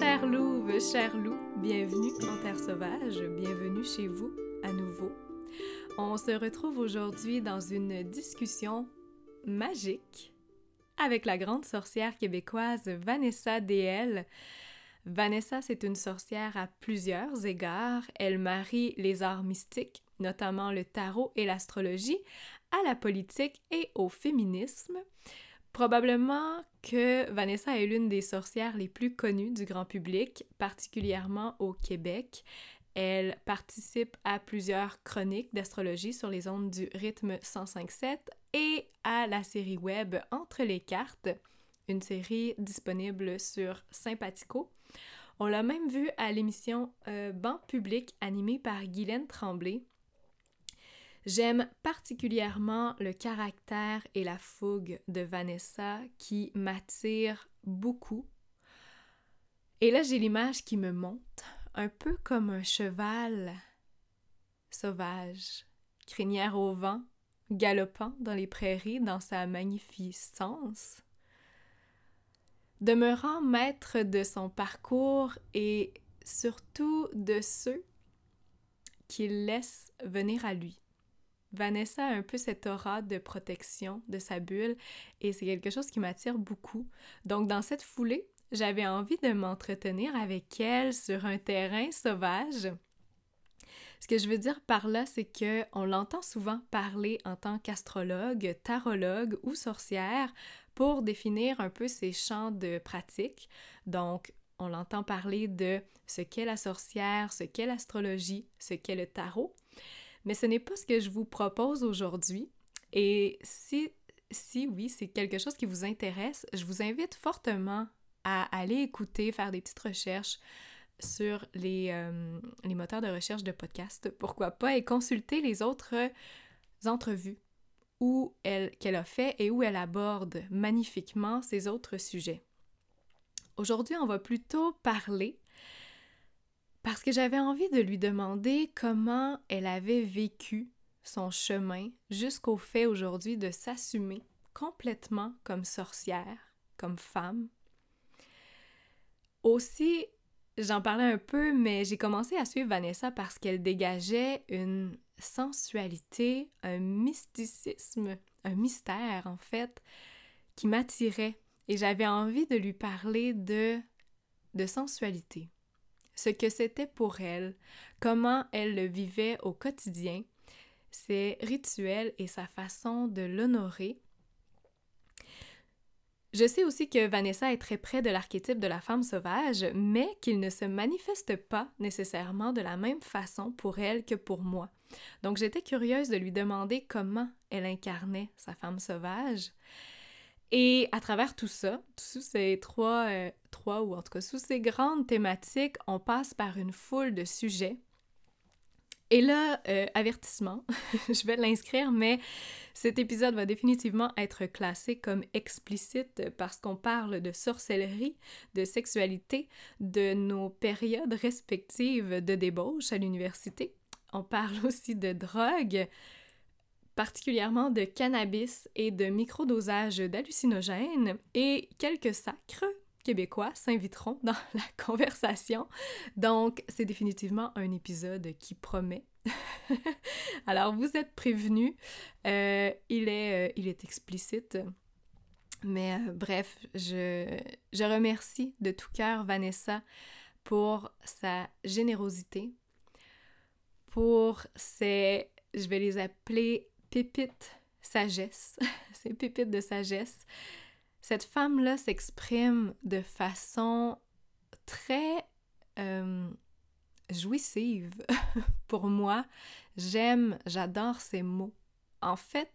chers louves, chers loups, bienvenue en Terre sauvage, bienvenue chez vous à nouveau. On se retrouve aujourd'hui dans une discussion magique avec la grande sorcière québécoise Vanessa DL. Vanessa, c'est une sorcière à plusieurs égards. Elle marie les arts mystiques, notamment le tarot et l'astrologie, à la politique et au féminisme. Probablement que Vanessa est l'une des sorcières les plus connues du grand public, particulièrement au Québec. Elle participe à plusieurs chroniques d'astrologie sur les ondes du rythme 105.7 et à la série web Entre les cartes, une série disponible sur Sympathico. On l'a même vue à l'émission euh, Banc public animée par Guylaine Tremblay J'aime particulièrement le caractère et la fougue de Vanessa qui m'attire beaucoup. Et là, j'ai l'image qui me monte, un peu comme un cheval sauvage, crinière au vent, galopant dans les prairies dans sa magnificence. Demeurant maître de son parcours et surtout de ceux qu'il laisse venir à lui. Vanessa a un peu cette aura de protection de sa bulle et c'est quelque chose qui m'attire beaucoup. Donc dans cette foulée, j'avais envie de m'entretenir avec elle sur un terrain sauvage. Ce que je veux dire par là, c'est que on l'entend souvent parler en tant qu'astrologue, tarologue ou sorcière pour définir un peu ses champs de pratique. Donc, on l'entend parler de ce qu'est la sorcière, ce qu'est l'astrologie, ce qu'est le tarot. Mais ce n'est pas ce que je vous propose aujourd'hui. Et si, si oui, c'est quelque chose qui vous intéresse, je vous invite fortement à aller écouter, faire des petites recherches sur les, euh, les moteurs de recherche de podcast, pourquoi pas, et consulter les autres entrevues où elle, qu'elle a fait et où elle aborde magnifiquement ces autres sujets. Aujourd'hui, on va plutôt parler parce que j'avais envie de lui demander comment elle avait vécu son chemin jusqu'au fait aujourd'hui de s'assumer complètement comme sorcière, comme femme. Aussi, j'en parlais un peu, mais j'ai commencé à suivre Vanessa parce qu'elle dégageait une sensualité, un mysticisme, un mystère en fait, qui m'attirait. Et j'avais envie de lui parler de, de sensualité, ce que c'était pour elle, comment elle le vivait au quotidien, ses rituels et sa façon de l'honorer. Je sais aussi que Vanessa est très près de l'archétype de la femme sauvage, mais qu'il ne se manifeste pas nécessairement de la même façon pour elle que pour moi. Donc j'étais curieuse de lui demander comment elle incarnait sa femme sauvage. Et à travers tout ça, sous ces trois, euh, trois, ou en tout cas sous ces grandes thématiques, on passe par une foule de sujets. Et là, euh, avertissement, je vais l'inscrire, mais cet épisode va définitivement être classé comme explicite parce qu'on parle de sorcellerie, de sexualité, de nos périodes respectives de débauche à l'université. On parle aussi de drogue, particulièrement de cannabis et de microdosage d'hallucinogènes, et quelques sacres québécois s'inviteront dans la conversation. Donc, c'est définitivement un épisode qui promet. Alors, vous êtes prévenus. Euh, il, est, euh, il est explicite. Mais euh, bref, je, je remercie de tout cœur Vanessa pour sa générosité, pour ses, je vais les appeler pépite sagesse, ces pépites de sagesse. Cette femme-là s'exprime de façon très euh, jouissive pour moi. J'aime, j'adore ces mots. En fait,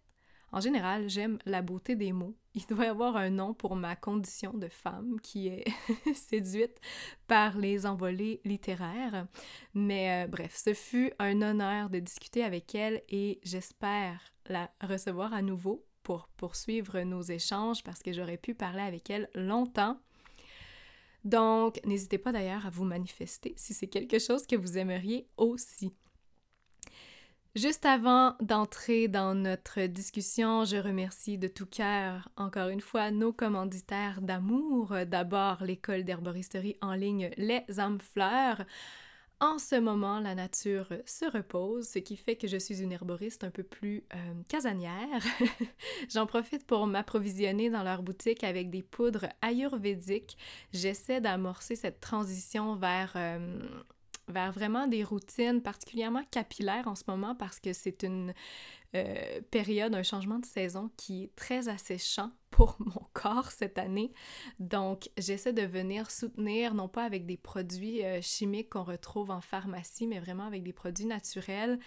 en général, j'aime la beauté des mots. Il doit y avoir un nom pour ma condition de femme qui est séduite par les envolées littéraires. Mais euh, bref, ce fut un honneur de discuter avec elle et j'espère la recevoir à nouveau pour poursuivre nos échanges parce que j'aurais pu parler avec elle longtemps. Donc, n'hésitez pas d'ailleurs à vous manifester si c'est quelque chose que vous aimeriez aussi. Juste avant d'entrer dans notre discussion, je remercie de tout cœur, encore une fois, nos commanditaires d'amour. D'abord, l'école d'herboristerie en ligne Les âmes fleurs. En ce moment, la nature se repose, ce qui fait que je suis une herboriste un peu plus euh, casanière. J'en profite pour m'approvisionner dans leur boutique avec des poudres ayurvédiques. J'essaie d'amorcer cette transition vers euh, vers vraiment des routines particulièrement capillaires en ce moment parce que c'est une euh, période, un changement de saison qui est très asséchant pour mon corps cette année. Donc, j'essaie de venir soutenir, non pas avec des produits euh, chimiques qu'on retrouve en pharmacie, mais vraiment avec des produits naturels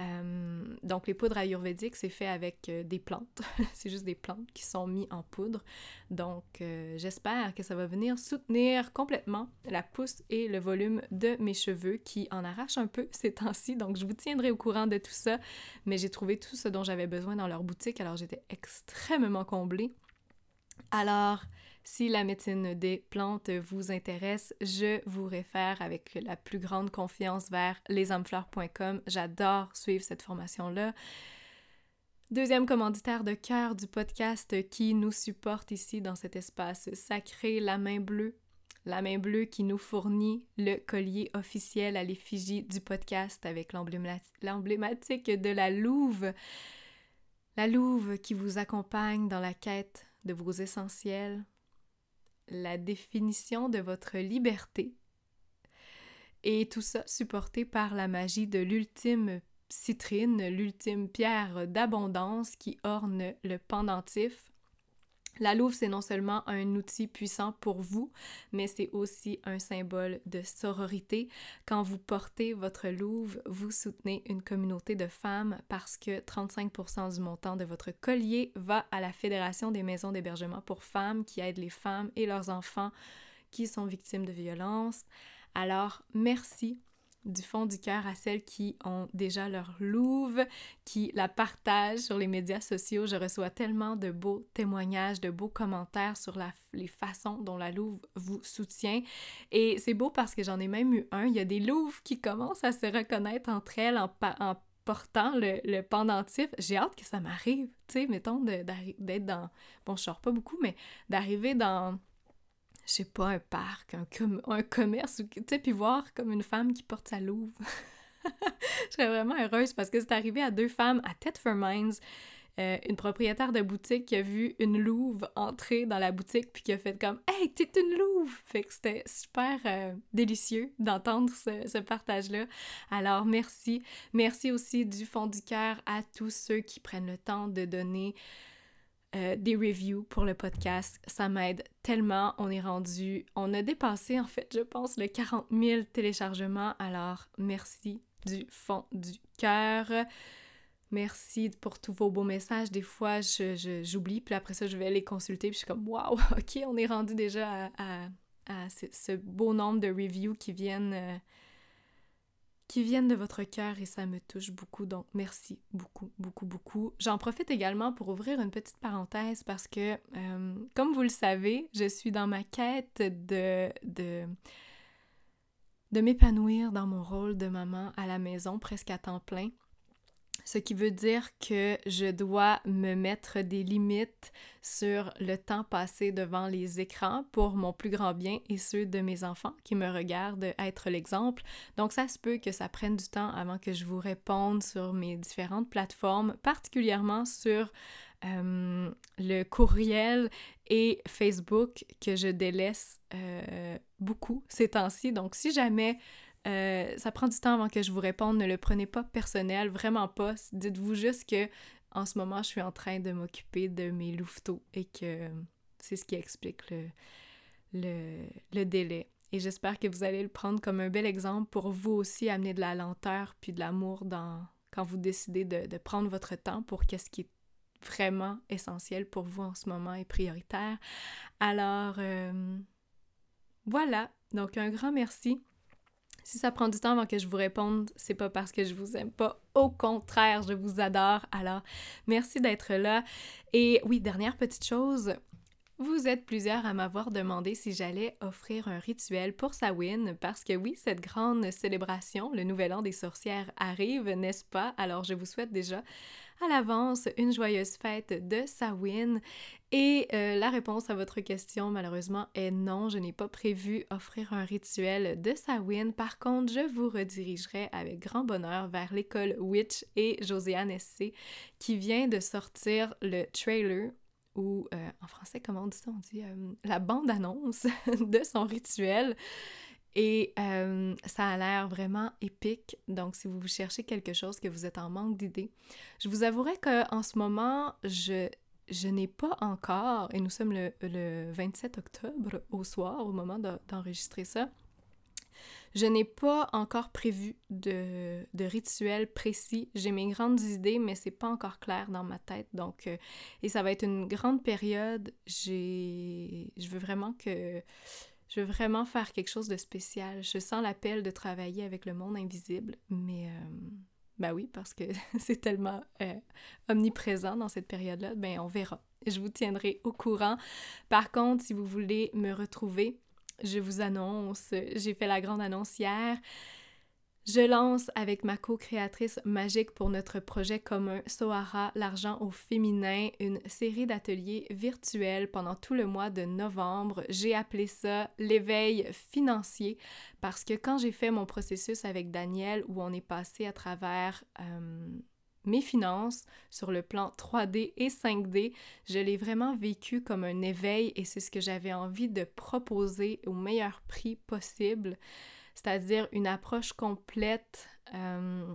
euh, donc, les poudres ayurvédiques, c'est fait avec euh, des plantes. c'est juste des plantes qui sont mises en poudre. Donc, euh, j'espère que ça va venir soutenir complètement la pousse et le volume de mes cheveux qui en arrachent un peu ces temps-ci. Donc, je vous tiendrai au courant de tout ça. Mais j'ai trouvé tout ce dont j'avais besoin dans leur boutique. Alors, j'étais extrêmement comblée. Alors, si la médecine des plantes vous intéresse, je vous réfère avec la plus grande confiance vers lesamfleurs.com. J'adore suivre cette formation-là. Deuxième commanditaire de cœur du podcast qui nous supporte ici dans cet espace sacré, la main bleue. La main bleue qui nous fournit le collier officiel à l'effigie du podcast avec l'emblématique de la louve. La louve qui vous accompagne dans la quête de vos essentiels, la définition de votre liberté. Et tout ça supporté par la magie de l'ultime citrine, l'ultime pierre d'abondance qui orne le pendentif la louve, c'est non seulement un outil puissant pour vous, mais c'est aussi un symbole de sororité. Quand vous portez votre louve, vous soutenez une communauté de femmes parce que 35% du montant de votre collier va à la Fédération des maisons d'hébergement pour femmes qui aident les femmes et leurs enfants qui sont victimes de violences. Alors, merci du fond du cœur à celles qui ont déjà leur louve, qui la partagent sur les médias sociaux. Je reçois tellement de beaux témoignages, de beaux commentaires sur les façons dont la louve vous soutient. Et c'est beau parce que j'en ai même eu un. Il y a des louves qui commencent à se reconnaître entre elles en, en portant le, le pendentif. J'ai hâte que ça m'arrive, tu sais, mettons, d'être dans... Bon, je sors pas beaucoup, mais d'arriver dans je sais pas, un parc, un, un commerce, tu sais, puis voir comme une femme qui porte sa louve. je serais vraiment heureuse parce que c'est arrivé à deux femmes à Thetford Mines, euh, une propriétaire de boutique qui a vu une louve entrer dans la boutique puis qui a fait comme Hey, t'es une louve! Fait que c'était super euh, délicieux d'entendre ce, ce partage-là. Alors, merci. Merci aussi du fond du cœur à tous ceux qui prennent le temps de donner euh, des reviews pour le podcast. Ça m'aide tellement. On est rendu, on a dépassé en fait, je pense, le 40 000 téléchargements. Alors, merci du fond du cœur. Merci pour tous vos beaux messages. Des fois, j'oublie, puis après ça, je vais les consulter, puis je suis comme, waouh, ok, on est rendu déjà à, ce, beau nombre de reviews qui viennent. Euh, qui viennent de votre cœur et ça me touche beaucoup. Donc, merci beaucoup, beaucoup, beaucoup. J'en profite également pour ouvrir une petite parenthèse parce que, euh, comme vous le savez, je suis dans ma quête de, de, de m'épanouir dans mon rôle de maman à la maison presque à temps plein ce qui veut dire que je dois me mettre des limites sur le temps passé devant les écrans pour mon plus grand bien et ceux de mes enfants qui me regardent être l'exemple. Donc ça se peut que ça prenne du temps avant que je vous réponde sur mes différentes plateformes, particulièrement sur euh, le courriel et Facebook que je délaisse euh, beaucoup ces temps-ci. Donc si jamais euh, ça prend du temps avant que je vous réponde. Ne le prenez pas personnel, vraiment pas. Dites-vous juste que en ce moment, je suis en train de m'occuper de mes louveteaux et que c'est ce qui explique le, délai. Et j'espère que vous allez le prendre comme un bel exemple pour vous aussi amener de la lenteur puis de l'amour dans quand vous décidez de, de prendre votre temps pour qu'est-ce qui est vraiment essentiel pour vous en ce moment et prioritaire. Alors, euh, voilà. Donc, un grand merci. Si ça prend du temps avant que je vous réponde, c'est pas parce que je vous aime pas. Au contraire, je vous adore. Alors, merci d'être là. Et oui, dernière petite chose. vous êtes plusieurs à m'avoir demandé si j'allais offrir un rituel pour Samhain parce que oui, cette grande célébration, le Nouvel An des sorcières arrive, n'est-ce pas? Alors je vous souhaite déjà à l'avance une joyeuse fête de Samhain. Et euh, la réponse à votre question, malheureusement, est non, je n'ai pas prévu offrir un rituel de Samhain. Par contre, je vous redirigerai avec grand bonheur vers l'école Witch et Josiane SC qui vient de sortir le trailer ou euh, en français, comment on dit ça? On dit euh, la bande-annonce de son rituel. Et ça a l'air vraiment épique. Donc, si vous cherchez quelque chose que vous êtes en manque d'idées, je vous avouerai qu'en ce moment, je, je n'ai pas encore, et nous sommes le, le 27 octobre au soir, au moment d'enregistrer ça, je n'ai pas encore prévu de, de rituel précis. J'ai mes grandes idées, mais c'est pas encore clair dans ma tête. Donc, euh, et ça va être une grande période. J'ai, je veux vraiment que je veux vraiment faire quelque chose de spécial. Je sens l'appel de travailler avec le monde invisible, mais euh, ben oui, parce que c'est tellement euh, omniprésent dans cette période-là, ben on verra. Je vous tiendrai au courant. Par contre, si vous voulez me retrouver, je vous annonce, j'ai fait la grande annonce hier. Je lance avec ma co-créatrice magique pour notre projet commun Sohara, l'argent au féminin, une série d'ateliers virtuels pendant tout le mois de novembre. J'ai appelé ça l'éveil financier parce que quand j'ai fait mon processus avec Daniel où on est passé à travers euh, mes finances sur le plan 3D et 5D, je l'ai vraiment vécu comme un éveil et c'est ce que j'avais envie de proposer au meilleur prix possible c'est-à-dire une approche complète euh,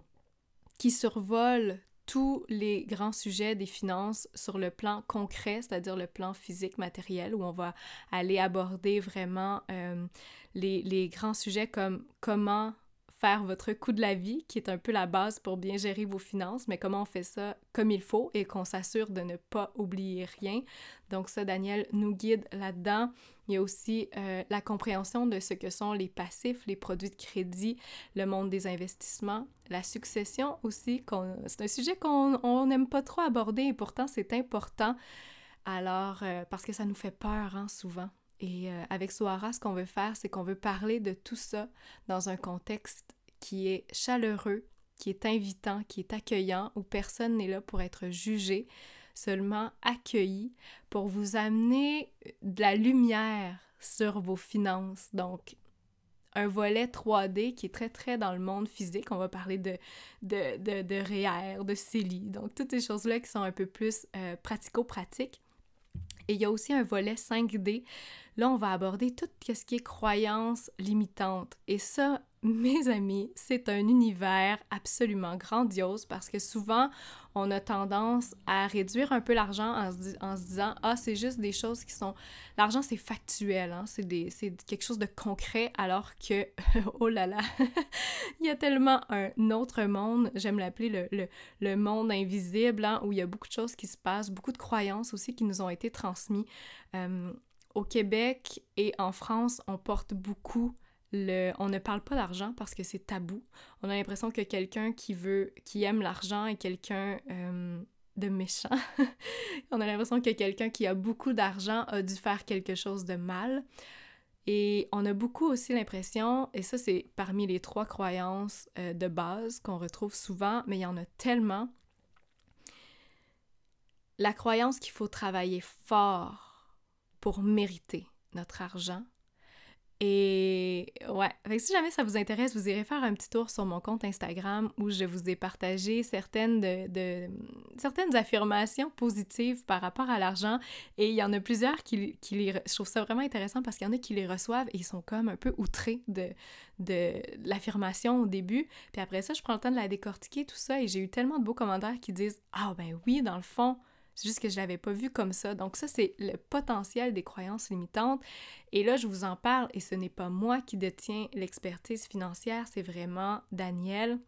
qui survole tous les grands sujets des finances sur le plan concret, c'est-à-dire le plan physique, matériel, où on va aller aborder vraiment euh, les, les, grands sujets comme comment faire votre coût de la vie, qui est un peu la base pour bien gérer vos finances, mais comment on fait ça comme il faut et qu'on s'assure de ne pas oublier rien. Donc ça, Daniel nous guide là-dedans. Il y a aussi euh, la compréhension de ce que sont les passifs, les produits de crédit, le monde des investissements, la succession aussi. C'est un sujet qu'on n'aime pas trop aborder et pourtant c'est important. Alors, euh, parce que ça nous fait peur hein, souvent. Et euh, avec Soara, ce qu'on veut faire, c'est qu'on veut parler de tout ça dans un contexte qui est chaleureux, qui est invitant, qui est accueillant, où personne n'est là pour être jugé, seulement accueilli, pour vous amener de la lumière sur vos finances. Donc, un volet 3D qui est très, très dans le monde physique. On va parler de, de, de, de REER, de CELI, donc toutes ces choses-là qui sont un peu plus euh, pratico-pratiques. Et il y a aussi un volet 5D. Là, on va aborder tout ce qui est croyances limitantes. Et ça, mes amis, c'est un univers absolument grandiose parce que souvent, on a tendance à réduire un peu l'argent en, se, disant Ah, c'est juste des choses qui sont. L'argent, c'est factuel, hein? c'est, quelque chose de concret, alors que, oh là là, il y a tellement un autre monde, j'aime l'appeler le, le, monde invisible, hein, où il y a beaucoup de choses qui se passent, beaucoup de croyances aussi qui nous ont été transmises. Au Québec et en France, on porte beaucoup on ne parle pas d'argent parce que c'est tabou. On a l'impression que quelqu'un qui veut, qui aime l'argent est quelqu'un euh, de méchant. on a l'impression que quelqu'un qui a beaucoup d'argent a dû faire quelque chose de mal. Et on a beaucoup aussi l'impression, et ça c'est parmi les trois croyances euh, de base qu'on retrouve souvent, mais il y en a tellement, la croyance qu'il faut travailler fort pour mériter notre argent, et ouais, si jamais ça vous intéresse, vous irez faire un petit tour sur mon compte Instagram où je vous ai partagé certaines, de, certaines affirmations positives par rapport à l'argent. Et il y en a plusieurs qui, qui les... Je trouve ça vraiment intéressant parce qu'il y en a qui les reçoivent et ils sont comme un peu outrés de, de l'affirmation au début. Puis après ça, je prends le temps de la décortiquer, tout ça. Et j'ai eu tellement de beaux commentaires qui disent « Ah ben oui, dans le fond, c'est juste que je l'avais pas vu comme ça. Donc ça, c'est le potentiel des croyances limitantes. Et là, je vous en parle et ce n'est pas moi qui détiens l'expertise financière, c'est vraiment Danielle.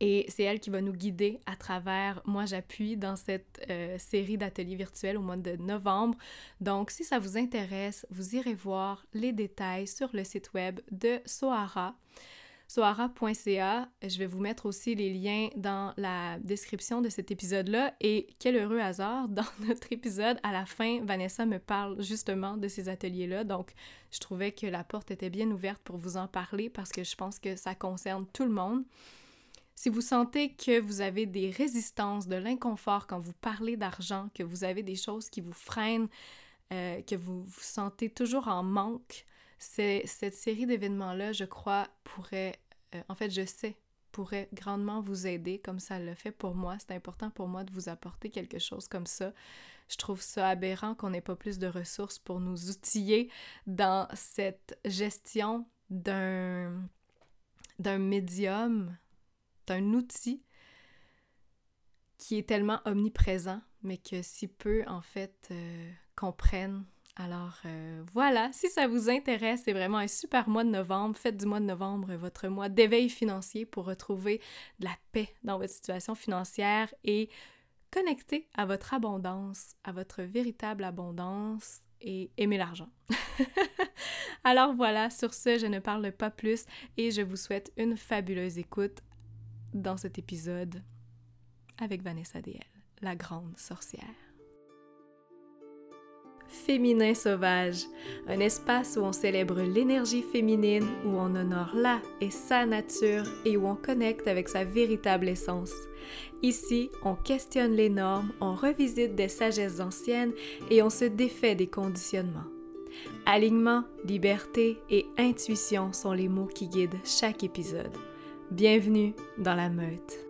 Et c'est elle qui va nous guider à travers Moi j'appuie dans cette euh, série d'ateliers virtuels au mois de novembre. Donc si ça vous intéresse, vous irez voir les détails sur le site web de Sohara. soara.ca. Je vais vous mettre aussi les liens dans la description de cet épisode-là. Et quel heureux hasard, dans notre épisode, à la fin, Vanessa me parle justement de ces ateliers-là. Donc, je trouvais que la porte était bien ouverte pour vous en parler parce que je pense que ça concerne tout le monde. Si vous sentez que vous avez des résistances, de l'inconfort quand vous parlez d'argent, que vous avez des choses qui vous freinent, euh, que vous vous sentez toujours en manque, cette série d'événements-là, je crois, pourrait, euh, en fait, je sais, pourrait grandement vous aider comme ça le fait pour moi. C'est important pour moi de vous apporter quelque chose comme ça. Je trouve ça aberrant qu'on n'ait pas plus de ressources pour nous outiller dans cette gestion d'un d'un médium, d'un outil qui est tellement omniprésent, mais que si peu en fait euh, comprennent alors euh, voilà, si ça vous intéresse, c'est vraiment un super mois de novembre. Faites du mois de novembre votre mois d'éveil financier pour retrouver de la paix dans votre situation financière et connecter à votre abondance, à votre véritable abondance et aimer l'argent. Alors voilà, sur ce, je ne parle pas plus et je vous souhaite une fabuleuse écoute dans cet épisode avec Vanessa DL, la grande sorcière. Féminin Sauvage, un espace où on célèbre l'énergie féminine, où on honore la et sa nature et où on connecte avec sa véritable essence. Ici, on questionne les normes, on revisite des sagesses anciennes et on se défait des conditionnements. Alignement, liberté et intuition sont les mots qui guident chaque épisode. Bienvenue dans la meute.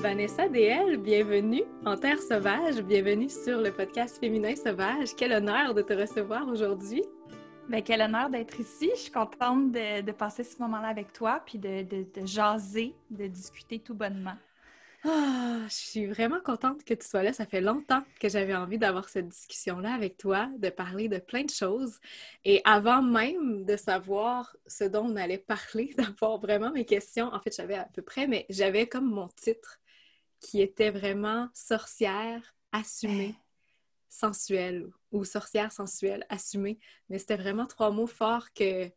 Vanessa DL, bienvenue en Terre Sauvage, bienvenue sur le podcast Féminin Sauvage. Quel honneur de te recevoir aujourd'hui. Ben, quel honneur d'être ici. Je suis contente de, passer ce moment-là avec toi, puis de, jaser, de discuter tout bonnement. Ah, je suis vraiment contente que tu sois là. Ça fait longtemps que j'avais envie d'avoir cette discussion-là avec toi, de parler de plein de choses. Et avant même de savoir ce dont on allait parler, d'avoir vraiment mes questions, en fait, j'avais à peu près, mais j'avais comme mon titre qui était vraiment sorcière assumée, sensuelle ou sorcière sensuelle assumée. Mais c'était vraiment trois mots forts que,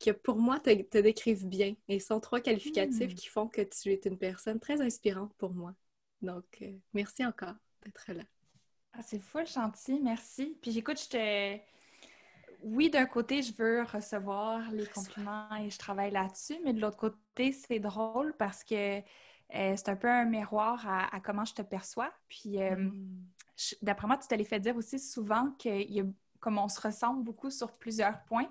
que pour moi te, te décrivent bien et sont trois qualificatifs hmm. qui font que tu es une personne très inspirante pour moi. Donc, euh, merci encore d'être là. Ah, c'est fou, gentil, merci. Puis j'écoute, je te. Oui, d'un côté, je veux recevoir les compliments et je travaille là-dessus, mais de l'autre côté, c'est drôle parce que euh, c'est un peu un miroir à, comment je te perçois. Puis, euh, mm. d'après moi, tu te l'as fait dire aussi souvent que comme on se ressemble beaucoup sur plusieurs points.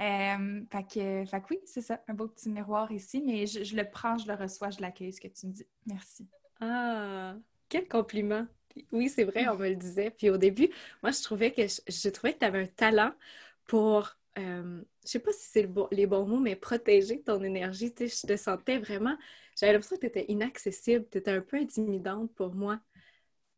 Euh, fait, que, fait oui, c'est ça, un beau petit miroir ici, mais je, le prends, je le reçois, je l'accueille, ce que tu me dis. Merci. Ah, quel compliment! Oui, c'est vrai, on me le disait. Puis au début, moi, je trouvais que je, trouvais que tu avais un talent pour euh, je sais pas si c'est les bons mots, mais protéger ton énergie. Tu sais, je te sentais vraiment, j'avais l'impression que tu étais inaccessible, tu étais un peu intimidante pour moi.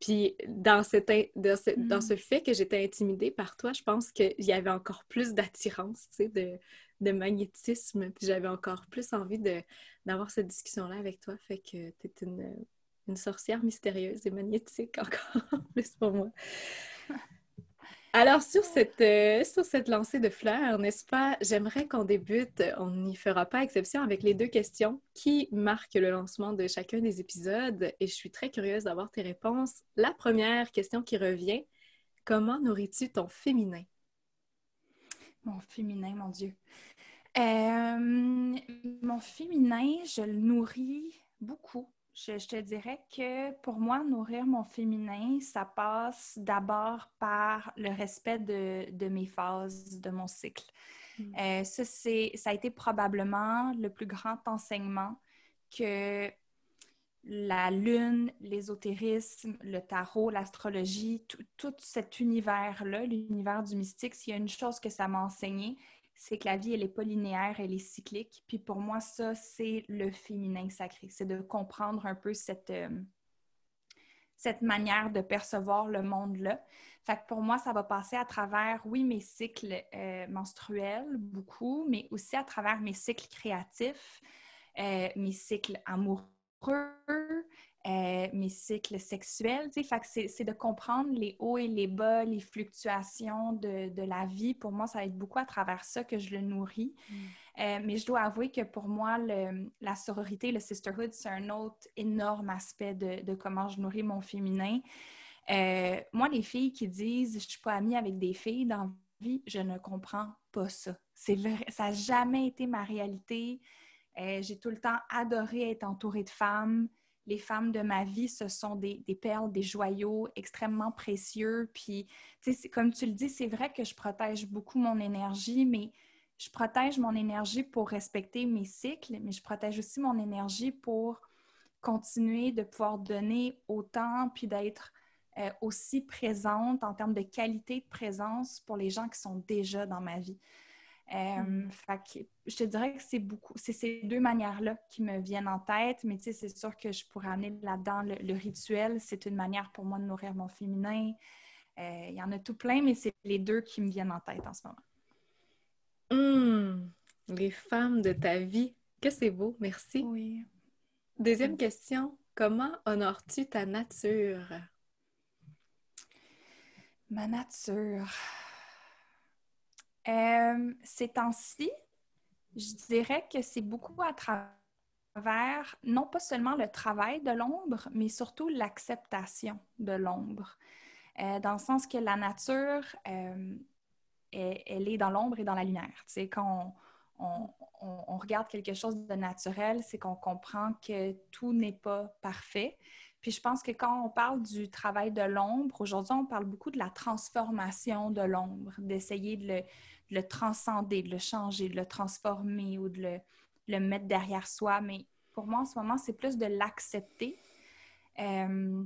Puis dans, cette, dans, ce, dans mm. ce fait que j'étais intimidée par toi, je pense qu'il y avait encore plus d'attirance, tu sais, de, de magnétisme. Puis j'avais encore plus envie d'avoir cette discussion-là avec toi. Fait que tu es une, une sorcière mystérieuse et magnétique encore plus pour moi. Alors, sur cette, euh, sur cette lancée de fleurs, n'est-ce pas, j'aimerais qu'on débute, on n'y fera pas exception, avec les deux questions qui marquent le lancement de chacun des épisodes et je suis très curieuse d'avoir tes réponses. La première question qui revient, comment nourris-tu ton féminin? Mon féminin, mon Dieu. Euh, mon féminin, je le nourris beaucoup je, te dirais que pour moi, nourrir mon féminin, ça passe d'abord par le respect de, mes phases, de mon cycle. Hmm. Euh, ça, ça a été probablement le plus grand enseignement que la lune, l'ésotérisme, le tarot, l'astrologie, tout, tout, cet univers-là, l'univers du mystique, s'il y a une chose que ça m'a enseigné, c'est que la vie, elle n'est pas linéaire, elle est cyclique. Puis pour moi, ça, c'est le féminin sacré. C'est de comprendre un peu cette, euh, cette manière de percevoir le monde-là. Fait que pour moi, ça va passer à travers, oui, mes cycles euh, menstruels, beaucoup, mais aussi à travers mes cycles créatifs, euh, mes cycles amoureux, euh, mes cycles sexuels. c'est de comprendre les hauts et les bas, les fluctuations de, la vie. Pour moi, ça va être beaucoup à travers ça que je le nourris. Mm. Euh, mais je dois avouer que pour moi, la sororité, le sisterhood, c'est un autre énorme aspect de, comment je nourris mon féminin. Euh, moi, les filles qui disent je suis pas amie avec des filles dans la vie, je ne comprends pas ça. C'est vrai, ça n'a jamais été ma réalité. J'ai tout le temps adoré être entourée de femmes les femmes de ma vie, ce sont des, perles, des joyaux extrêmement précieux. Puis, comme tu le dis, c'est vrai que je protège beaucoup mon énergie, mais je protège mon énergie pour respecter mes cycles, mais je protège aussi mon énergie pour continuer de pouvoir donner autant, puis d'être euh, aussi présente en termes de qualité de présence pour les gens qui sont déjà dans ma vie. Euh, mm. je te dirais que c'est beaucoup, c'est ces deux manières-là qui me viennent en tête, mais tu sais, c'est sûr que je pourrais amener là-dedans le, rituel. C'est une manière pour moi de nourrir mon féminin. Euh, il y en a tout plein, mais c'est les deux qui me viennent en tête en ce moment. Mm. les femmes de ta vie. Que c'est beau, merci. Oui. Deuxième question, comment honores-tu ta nature? Ma nature. Euh, ces temps-ci, je dirais que c'est beaucoup à travers, non pas seulement le travail de l'ombre, mais surtout l'acceptation de l'ombre. Euh, dans le sens que la nature, euh, elle, est dans l'ombre et dans la lumière. Tu quand on, regarde quelque chose de naturel, c'est qu'on comprend que tout n'est pas parfait. Puis je pense que quand on parle du travail de l'ombre, aujourd'hui, on parle beaucoup de la transformation de l'ombre, d'essayer de le, transcender, de le changer, de le transformer ou de le, mettre derrière soi. Mais pour moi, en ce moment, c'est plus de l'accepter. Euh,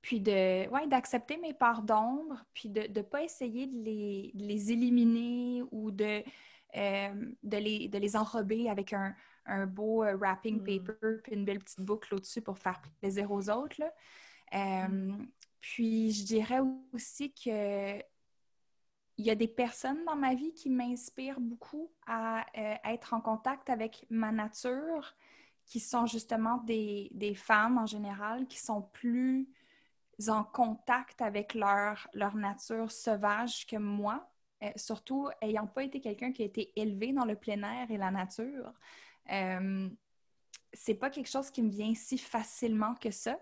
puis de, ouais, d'accepter mes parts d'ombre, puis de ne pas essayer de les, éliminer ou de, euh, de les enrober avec un, un beau euh, wrapping hmm. paper puis une belle petite boucle au-dessus pour faire plaisir aux autres. Hmm. Puis je dirais aussi que il y a des personnes dans ma vie qui m'inspirent beaucoup à euh, être en contact avec ma nature, qui sont justement des, femmes en général, qui sont plus en contact avec leur, leur nature sauvage que moi, euh, surtout ayant pas été quelqu'un qui a été élevé dans le plein air et la nature. Euh, c'est pas quelque chose qui me vient si facilement que ça.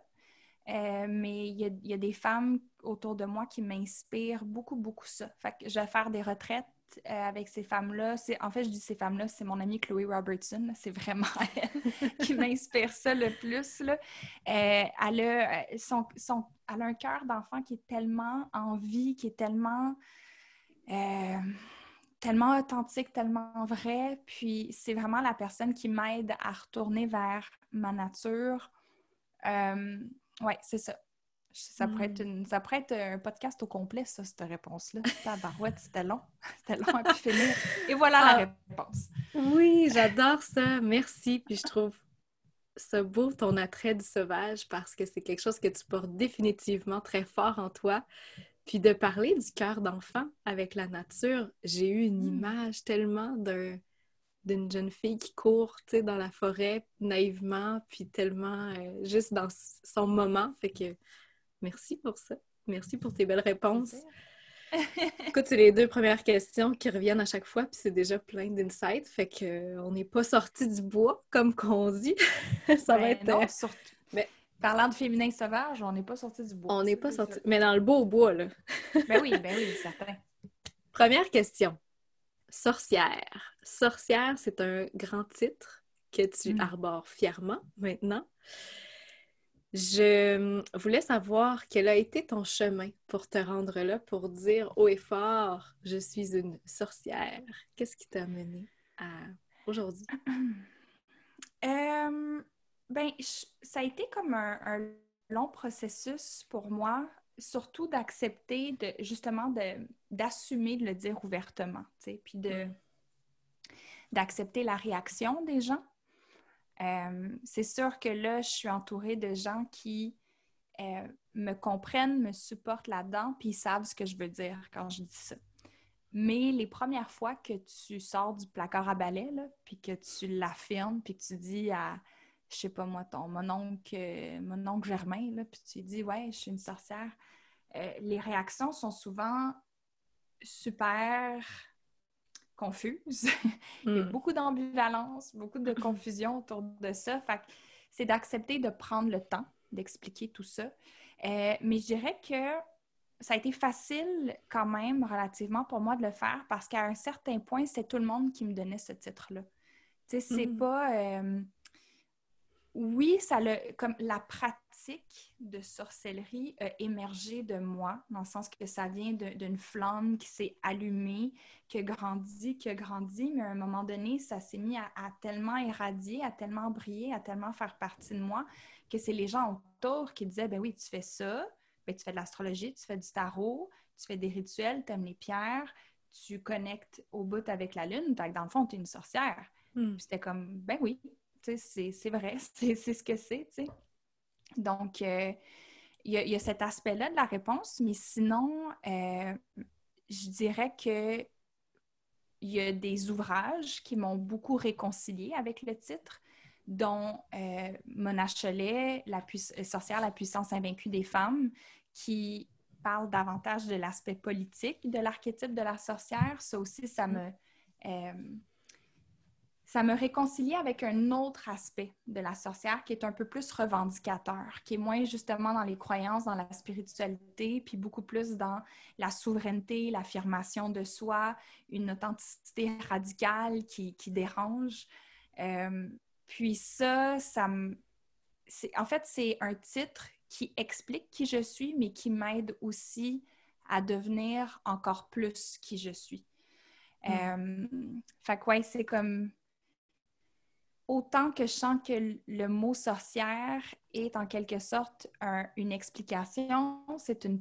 Euh, mais il y, a, des femmes autour de moi qui m'inspirent beaucoup, beaucoup ça. Fait que je vais faire des retraites euh, avec ces femmes-là. En fait, je dis ces femmes-là, c'est mon amie Chloé Robertson. C'est vraiment elle qui m'inspire ça le plus. Là. Elle, a, son, son, elle, a, un cœur d'enfant qui est tellement en vie, qui est tellement tellement authentique, tellement vrai. Puis c'est vraiment la personne qui m'aide à retourner vers ma nature. Oui, c'est ça. Ça, pourrait être hmm. ça pourrait être un podcast au complet, ça, cette réponse-là. Tabarouette, c'était long. C'était long à finir. Et voilà la ah. réponse. Oui, j'adore ça. Merci. Puis je trouve ça beau, ton attrait du sauvage, parce que c'est quelque chose que tu portes définitivement très fort en toi. Puis de parler du cœur d'enfant avec la nature, j'ai eu une hmm. image tellement d'un d'une jeune fille qui court dans la forêt naïvement, puis tellement euh, juste dans son moment. Fait que merci pour ça. Merci pour tes belles réponses. Écoute, c'est les deux premières questions qui reviennent à chaque fois, puis c'est déjà plein d'insights. Fait que euh, on n'est pas sorti du bois, comme qu'on dit. ça va ben être. Non, euh, surtout. Parlant de féminin sauvage, on n'est pas sorti du bois. On n'est pas sorti. Mais dans le beau bois, là. ben oui, ben oui, certain. Première question. Sorcière. Sorcière, c'est un grand titre que tu mm. arbores fièrement maintenant. Je voulais savoir quel a été ton chemin pour te rendre là, pour dire haut et fort, je suis une sorcière. Qu'est-ce qui t'a mené à aujourd'hui? Euh, ben, ça a été comme un long processus pour moi surtout d'accepter, de, justement, d'assumer de, le dire ouvertement, puis de, d'accepter la réaction des gens. Euh, c'est sûr que là, je suis entourée de gens qui euh, me comprennent, me supportent là-dedans, puis ils savent ce que je veux dire quand je dis ça. Mais les premières fois que tu sors du placard à balai, puis que tu l'affirmes, puis que tu dis à je sais pas moi, ton mon oncle, mon oncle Germain, là, puis tu dis Ouais, je suis une sorcière. Euh, les réactions sont souvent super confuses. Il y a hmm. beaucoup d'ambivalence, beaucoup de confusion autour de ça. Fait c'est d'accepter de prendre le temps d'expliquer tout ça. Euh, mais je dirais que ça a été facile quand même relativement pour moi de le faire parce qu'à un certain point, c'est tout le monde qui me donnait ce titre-là. Tu sais, c'est hmm. pas... Euh, oui, ça le, comme la pratique de sorcellerie a émergé de moi, dans le sens que ça vient d'une flamme qui s'est allumée, qui a grandi, qui a grandi, mais à un moment donné, ça s'est mis à, tellement irradier, à tellement briller, à tellement faire partie de moi, que c'est les gens autour qui disaient, ben oui, tu fais ça, ben, tu fais de l'astrologie, tu fais du tarot, tu fais des rituels, tu aimes les pierres, tu connectes au bout avec la lune, donc dans le fond, tu es une sorcière. Hmm. C'était comme, ben oui, c'est vrai, c'est ce que c'est. Donc, euh, il y, a cet aspect-là de la réponse, mais sinon, euh, je dirais que il y a des ouvrages qui m'ont beaucoup réconcilié avec le titre, dont euh, Mona Cholet, la sorcière, la puissance invaincue des femmes, qui parle davantage de l'aspect politique de l'archétype de la sorcière. Ça aussi, ça me, ça me réconciliait avec un autre aspect de la sorcière qui est un peu plus revendicateur, qui est moins justement dans les croyances, dans la spiritualité, puis beaucoup plus dans la souveraineté, l'affirmation de soi, une authenticité radicale qui, dérange. Euh, puis ça, ça me... En fait, c'est un titre qui explique qui je suis, mais qui m'aide aussi à devenir encore plus qui je suis. Mm. Euh, fait que ouais, c'est comme autant que je sens que le mot sorcière est en quelque sorte une explication, c'est une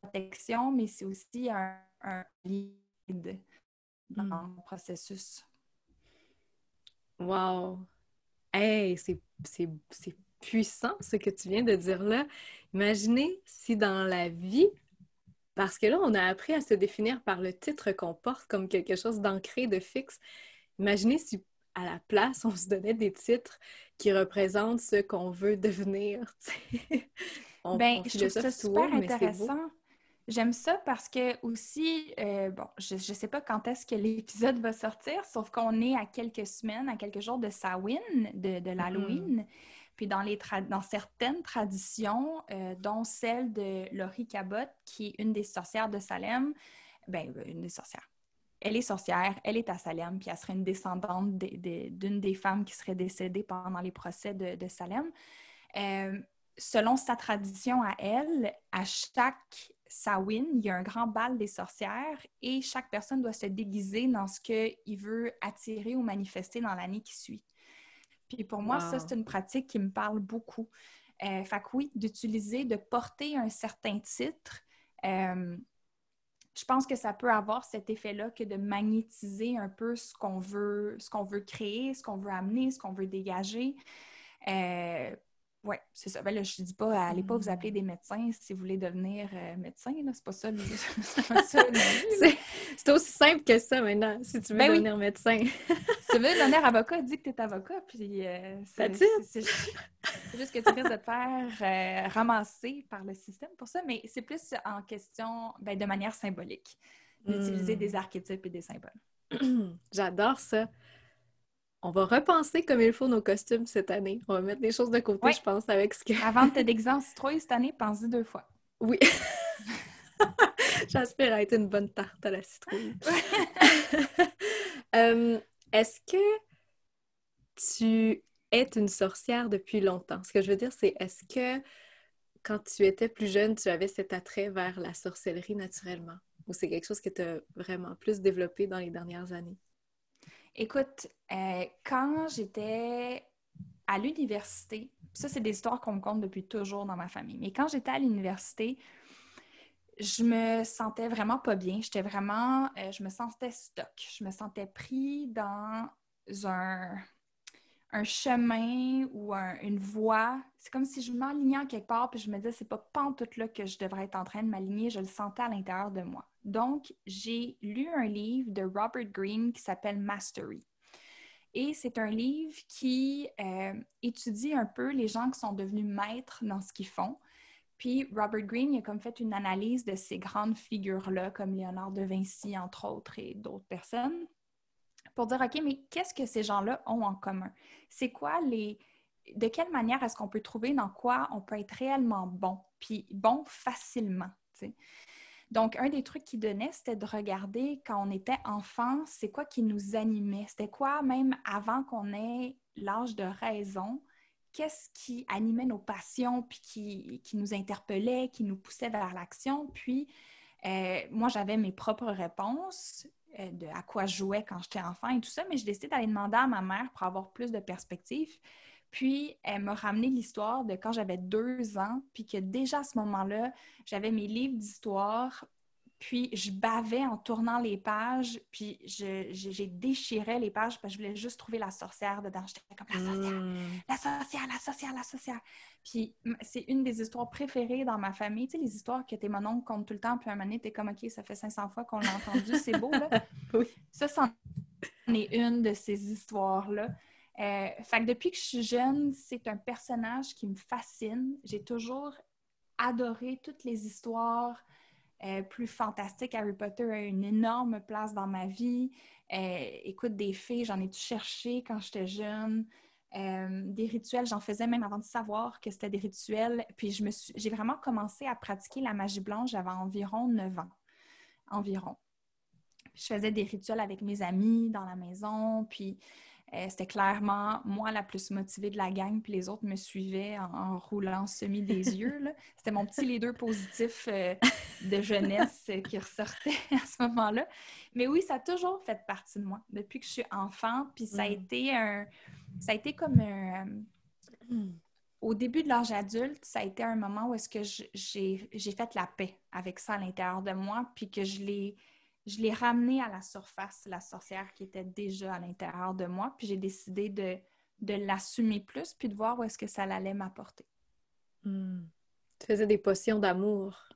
protection, mais c'est aussi un, un lead dans hmm. le processus. Wow! Hey, c'est puissant ce que tu viens de dire là. Imaginez si dans la vie, parce que là, on a appris à se définir par le titre qu'on porte comme quelque chose d'ancré, de fixe. Imaginez si à la place, on se donnait des titres qui représentent ce qu'on veut devenir. on, ben, je trouve ça super intéressant. J'aime ça parce que aussi, euh, bon, je ne sais pas quand est-ce que l'épisode va sortir, sauf qu'on est à quelques semaines, à quelques jours de Samhain, de, de l'Halloween. Puis dans, les dans certaines traditions, euh, dont celle de Laurie Cabot, qui est une des sorcières de Salem, ben, une des sorcières, elle est sorcière, elle est à Salem, puis elle serait une descendante d'une des femmes qui serait décédée pendant les procès de, Salem. Euh, selon sa tradition à elle, à chaque Samhain, il y a un grand bal des sorcières et chaque personne doit se déguiser dans ce qu'il veut attirer ou manifester dans l'année qui suit. Puis pour moi, ça, c'est une pratique qui me parle beaucoup. Euh, fait que oui, d'utiliser, de porter un certain titre, euh, je pense que ça peut avoir cet effet-là que de magnétiser un peu ce qu'on veut, créer, ce qu'on veut amener, ce qu'on veut dégager. Euh, oui, c'est ça. Ben là, je ne dis pas, allez pas vous appeler des médecins si vous voulez devenir euh, médecin. C'est pas ça. c'est aussi simple que ça maintenant, si tu veux ben devenir médecin. si tu veux devenir avocat, dis que tu es avocat. Puis euh, c'est juste que tu risques de te faire euh, ramasser par le système pour ça, mais c'est plus en question ben, de manière symbolique, d'utiliser hmm. des archétypes et des symboles. J'adore ça on va repenser comme il faut nos costumes cette année. On va mettre des choses de côté, je pense, avec ce que. Avant de te déguiser en citrouille cette année, pense-y deux fois. Oui. J'aspire à être une bonne tarte à la citrouille. Euh, est-ce que tu es une sorcière depuis longtemps? Ce que je veux dire, c'est est-ce que quand tu étais plus jeune, tu avais cet attrait vers la sorcellerie naturellement? Ou c'est quelque chose que tu as vraiment plus développé dans les dernières années? Écoute, euh, quand j'étais à l'université, ça, c'est des histoires qu'on me compte depuis toujours dans ma famille, mais quand j'étais à l'université, je me sentais vraiment pas bien. J'étais vraiment, euh, je me sentais stock. Je me sentais pris dans un, un chemin ou une voie. C'est comme si je m'alignais en quelque part, puis je me disais, c'est pas tout là que je devrais être en train de m'aligner. Je le sentais à l'intérieur de moi. Donc, j'ai lu un livre de Robert Greene qui s'appelle Mastery. Et c'est un livre qui euh, étudie un peu les gens qui sont devenus maîtres dans ce qu'ils font. Puis Robert Greene a comme fait une analyse de ces grandes figures-là, comme Léonard de Vinci, entre autres, et d'autres personnes, pour dire, OK, mais qu'est-ce que ces gens-là ont en commun? C'est quoi les... De quelle manière est-ce qu'on peut trouver dans quoi on peut être réellement bon, puis bon facilement? Donc, un des trucs qu'il donnait, c'était de regarder quand on était enfant, c'est quoi qui nous animait, c'était quoi même avant qu'on ait l'âge de raison, qu'est-ce qui animait nos passions, puis qui, nous interpellait, qui nous poussait vers l'action? Puis, euh, moi, j'avais mes propres réponses euh, de à quoi je jouais quand j'étais enfant et tout ça, mais j'ai décidé d'aller demander à ma mère pour avoir plus de perspective. Puis, elle m'a ramené l'histoire de quand j'avais deux ans, puis que déjà à ce moment-là, j'avais mes livres d'histoire, puis je bavais en tournant les pages, puis j'ai déchiré les pages parce que je voulais juste trouver la sorcière dedans. J'étais comme la sorcière, hmm. la sorcière, la sorcière, la sorcière. Puis c'est une des histoires préférées dans ma famille. Tu sais, les histoires que tes mon comptent tout le temps, puis un moment donné, t'es comme, OK, ça fait 500 fois qu'on l'a entendu, c'est beau, là. oui. Ça, c'en est une de ces histoires-là. Euh, fait que depuis que je suis jeune, c'est un personnage qui me fascine. J'ai toujours adoré toutes les histoires euh, plus fantastiques. Harry Potter a une énorme place dans ma vie. Euh, écoute, des fées, j'en ai cherché quand j'étais jeune? des rituels, j'en faisais même avant de savoir que c'était des rituels. Puis j'ai vraiment commencé à pratiquer la magie blanche, j'avais environ 9 ans. Environ. je faisais des rituels avec mes amis dans la maison. Puis euh, c'était clairement moi la plus motivée de la gang, puis les autres me suivaient en, roulant semi des yeux. C'était mon petit leader positif euh, de jeunesse qui ressortait à ce moment-là. Mais oui, ça a toujours fait partie de moi depuis que je suis enfant. Puis ça a mm. été un. Ça a été comme un. Mm. Au début de l'âge adulte, ça a été un moment où est-ce que j'ai fait la paix avec ça à l'intérieur de moi, puis que je l'ai je l'ai ramené à la surface, la sorcière qui était déjà à l'intérieur de moi, puis j'ai décidé de, de l'assumer plus, puis de voir où est-ce que ça allait m'apporter. Hmm. Tu faisais des potions d'amour.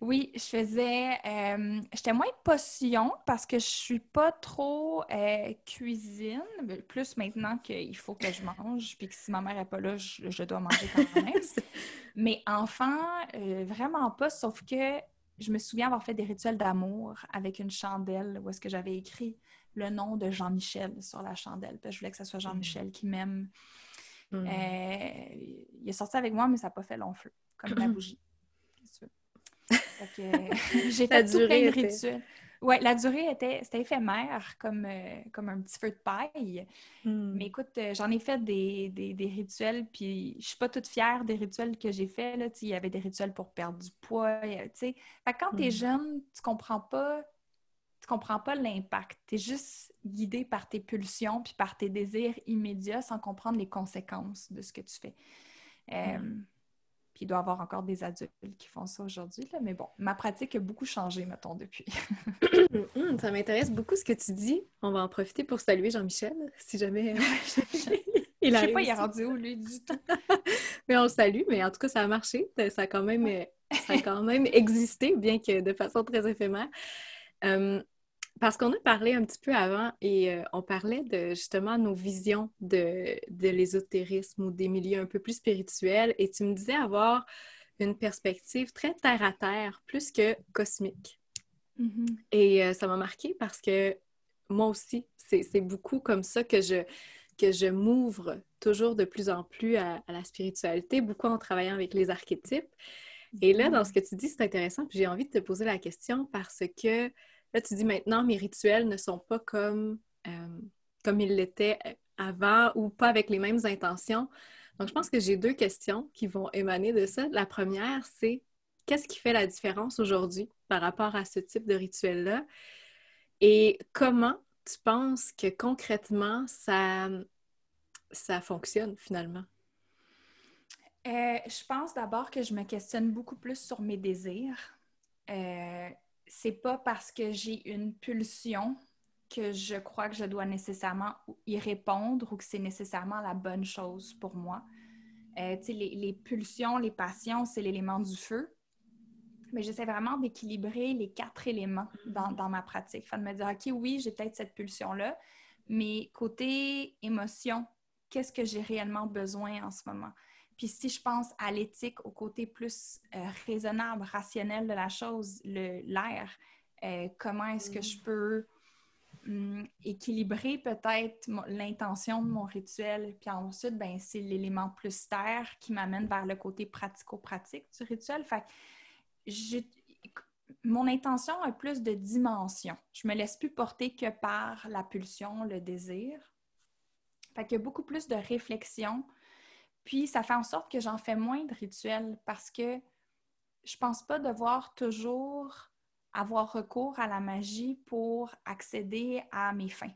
Oui, je faisais. Euh, j'étais moins potion parce que je suis pas trop euh, cuisine, plus maintenant qu'il faut que je mange, puis que si ma mère n'est pas là, je, dois manger quand même. Mais enfant, euh, vraiment pas, sauf que je me souviens avoir fait des rituels d'amour avec une chandelle où est-ce que j'avais écrit le nom de Jean-Michel sur la chandelle. je voulais que ce soit Jean-Michel qui m'aime. Hmm. Euh, il est sorti avec moi, mais ça n'a pas fait long feu, comme la bougie. J'ai fait tout plein de rituels. Oui, la durée était, éphémère, comme, euh, comme un petit feu de paille. Hmm. Mais écoute, euh, j'en ai fait des, des, rituels, puis je suis pas toute fière des rituels que j'ai faits. Il y avait des rituels pour perdre du poids. Fait quand tu es hmm. jeune, tu comprends pas tu comprends pas l'impact. Tu es juste guidé par tes pulsions puis par tes désirs immédiats sans comprendre les conséquences de ce que tu fais. Euh, hmm. Puis il doit y avoir encore des adultes qui font ça aujourd'hui. Mais bon, ma pratique a beaucoup changé, mettons, depuis. Hum, ça m'intéresse beaucoup ce que tu dis. On va en profiter pour saluer Jean-Michel, si jamais. il Je sais pas, il est rendu où, lui, du tout? mais on le salue, mais en tout cas, ça a marché. Ça a quand même, ça a quand même existé, bien que de façon très éphémère. Hum, parce qu'on a parlé un petit peu avant et euh, on parlait de justement nos visions de, de l'ésotérisme ou des milieux un peu plus spirituels et tu me disais avoir une perspective très terre à terre, plus que cosmique. Mm-hmm. Et euh, ça m'a marqué parce que moi aussi, c'est beaucoup comme ça que je, que je m'ouvre toujours de plus en plus à, la spiritualité, beaucoup en travaillant avec les archétypes. Et là, dans mm-hmm. ce que tu dis, c'est intéressant. J'ai envie de te poser la question parce que Là, tu dis maintenant, mes rituels ne sont pas comme, euh, comme ils l'étaient euh, avant ou pas avec les mêmes intentions. Donc, je pense que j'ai deux questions qui vont émaner de ça. La première, c'est qu'est-ce qui fait la différence aujourd'hui par rapport à ce type de rituel-là? Et comment tu penses que concrètement ça, ça fonctionne finalement? Euh, je pense d'abord que je me questionne beaucoup plus sur mes désirs c'est pas parce que j'ai une pulsion que je crois que je dois nécessairement y répondre ou que c'est nécessairement la bonne chose pour moi. Euh, les, pulsions, les passions, c'est l'élément du feu. Mais j'essaie vraiment d'équilibrer les quatre éléments dans, ma pratique. De me dire, OK, oui, j'ai peut-être cette pulsion-là, mais côté émotion, qu'est-ce que j'ai réellement besoin en ce moment? Puis si je pense à l'éthique, au côté plus euh, raisonnable, rationnel de la chose, l'air, euh, comment est-ce que je mm. peux hum, équilibrer peut-être l'intention de mon rituel. Puis ensuite, ben, c'est l'élément plus terre qui m'amène vers le côté pratico-pratique du rituel. Fait mon intention a plus de dimension. Je me laisse plus porter que par la pulsion, le désir. Fait qu'il y a beaucoup plus de réflexion. Puis ça fait en sorte que j'en fais moins de rituels parce que je pense pas devoir toujours avoir recours à la magie pour accéder à mes fins.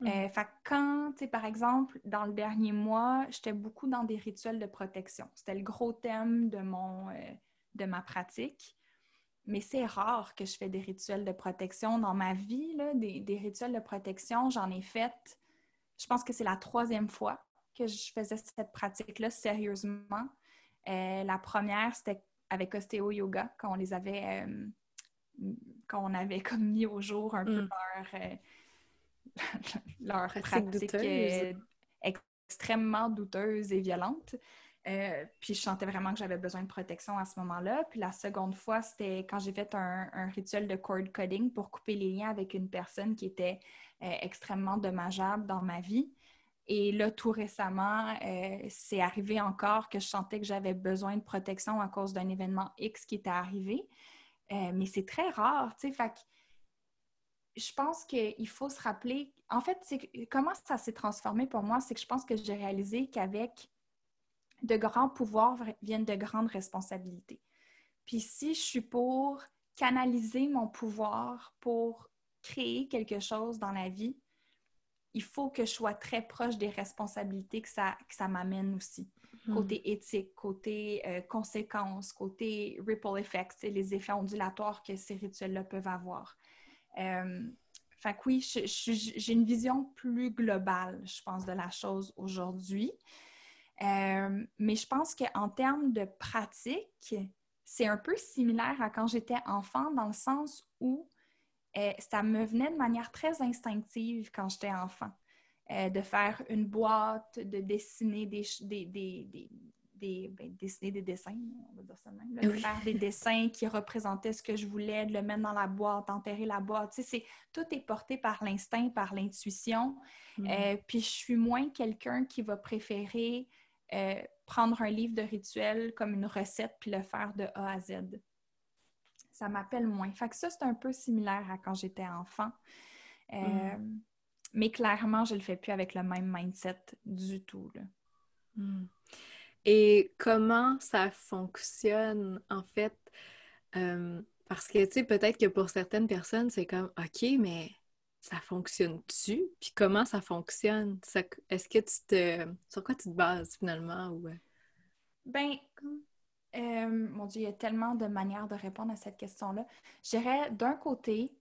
Mm. Euh, fait quand, tu sais, par exemple, dans le dernier mois, j'étais beaucoup dans des rituels de protection. C'était le gros thème de, mon, euh, de ma pratique. Mais c'est rare que je fais des rituels de protection dans ma vie. Là, des, des rituels de protection, j'en ai fait, je pense que c'est la troisième fois que je faisais cette pratique-là sérieusement. Euh, la première, c'était avec Ostéo Yoga, quand on les avait, euh, quand on avait comme mis au jour un peu mm. leur, euh, leur pratique, extrêmement douteuse et violente. puis je sentais vraiment que j'avais besoin de protection à ce moment-là. Puis la seconde fois, c'était quand j'ai fait un, un, rituel de cord cutting pour couper les liens avec une personne qui était extrêmement dommageable dans ma vie. Et là, tout récemment, euh, c'est arrivé encore que je sentais que j'avais besoin de protection à cause d'un événement X qui était arrivé. Euh, mais c'est très rare, tu sais. Fait je pense qu'il faut se rappeler. En fait, comment ça s'est transformé pour moi, c'est que je pense que j'ai réalisé qu'avec de grands pouvoirs viennent de grandes responsabilités. Puis si je suis pour canaliser mon pouvoir pour créer quelque chose dans la vie, il faut que je sois très proche des responsabilités que ça, que ça m'amène aussi. Hmm. Côté éthique, côté euh, conséquences, côté ripple effects, les effets ondulatoires que ces rituels-là peuvent avoir. Euh, fait que oui, j'ai une vision plus globale, je pense, de la chose aujourd'hui. Euh, mais je pense qu'en termes de pratique, c'est un peu similaire à quand j'étais enfant, dans le sens où euh, ça me venait de manière très instinctive quand j'étais enfant. Euh, de faire une boîte, de dessiner des, des, des, des ben, dessiner des dessins, on va dire ça même, de faire des dessins qui représentaient ce que je voulais, de le mettre dans la boîte, enterrer la boîte. Tu sais, tout est porté par l'instinct, par l'intuition. Mm. Euh, puis je suis moins quelqu'un qui va préférer prendre un livre de rituel comme une recette puis le faire de A à Z ça m'appelle moins. Fait que ça, c'est un peu similaire à quand j'étais enfant. Euh, mm. Mais clairement, je le fais plus avec le même mindset du tout. Mm. Et comment ça fonctionne, en fait? Euh, parce que, tu sais, peut-être que pour certaines personnes, c'est comme, OK, mais ça fonctionne-tu? Puis comment ça fonctionne? Est-ce que tu te... Sur quoi tu te bases, finalement? Ou... Euh? Ben, euh, mon Dieu, il y a tellement de manières de répondre à cette question-là. Je dirais, d'un côté,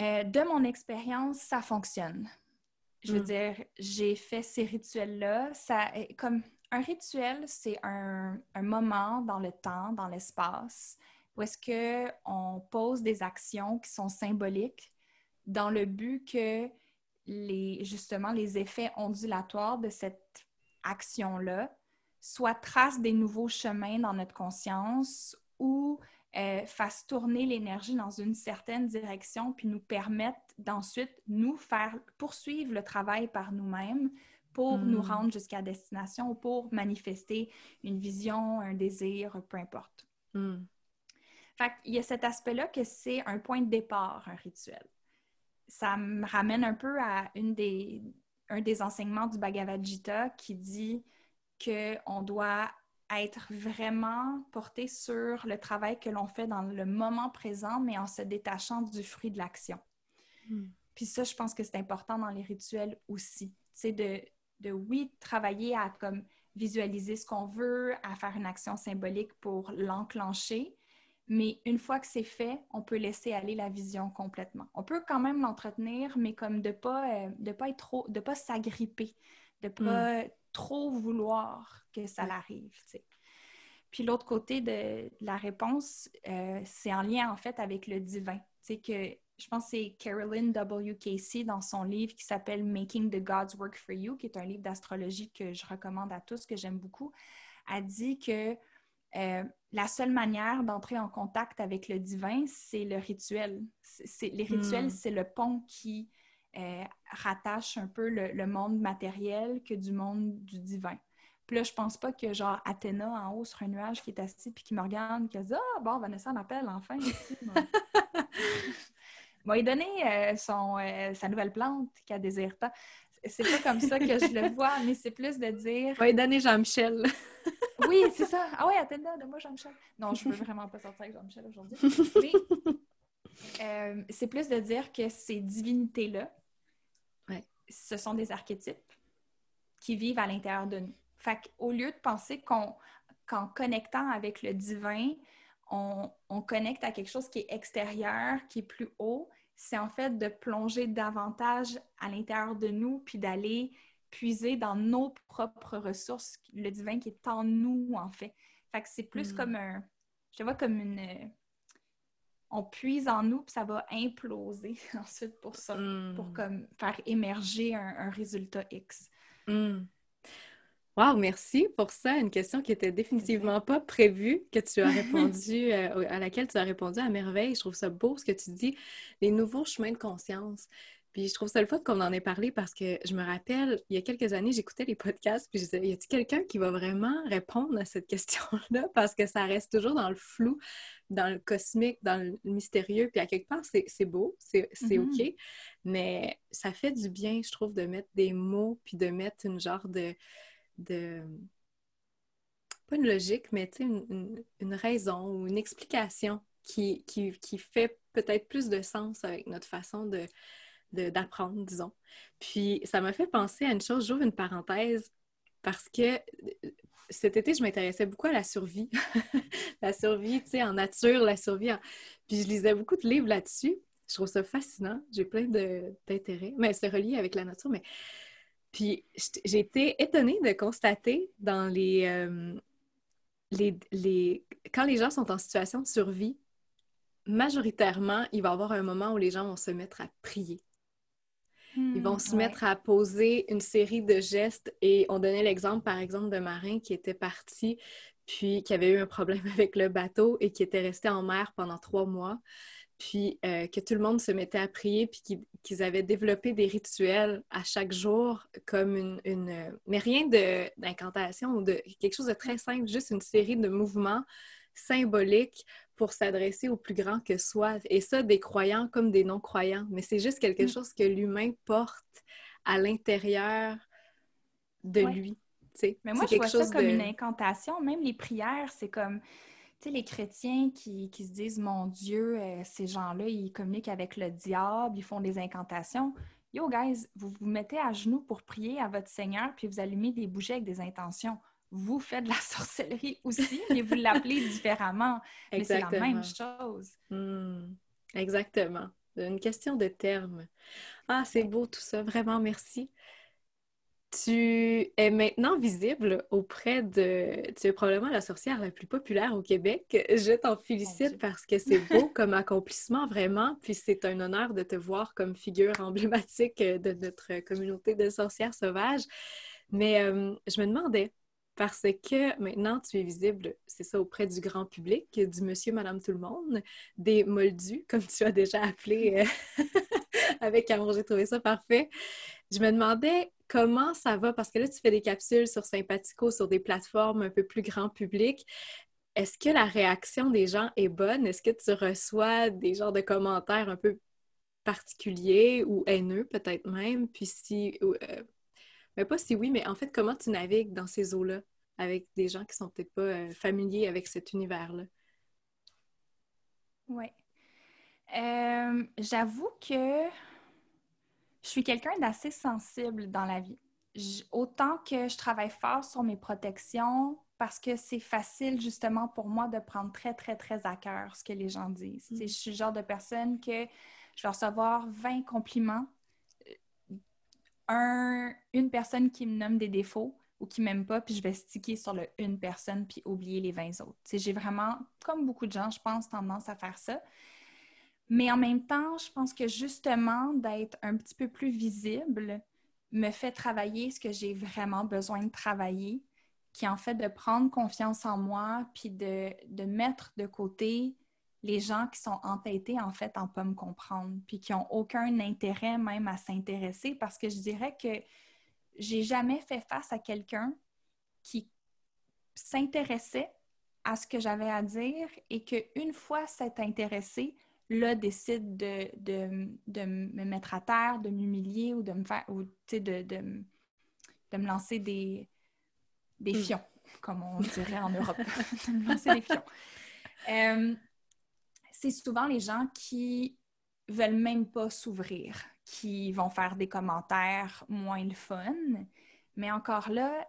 euh, de mon expérience, ça fonctionne. Je veux mm. dire, j'ai fait ces rituels-là. Ça, comme un rituel, c'est un, moment dans le temps, dans l'espace, où est-ce qu'on pose des actions qui sont symboliques dans le but que les, justement les effets ondulatoires de cette action-là soit trace des nouveaux chemins dans notre conscience ou euh, fasse tourner l'énergie dans une certaine direction, puis nous permettre d'ensuite nous faire poursuivre le travail par nous-mêmes pour nous hmm. rendre jusqu'à destination ou pour manifester une vision, un désir, peu importe. Hmm. Fait Il y a cet aspect-là que c'est un point de départ, un rituel. Ça me ramène un peu à une des, un des enseignements du Bhagavad Gita qui dit qu'on doit être vraiment porté sur le travail que l'on fait dans le moment présent, mais en se détachant du fruit de l'action. Hmm. Puis ça, je pense que c'est important dans les rituels aussi. C'est de, de, oui, travailler à comme visualiser ce qu'on veut, à faire une action symbolique pour l'enclencher, mais une fois que c'est fait, on peut laisser aller la vision complètement. On peut quand même l'entretenir, mais comme de pas euh, pas être trop, de pas s'agripper, de pas hmm trop vouloir que ça l'arrive. Puis l'autre côté de, la réponse, euh, c'est en lien en fait avec le divin. Sais, que je pense que c'est Carolyn W. Casey dans son livre qui s'appelle Making the Gods Work for You, qui est un livre d'astrologie que je recommande à tous, que j'aime beaucoup, a dit que euh, la seule manière d'entrer en contact avec le divin, c'est le rituel. C'est, les rituels, hmm. c'est le pont qui euh, rattache un peu le, monde matériel que du monde du divin. Puis là, je pense pas que genre Athéna en haut sur un nuage qui est assis puis qui me regarde, qui a dit Ah, bon, Vanessa m'appelle enfin ici. va lui donner euh, son, sa nouvelle plante qu'elle désire tant c'est pas comme ça que je le vois, mais c'est plus de dire. Oui, donner Jean-Michel. oui, c'est ça. Ah ouais, attends, donne-moi Jean-Michel. Non, je veux vraiment pas sortir avec Jean-Michel aujourd'hui. Mais euh, c'est plus de dire que ces divinités-là, ce sont des archétypes qui vivent à l'intérieur de nous. Fait qu'au lieu de penser qu'on, qu'en connectant avec le divin, on, on connecte à quelque chose qui est extérieur, qui est plus haut, c'est en fait de plonger davantage à l'intérieur de nous, puis d'aller puiser dans nos propres ressources, le divin qui est en nous, en fait. Fait que c'est plus mm. comme un... Je vois comme une... On puise en nous, puis ça va imploser ensuite pour ça, pour mm. comme faire émerger un, résultat X. Mm. Wow, merci pour ça. Une question qui était définitivement pas prévue, que tu as répondu, euh, à laquelle tu as répondu à merveille. Je trouve ça beau ce que tu dis, les nouveaux chemins de conscience. Puis je trouve ça le fun qu'on en ait parlé parce que je me rappelle, il y a quelques années, j'écoutais les podcasts, puis je disais, y a-t-il quelqu'un qui va vraiment répondre à cette question-là? Parce que ça reste toujours dans le flou, dans le cosmique, dans le mystérieux. Puis à quelque part, c'est beau, c'est mm-hmm. OK. Mais ça fait du bien, je trouve, de mettre des mots, puis de mettre une genre de de pas une logique, mais une, une, raison ou une explication qui, qui, qui fait peut-être plus de sens avec notre façon de, d'apprendre, disons. Puis ça m'a fait penser à une chose, j'ouvre une parenthèse, parce que euh, cet été, je m'intéressais beaucoup à la survie. la survie, tu sais, en nature, la survie. Puis je lisais beaucoup de livres là-dessus. Je trouve ça fascinant. J'ai plein d'intérêts. Mais c'est relié avec la nature. Mais puis j'ai été étonnée de constater dans euh, les, les, Quand les gens sont en situation de survie, majoritairement, il va y avoir un moment où les gens vont se mettre à prier. Ils vont hmm, se mettre à poser une série de gestes et on donnait l'exemple, par exemple, de marin qui était parti puis qui avait eu un problème avec le bateau et qui était resté en mer pendant trois mois. Puis euh, que tout le monde se mettait à prier, puis qu'ils avaient développé des rituels à chaque jour, comme une... Euh, mais rien d'incantation ou de quelque chose de très simple, juste une série de mouvements symboliques pour s'adresser au plus grand que soi. Et ça, des croyants comme des non-croyants. Mais c'est juste quelque mm. chose que l'humain porte à l'intérieur de lui. Mais moi, je vois ça comme une incantation. Même les prières, c'est comme sais, les chrétiens qui, se disent Mon Dieu, euh, ces gens-là, ils communiquent avec le diable, ils font des incantations. Yo, guys, vous vous mettez à genoux pour prier à votre Seigneur, puis vous allumez des bougies avec des intentions. Vous faites de la sorcellerie aussi, mais vous l'appelez différemment. Mais c'est la même chose. Hmm. Exactement. Une question de termes. Ah, c'est beau tout ça. Vraiment, merci. Tu es maintenant visible auprès de... Tu es probablement la sorcière la plus populaire au Québec. Je t'en félicite parce que c'est beau comme accomplissement, vraiment. Puis c'est un honneur de te voir comme figure emblématique de notre communauté de sorcières sauvages. Mais euh, je me demandais, parce que maintenant tu es visible, c'est ça, auprès du grand public, du monsieur, madame, tout le monde, des moldus, comme tu as déjà appelé euh, avec amour, j'ai trouvé ça parfait. Je me demandais comment ça va, parce que là, tu fais des capsules sur Sympathico, sur des plateformes un peu plus grand public. Est-ce que la réaction des gens est bonne? Est-ce que tu reçois des genres de commentaires un peu particuliers ou haineux peut-être même? Puis si, euh, mais pas si oui, mais en fait, comment tu navigues dans ces eaux-là avec des gens qui sont peut-être pas euh, familiers avec cet univers-là? Oui. Euh, j'avoue que je suis quelqu'un d'assez sensible dans la vie. autant que je travaille fort sur mes protections, parce que c'est facile justement pour moi de prendre très, très, très à cœur ce que les gens disent. Mm. Je suis le genre de personne que je vais recevoir 20 compliments. Un, une personne qui me nomme des défauts ou qui m'aime pas, puis je vais sticker sur le une personne puis oublier les 20 autres. J'ai vraiment, comme beaucoup de gens, je pense, tendance à faire ça. Mais en même temps, je pense que justement, d'être un petit peu plus visible me fait travailler ce que j'ai vraiment besoin de travailler, qui en fait de prendre confiance en moi, puis de mettre de côté les gens qui sont entêtés en fait en pas me comprendre, puis qui n'ont aucun intérêt même à s'intéresser, parce que je dirais que j'ai jamais fait face à quelqu'un qui s'intéressait à ce que j'avais à dire et qu'une fois s'être intéressé, là, décide de, de, me mettre à terre, de m'humilier ou de me faire, ou de, de, de, me lancer des, des hmm. fions, comme on dirait en Europe, de me lancer des fions. Euh, c'est souvent les gens qui veulent même pas s'ouvrir, qui vont faire des commentaires moins le fun. Mais encore là,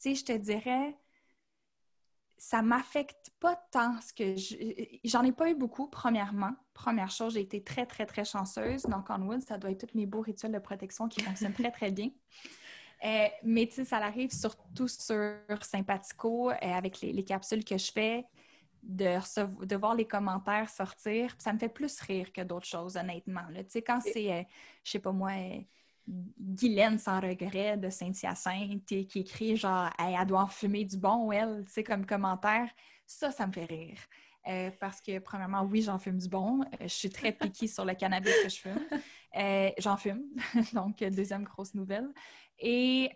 tu sais, je te dirais, ça m'affecte pas tant ce que j'en ai pas eu beaucoup premièrement. Première chose j'ai été très très très chanceuse. Donc en wood ça doit être tous mes beaux rituels de protection qui fonctionnent très très bien. Euh, mais tu sais ça arrive surtout sur Sympathico euh, avec les, capsules que je fais de, de voir les commentaires sortir ça me fait plus rire que d'autres choses honnêtement tu sais quand c'est euh, je sais pas moi Guylaine sans regret de Saint-Hyacinthe qui écrit genre elle doit en fumer du bon, elle, tu sais, comme commentaire. Ça, ça me fait rire. Euh, parce que, premièrement, oui, j'en fume du bon. Euh, je suis très piquée sur le cannabis que je fume. Euh, j'en fume. Donc, deuxième grosse nouvelle. Et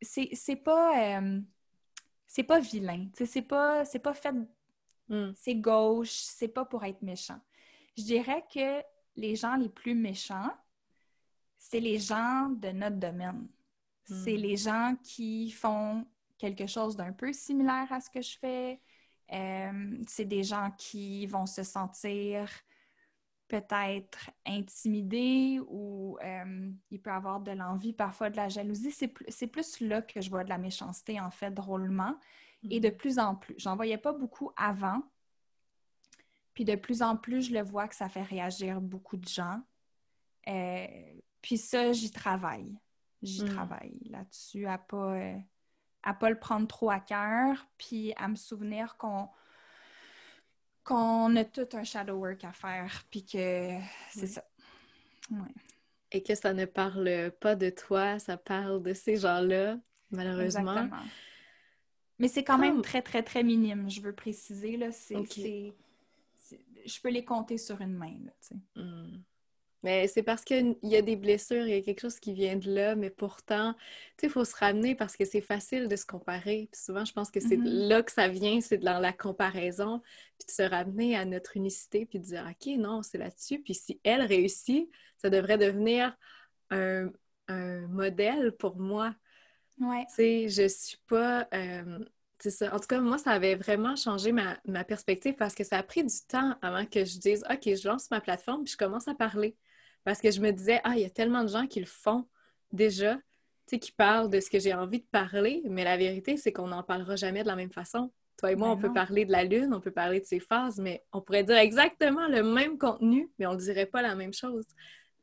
c'est pas. C'est pas vilain. C'est pas, pas fait. Hmm. C'est gauche. C'est pas pour être méchant. Je dirais que les gens les plus méchants, c'est les gens de notre domaine. C'est hmm. les gens qui font quelque chose d'un peu similaire à ce que je fais. Euh, c'est des gens qui vont se sentir peut-être intimidés ou euh, il peut avoir de l'envie, parfois de la jalousie. C'est plus, là que je vois de la méchanceté, en fait, drôlement. Et de hmm. plus en plus. J'en voyais pas beaucoup avant. Puis de plus en plus, je le vois que ça fait réagir beaucoup de gens. Euh, puis ça, j'y travaille. J'y hmm. travaille là-dessus, à pas, euh, à pas le prendre trop à cœur, puis à me souvenir qu'on qu'on a tout un shadow work à faire, puis que c'est ça. Et que ça ne parle pas de toi, ça parle de ces gens-là, malheureusement. Exactement. Mais c'est quand même très, très, très minime, je veux préciser. Là, c'est, je peux les compter sur une main. Là, hmm. Mais c'est parce qu'il y a des blessures, il y a quelque chose qui vient de là, mais pourtant, tu sais, il faut se ramener parce que c'est facile de se comparer. Puis souvent, je pense que c'est mm-hmm. là que ça vient, c'est dans la comparaison, puis de se ramener à notre unicité, puis de dire, OK, non, c'est là-dessus. Puis si elle réussit, ça devrait devenir un, modèle pour moi. Ouais. Tu sais, je suis pas... Euh, ça. En tout cas, moi, ça avait vraiment changé ma, ma, perspective parce que ça a pris du temps avant que je dise OK, je lance ma plateforme puis je commence à parler. Parce que je me disais, ah, il y a tellement de gens qui le font déjà, tu sais, qui parlent de ce que j'ai envie de parler, mais la vérité, c'est qu'on n'en parlera jamais de la même façon. Toi et moi, ben on peut parler de la Lune, on peut parler de ses phases, mais on pourrait dire exactement le même contenu, mais on ne dirait pas la même chose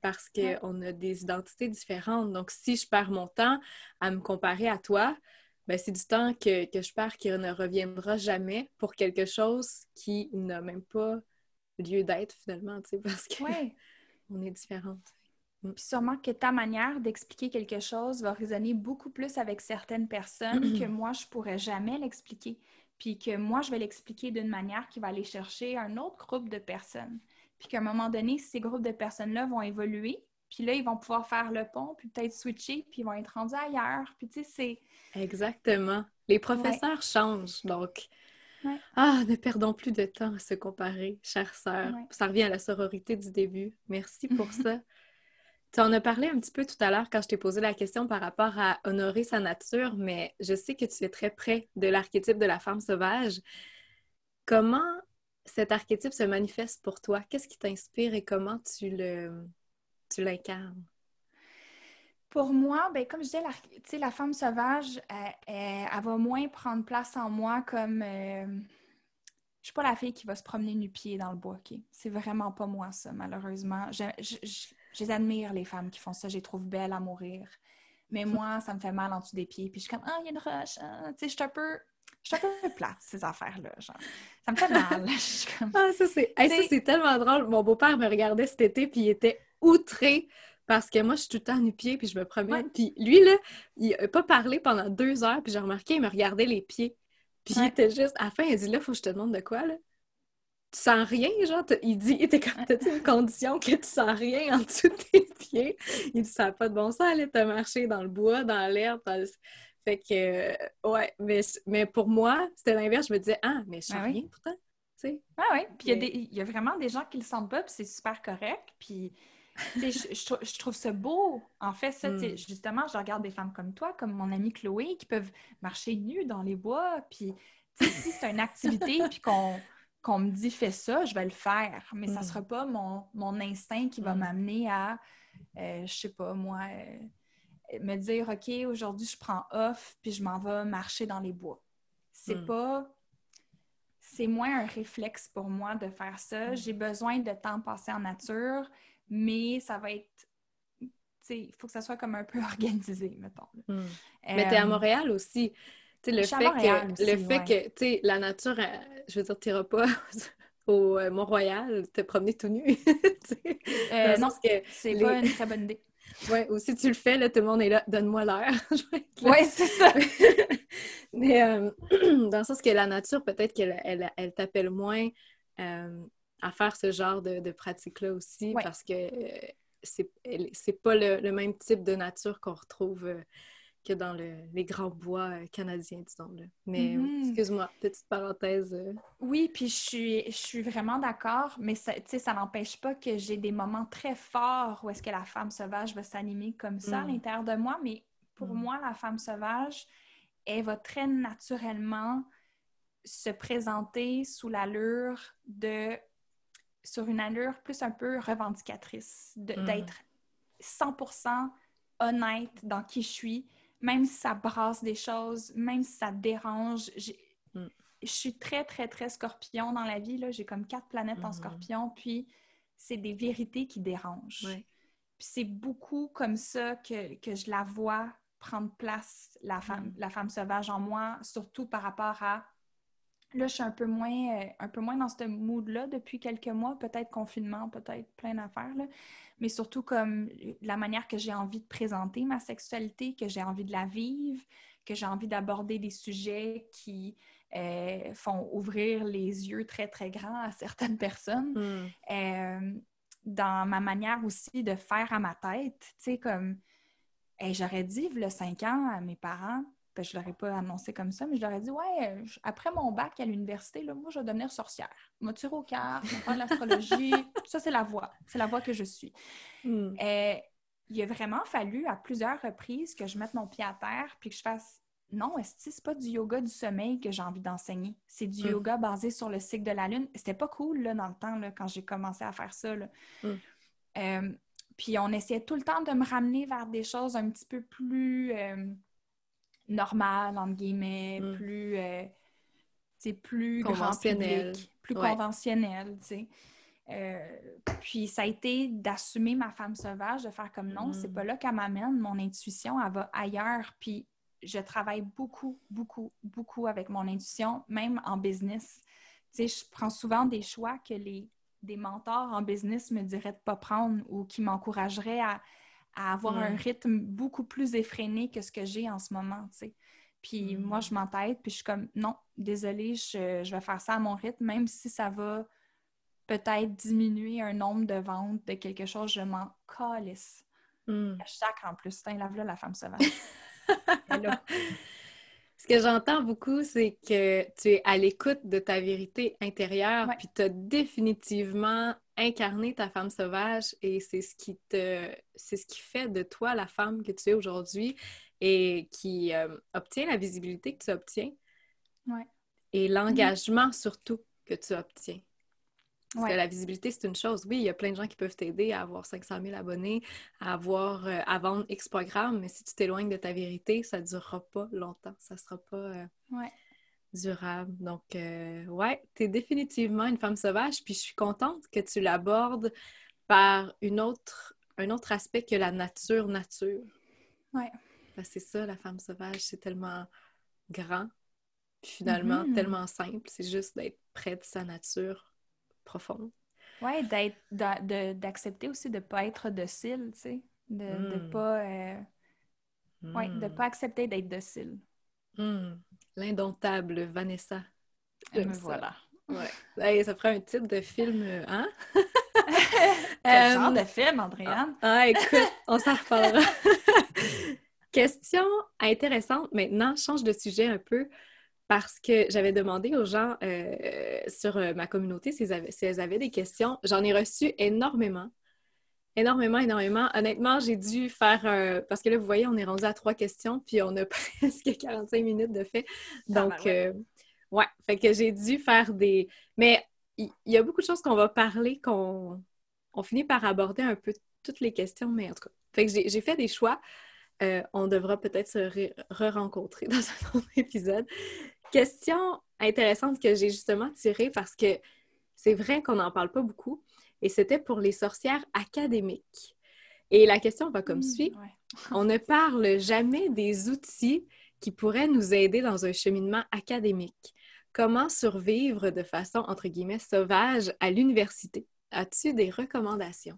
parce qu'on a des identités différentes. Donc, si je perds mon temps à me comparer à toi, ben, c'est du temps que, je perds qui ne reviendra jamais pour quelque chose qui n'a même pas lieu d'être finalement, tu sais, parce que on est différentes. Mm. Puis sûrement que ta manière d'expliquer quelque chose va résonner beaucoup plus avec certaines personnes que moi, je pourrais jamais l'expliquer. Puis que moi, je vais l'expliquer d'une manière qui va aller chercher un autre groupe de personnes. Puis qu'à un moment donné, ces groupes de personnes-là vont évoluer. Puis là, ils vont pouvoir faire le pont, puis peut-être switcher, puis ils vont être rendus ailleurs. Puis tu sais, c'est... Exactement. Les professeurs changent, donc ah, ne perdons plus de temps à se comparer, chère sœur. Ça revient à la sororité du début. Merci pour ça. Tu en as parlé un petit peu tout à l'heure quand je t'ai posé la question par rapport à honorer sa nature, mais je sais que tu es très près de l'archétype de la femme sauvage. Comment cet archétype se manifeste pour toi? Qu'est-ce qui t'inspire et comment tu le tu l'incarnes? Pour moi, ben, comme je disais, la, la femme sauvage, elle, va moins prendre place en moi comme. Euh, je suis pas la fille qui va se promener nu-pied dans le bois, OK? C'est vraiment pas moi, ça, malheureusement. Je, je, admire, les femmes qui font ça. Je les trouve belles à mourir. Mais moi, ça me fait mal en dessous des pieds. Puis je suis comme, ah, il y a une roche. Ah. Tu sais, je suis un peu. Je suis un peu plate, ces affaires-là. Genre. Ça me fait mal. Ah, ça, c'est tellement drôle. Mon beau-père me regardait cet été, puis il était outré parce que moi, je suis tout le temps nu-pied, puis je me promène. Puis lui, là, il n'a pas parlé pendant deux heures, puis j'ai remarqué, il me regardait les pieds. Puis il était juste, à la fin, il dit, là, faut que je te demande de quoi, là? Tu sens rien, genre? Il dit, était comme, t'as une condition que tu sens rien en dessous de tes pieds? Il dit, ça n'a pas de bon sens, aller te marcher dans le bois, dans l'herbe, Fait que, ouais, mais, mais pour moi, c'était l'inverse. Je me disais, ah, mais je sens rien pourtant. Ah oui, puis il y, a vraiment des gens qui le sentent pas, puis c'est super correct. Puis je, je, trouve ça beau. En fait, ça, hmm. justement, je regarde des femmes comme toi, comme mon amie Chloé, qui peuvent marcher nues dans les bois. Puis, si c'est une activité, puis qu'on me dit fais ça, je vais le faire. Mais ça ne hmm. sera pas mon, mon, instinct qui va hmm. m'amener à, euh, je sais pas, moi, euh, me dire OK, aujourd'hui, je prends off, puis je m'en vais marcher dans les bois. C'est pas c'est moins un réflexe pour moi de faire ça. J'ai besoin de temps passé en nature mais ça va être. Il faut que ça soit comme un peu organisé, mettons. Hmm. Mais tu es à euh, Montréal aussi. le fait, que, le fait que, la nature, euh, je veux dire, tu pas au euh, Mont-Royal te promener tout nu. non, c'est pas une très bonne idée. Oui, ou si tu le fais, là, tout le monde est là, donne-moi l'heure. oui, c'est ça. Mais dans le sens que la nature, peut-être qu'elle elle, t'appelle moins à faire ce genre de, pratique-là aussi parce que euh, c'est pas le, même type de nature qu'on retrouve euh, que dans les grands bois euh, canadiens, disons. Là. Mais mm-hmm. excuse-moi, petite parenthèse. Oui, puis je suis, je suis vraiment d'accord, mais ça, ça n'empêche pas que j'ai des moments très forts où est-ce que la femme sauvage va s'animer comme ça à mm. l'intérieur de moi. Mais pour mm. moi, la femme sauvage, elle va très naturellement se présenter sous l'allure de sur une allure plus un peu revendicatrice, mm. d'être 100% honnête dans qui je suis, même si ça brasse des choses, même si ça dérange. Mm. Je suis très, très, très scorpion dans la vie. J'ai comme quatre planètes en mm-hmm. scorpion, puis c'est des vérités qui dérangent. Puis c'est beaucoup comme ça que, que, je la vois prendre place, la femme, mm. la femme sauvage en moi, surtout par rapport à Là, je suis un peu moins, euh, un peu moins dans ce mood-là depuis quelques mois, peut-être confinement, peut-être plein d'affaires, mais surtout comme la manière que j'ai envie de présenter ma sexualité, que j'ai envie de la vivre, que j'ai envie d'aborder des sujets qui euh, font ouvrir les yeux très, très grands à certaines personnes. Hmm. Euh, dans ma manière aussi de faire à ma tête, tu sais, comme j'aurais dit, a cinq ans, à mes parents, ben, je ne l'aurais pas annoncé comme ça, mais je leur ai dit Ouais, après mon bac à l'université, moi, je vais devenir sorcière. Je vais au cœur, je vais faire de l'astrologie. ça, c'est la voie. C'est la voie que je suis. Hmm. Et il a vraiment fallu à plusieurs reprises que je mette mon pied à terre puis que je fasse non, est-ce c'est pas du yoga du sommeil que j'ai envie d'enseigner? C'est du hmm. yoga basé sur le cycle de la lune. C'était pas cool là, dans le temps là, quand j'ai commencé à faire ça. Hmm. Euh, puis on essayait tout le temps de me ramener vers des choses un petit peu plus euh, normal, entre guillemets, mm. plus, euh, plus conventionnel. plus conventionnel, tu sais. Euh, puis ça a été d'assumer ma femme sauvage, de faire comme non, c'est mm. pas là qu'elle m'amène, mon intuition, elle va ailleurs. Puis je travaille beaucoup, beaucoup, beaucoup avec mon intuition, même en business. Tu sais, je prends souvent des choix que les, des mentors en business me diraient de pas prendre ou qui m'encourageraient à, à avoir un rythme beaucoup plus effréné que ce que j'ai en ce moment, tu sais. Puis moi, je m'entête, puis je suis comme, non, désolée, je, vais faire ça à mon rythme, même si ça va peut-être diminuer un nombre de ventes de quelque chose, je m'en calisse. Mm. Je en plus. Tiens, lave-là la femme sauvage. Ce que j'entends beaucoup, c'est que tu es à l'écoute de ta vérité intérieure, puis tu as définitivement incarné ta femme sauvage et c'est ce qui te c'est ce qui fait de toi la femme que tu es aujourd'hui et qui euh, obtient la visibilité que tu obtiens. Et l'engagement surtout que tu obtiens. Parce que la visibilité, c'est une chose. Oui, il y a plein de gens qui peuvent t'aider à avoir 500 000 abonnés, à, avoir, euh, à vendre X programmes, mais si tu t'éloignes de ta vérité, ça ne durera pas longtemps. Ça sera pas euh, durable. Donc, euh, ouais, tu es définitivement une femme sauvage, puis je suis contente que tu l'abordes par une autre, un autre aspect que la nature-nature. Ouais. c'est ça, la femme sauvage, c'est tellement grand, finalement, Mhm. tellement simple. C'est juste d'être près de sa nature profonde. Ouais, d'accepter aussi de ne pas être docile, tu sais. De ne Mm. pas, euh, ouais, de Mm. pas accepter d'être docile. Mm. L'indomptable Vanessa. Et J'aime me ça. voilà. Ouais. Hey, ça ferait un titre de film, euh, hein? Quel Euh, genre de film, Andréane? Ah, écoute, on s'en reparlera. Question intéressante. Maintenant, change de sujet un peu parce que j'avais demandé aux gens euh, sur ma communauté s'ils avaient, si elles avaient des questions. J'en ai reçu énormément. Énormément, énormément. Honnêtement, j'ai dû faire un... Parce que là, vous voyez, on est rendu à trois questions, puis on a presque 45 minutes de fait. Donc, Tabarouette. euh, ouais. Fait que j'ai dû faire des... Mais il y, a beaucoup de choses qu'on va parler, qu'on on finit par aborder un peu toutes les questions, mais en tout cas. Fait que j'ai fait des choix. Euh, on devra peut-être se re- re-rencontrer dans un autre épisode. Question intéressante que j'ai justement tirée parce que c'est vrai qu'on n'en parle pas beaucoup et c'était pour les sorcières académiques. Et la question va comme Mm, suit. ouais. On ne parle jamais des outils qui pourraient nous aider dans un cheminement académique. Comment survivre de façon, entre guillemets, sauvage à l'université? As-tu des recommandations?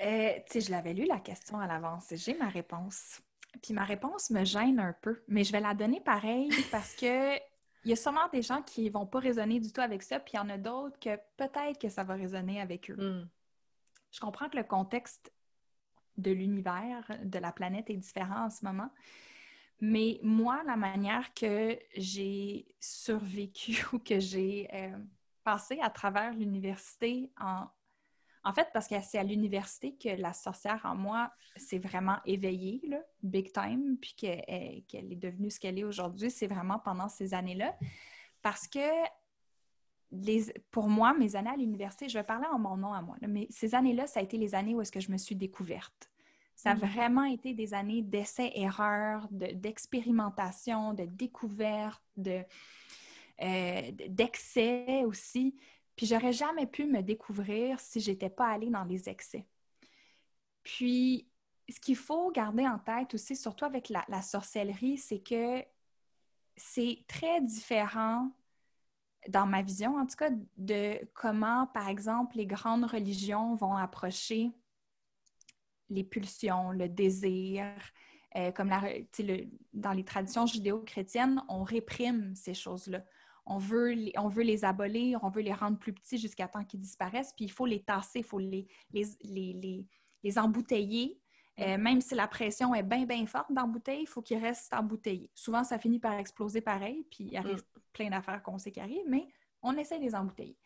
Euh, tu sais, je l'avais lu la question à l'avance. J'ai ma réponse. Puis ma réponse me gêne un peu, mais je vais la donner pareil parce que il y a sûrement des gens qui vont pas raisonner du tout avec ça, puis il y en a d'autres que peut-être que ça va résonner avec eux. Hmm. Je comprends que le contexte de l'univers, de la planète est différent en ce moment. Mais moi, la manière que j'ai survécu ou que j'ai euh, passé à travers l'université en... En fait, parce que c'est à l'université que la sorcière en moi s'est vraiment éveillée, là, big time, puis qu'elle est, qu'elle est devenue ce qu'elle est aujourd'hui, c'est vraiment pendant ces années-là. Parce que les, pour moi, mes années à l'université, je vais parler en mon nom à moi, là, mais ces années-là, ça a été les années où est-ce que je me suis découverte. Ça a Mhm. vraiment été des années d'essais-erreurs, de- d'expérimentation, de, découverte, de, euh, d'excès aussi. Puis j'aurais jamais pu me découvrir si j'étais pas allée dans les excès. Puis ce qu'il faut garder en tête aussi, surtout avec la, sorcellerie, c'est que c'est très différent dans ma vision, en tout cas, de comment, par exemple, les grandes religions vont approcher les pulsions, le désir. Euh, comme dans les traditions judéo-chrétiennes, on réprime ces choses-là. On veut, les, on veut les abolir, on veut les rendre plus petits jusqu'à temps qu'ils disparaissent, puis il faut les tasser, il faut les, les, les, les, les embouteiller. Euh, même si la pression est bien, bien forte bouteille, il faut qu'ils restent embouteillés. Souvent, ça finit par exploser pareil, puis il arrive plein d'affaires qu'on sait qui arrivent, mais on essaie de les embouteiller.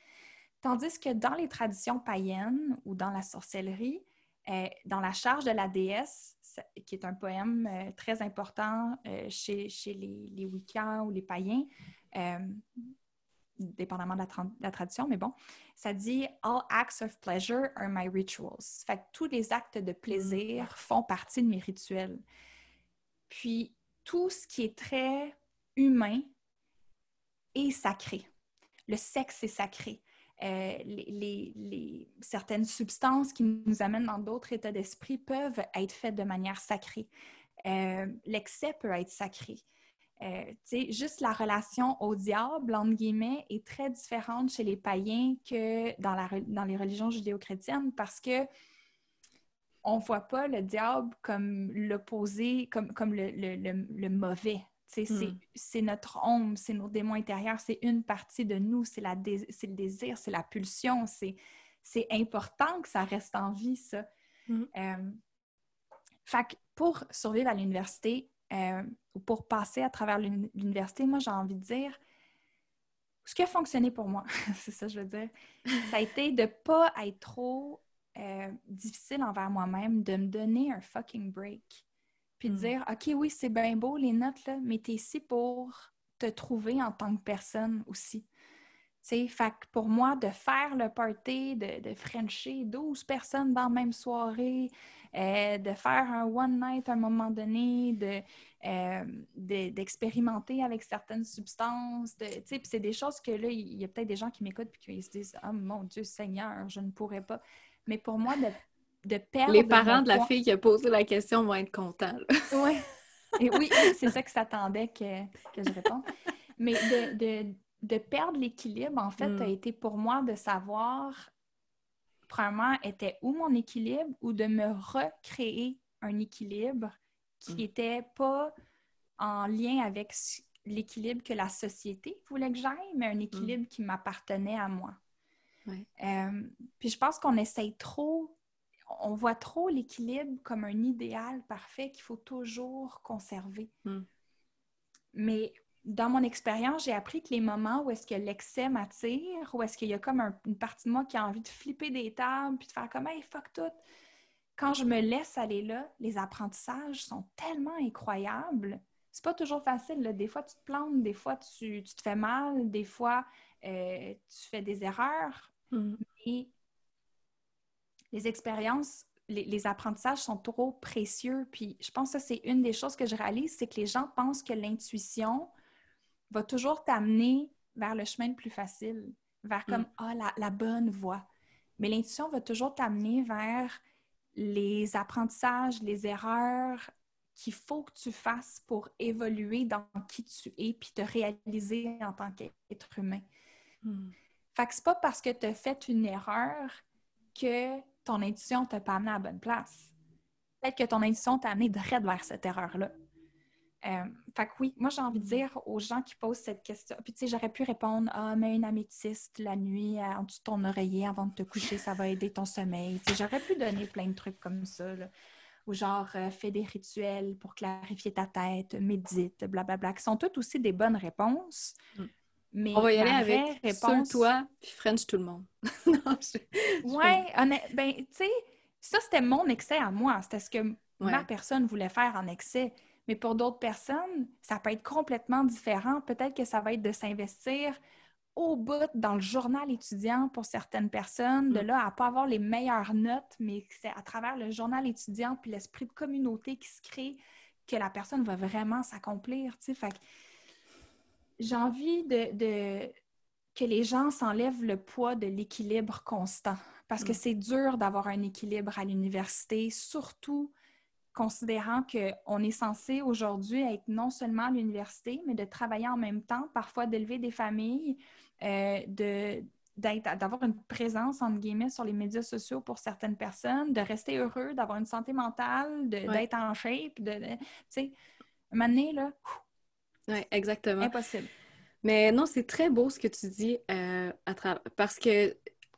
Tandis que dans les traditions païennes ou dans la sorcellerie, euh, dans la charge de la déesse, qui est un poème euh, très important euh, chez, chez les, les Wiccans ou les païens, euh, dépendamment de la, tra- la tradition, mais bon, ça dit All acts of pleasure are my rituals. Fait que tous les actes de plaisir font partie de mes rituels. Puis tout ce qui est très humain est sacré. Le sexe est sacré. Euh, les, certaines substances qui nous amènent dans d'autres états d'esprit peuvent être faites de manière sacrée. Euh, L'excès peut être sacré. Euh, juste la relation au diable, entre guillemets, est très différente chez les païens que dans, les religions judéo-chrétiennes parce que on voit pas le diable comme l'opposé, comme, le mauvais. Sais, c'est- Mm. C'est notre ombre, c'est nos démons intérieurs, c'est une partie de nous, c'est dé- le désir, c'est la pulsion, c'est important que ça reste en vie, ça. Mm. Euh, fait que pour survivre à l'université euh, ou pour passer à travers l'uni- l'université, moi, j'ai envie de dire ce qui a fonctionné pour moi, c'est ça que je veux dire, ça a été de pas être trop euh, difficile envers moi-même, de me donner un fucking break. Puis de Mm. dire, OK, oui, c'est bien beau les notes, là, mais tu es ici pour te trouver en tant que personne aussi. Tu sais, fait que pour moi, de faire le party, de, de frencher 12 personnes dans la même soirée, euh, de faire un one night à un moment donné, de, euh, de- d'expérimenter avec certaines substances. De, tu sais, puis c'est des choses que là, il y a peut-être des gens qui m'écoutent et qui se disent Oh mon Dieu Seigneur, je ne pourrais pas. Mais pour moi, de, de perdre. Les parents de la poids- fille qui a posé la question vont être contents. Et oui, c'est ça que s'attendait que, que je réponde. Mais de, de, perdre l'équilibre, en fait, a mm. été pour moi de savoir, premièrement, était où mon équilibre ou de me recréer un équilibre qui n'était mm. pas en lien avec l'équilibre que la société voulait que j'aille, mais un équilibre qui m'appartenait à moi. Euh, puis je pense qu'on essaye trop, on voit trop l'équilibre comme un idéal parfait qu'il faut toujours conserver. Mm. Mais dans mon expérience, j'ai appris que les moments où est-ce que l'excès m'attire, où est-ce qu'il y a comme une partie de moi qui a envie de flipper des tables puis de faire comme hey fuck tout, quand je me laisse aller là, les apprentissages sont tellement incroyables. C'est pas toujours facile. Des fois, tu te plantes, des fois, tu, te fais mal, des fois, euh, tu fais des erreurs. Mm. Mais les expériences, les, apprentissages sont trop précieux. Puis je pense que c'est une des choses que je réalise, c'est que les gens pensent que l'intuition va toujours t'amener vers le chemin le plus facile, vers comme, mm. ah, la, la bonne voie. Mais l'intuition va toujours t'amener vers les apprentissages, les erreurs qu'il faut que tu fasses pour évoluer dans qui tu es puis te réaliser en tant qu'être humain. Hmm. Fait que c'est pas parce que tu as fait une erreur que ton intuition t'a pas amené à la bonne place. Peut-être que ton intuition t'a amené direct vers cette erreur-là. Euh, fait que oui, moi j'ai envie de dire aux gens qui posent cette question, puis tu sais, j'aurais pu répondre Ah, mais une améthyste la nuit en dessous de ton oreiller avant de te coucher, ça va aider ton sommeil. J'aurais pu donner plein de trucs comme ça. Là. Ou genre, euh, fais des rituels pour clarifier ta tête, médite, blablabla, qui sont toutes aussi des bonnes réponses. Mm. Mais On va y aller avec réponse... toi, puis French tout le monde. non, Ouais, ben, tu sais, ça c'était mon excès à moi. C'était ce que ma personne voulait faire en excès. Mais pour d'autres personnes, ça peut être complètement différent. Peut-être que ça va être de s'investir au bout dans le journal étudiant pour certaines personnes, de mm. là à pas avoir les meilleures notes, mais c'est à travers le journal étudiant puis l'esprit de communauté qui se crée que la personne va vraiment s'accomplir. Fait j'ai envie de, que les gens s'enlèvent le poids de l'équilibre constant parce que mm. c'est dur d'avoir un équilibre à l'université, surtout considérant qu'on est censé aujourd'hui être non seulement à l'université, mais de travailler en même temps, parfois d'élever des familles, euh, d'avoir une présence, entre guillemets, sur les médias sociaux pour certaines personnes, de rester heureux, d'avoir une santé mentale, d'être en shape, de, tu sais, là... Oui, exactement. Impossible. Mais non, c'est très beau ce que tu dis euh, à parce que,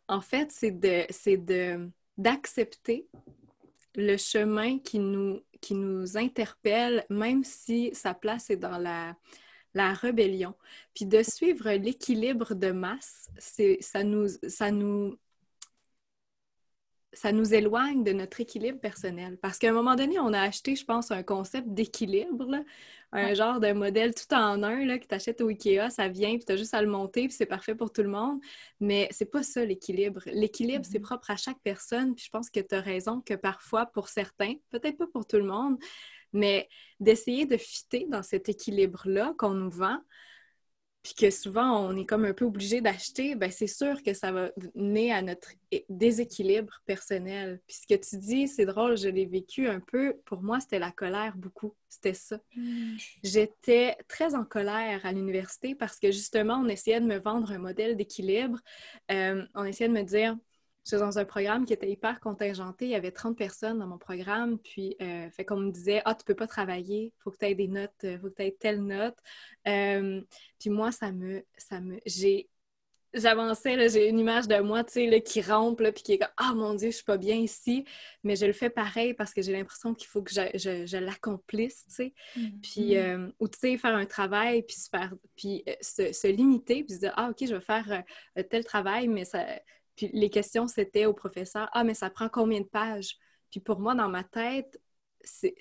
en fait, c'est de d'accepter le chemin qui nous, qui nous interpelle, même si sa place est dans la, la rébellion. Puis de suivre l'équilibre de masse, ça nous, ça nous ça nous éloigne de notre équilibre personnel. Parce qu'à un moment donné, on a acheté, je pense, un concept d'équilibre, un genre de modèle tout en un là, que tu achètes au Ikea, ça vient, puis tu as juste à le monter, puis c'est parfait pour tout le monde. Mais c'est pas ça l'équilibre. L'équilibre, c'est mm-hmm. propre à chaque personne, puis je pense que tu as raison que parfois, pour certains, peut-être pas pour tout le monde, mais d'essayer de fitter dans cet équilibre-là qu'on nous vend, puis que souvent on est comme un peu obligé d'acheter, ben c'est sûr que ça va mener à notre déséquilibre personnel. Puis ce que tu dis, c'est drôle, je l'ai vécu un peu. Pour moi, c'était la colère beaucoup. C'était ça. Hmm. J'étais très en colère à l'université parce que justement, on essayait de me vendre un modèle d'équilibre. Euh, on essayait de me dire, J'étais dans un programme qui était hyper contingenté. Il y avait 30 personnes dans mon programme. Puis, euh, fait qu'on me disait Ah, tu peux pas travailler, il faut que tu aies des notes, il euh, faut que tu aies telle note. Euh, puis moi, ça me. Ça me j'ai. J'avançais, j'ai une image de moi, tu sais, qui rampe, puis qui est comme Ah mon Dieu, je suis pas bien ici. Mais je le fais pareil parce que j'ai l'impression qu'il faut que je, je, l'accomplisse, tu sais. Mm-hmm. Puis, ou tu sais, faire un travail, puis se faire. Puis se, se, limiter, puis se dire Ah, OK, je vais faire tel travail, mais ça puis les questions, c'était au professeur Ah, mais ça prend combien de pages? Puis pour moi, dans ma tête, c'est,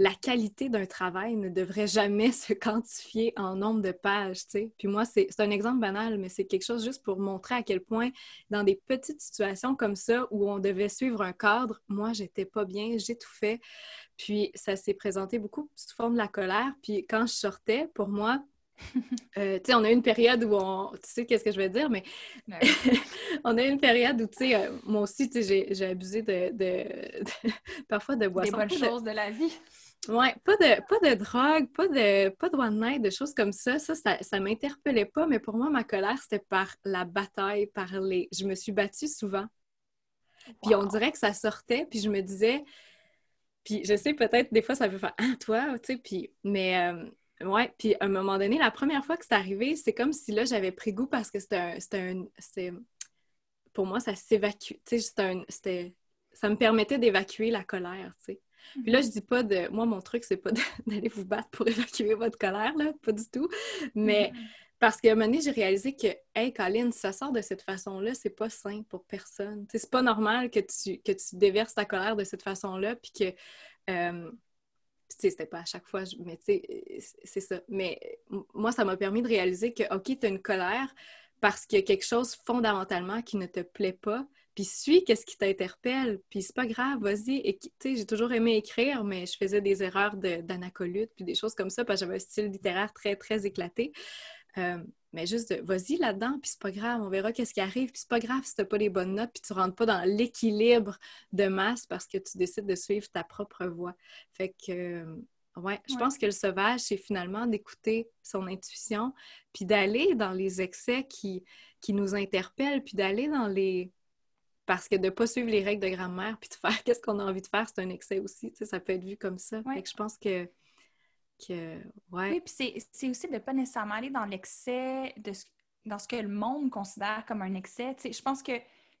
la qualité d'un travail ne devrait jamais se quantifier en nombre de pages, tu sais. Puis moi, c'est, un exemple banal, mais c'est quelque chose juste pour montrer à quel point, dans des petites situations comme ça, où on devait suivre un cadre, moi, j'étais pas bien, j'étouffais. Puis ça s'est présenté beaucoup sous forme de la colère. Puis quand je sortais, pour moi, euh, on a eu une période où on. Tu sais qu'est-ce que je veux dire, mais on a eu une période où, tu sais, euh, moi aussi, tu sais, j'ai abusé de, parfois de boissons. Des bonnes choses de... la vie. Ouais, pas de, pas de drogue, pas de, pas de one night, de choses comme ça. Ça, ça, ça m'interpellait pas, mais pour moi, ma colère, c'était par la bataille, par les... Je me suis battue souvent. Puis on dirait que ça sortait, puis je me disais... Puis je sais, peut-être, des fois, ça peut faire « Ah, toi! » tu sais, puis... Mais... Euh, ouais, puis à un moment donné, la première fois que c'est arrivé, c'est comme si là, j'avais pris goût parce que c'était un... Pour moi, ça s'évacue. Tu sais, c'était... Ça me permettait d'évacuer la colère, tu sais. Puis là, je dis pas de. Moi, mon truc, c'est pas d'aller vous battre pour évacuer votre colère, là, pas du tout. Mais mm-hmm. parce qu'à un moment donné, j'ai réalisé que, hey, Colin, si ça sort de cette façon-là, c'est pas sain pour personne. c'est pas normal que tu, que tu déverses ta colère de cette façon-là, puis que. Euh, tu sais, c'était pas à chaque fois, mais tu sais, c'est ça. Mais moi, ça m'a permis de réaliser que, OK, tu as une colère parce qu'il y a quelque chose fondamentalement qui ne te plaît pas, puis suis qu'est-ce qui t'interpelle, puis c'est pas grave, vas-y. Et tu sais, j'ai toujours aimé écrire, mais je faisais des erreurs d'anacolute, puis des choses comme ça, parce que j'avais un style littéraire très, très éclaté. Euh, mais juste, vas-y là-dedans, puis c'est pas grave, on verra qu'est-ce qui arrive, puis c'est pas grave si t'as pas les bonnes notes, puis tu rentres pas dans l'équilibre de masse parce que tu décides de suivre ta propre voie. Fait que, euh, ouais, je pense que le sauvage, c'est finalement d'écouter son intuition, puis d'aller dans les excès qui, qui nous interpellent, puis d'aller dans les parce que de ne pas suivre les règles de grammaire puis de faire qu'est-ce qu'on a envie de faire, c'est un excès aussi. Tu sais, ça peut être vu comme ça. je pense que. Que ouais. Oui, puis c'est aussi de ne pas nécessairement aller dans l'excès, de dans ce que le monde considère comme un excès. Je pense que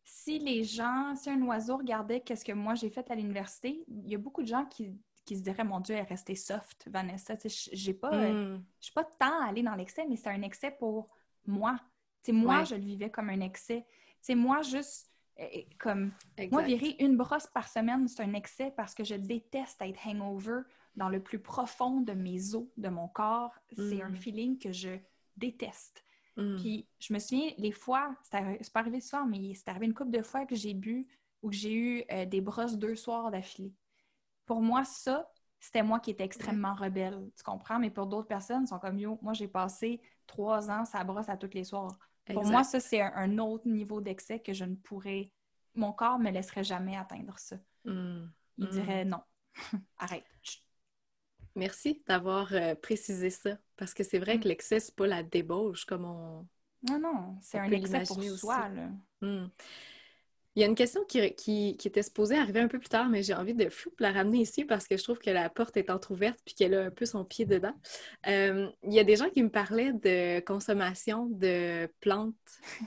si les gens, si un oiseau regardait qu'est-ce que moi j'ai fait à l'université, il y a beaucoup de gens qui, qui se diraient Mon Dieu, elle est restée soft, Vanessa. Tu sais, j'ai pas, mm. je suis pas tant allée dans l'excès, mais c'est un excès pour moi. Moi, je le vivais comme un excès. Moi, juste comme moi, virer une brosse par semaine, c'est un excès parce que je déteste être hangover dans le plus profond de mes os, de mon corps. C'est un mm. feeling que je déteste. Mm. Puis je me souviens, les fois, c'est pas arrivé soir, mais c'est arrivé une couple de fois que j'ai bu ou que j'ai eu euh, des brosses deux soirs d'affilée. Pour moi, ça, c'était moi qui étais extrêmement rebelle, tu comprends? Mais pour d'autres personnes, ils sont comme yo, moi j'ai passé trois ans, ça brosse à tous les soirs. Pour moi, ça, c'est un, autre niveau d'excès que je ne pourrais. Mon corps ne me laisserait jamais atteindre ça. Hmm. Il dirait non, arrête. Merci d'avoir euh, précisé ça. Parce que c'est vrai hmm. que l'excès, c'est pas la débauche comme on. Non, non, c'est un excès pour soi. Là. Il y a une question qui, qui, était supposée arriver un peu plus tard, mais j'ai envie de la ramener ici parce que je trouve que la porte est entr'ouverte puis qu'elle a un peu son pied dedans. Euh, il y a des gens qui me parlaient de consommation de plantes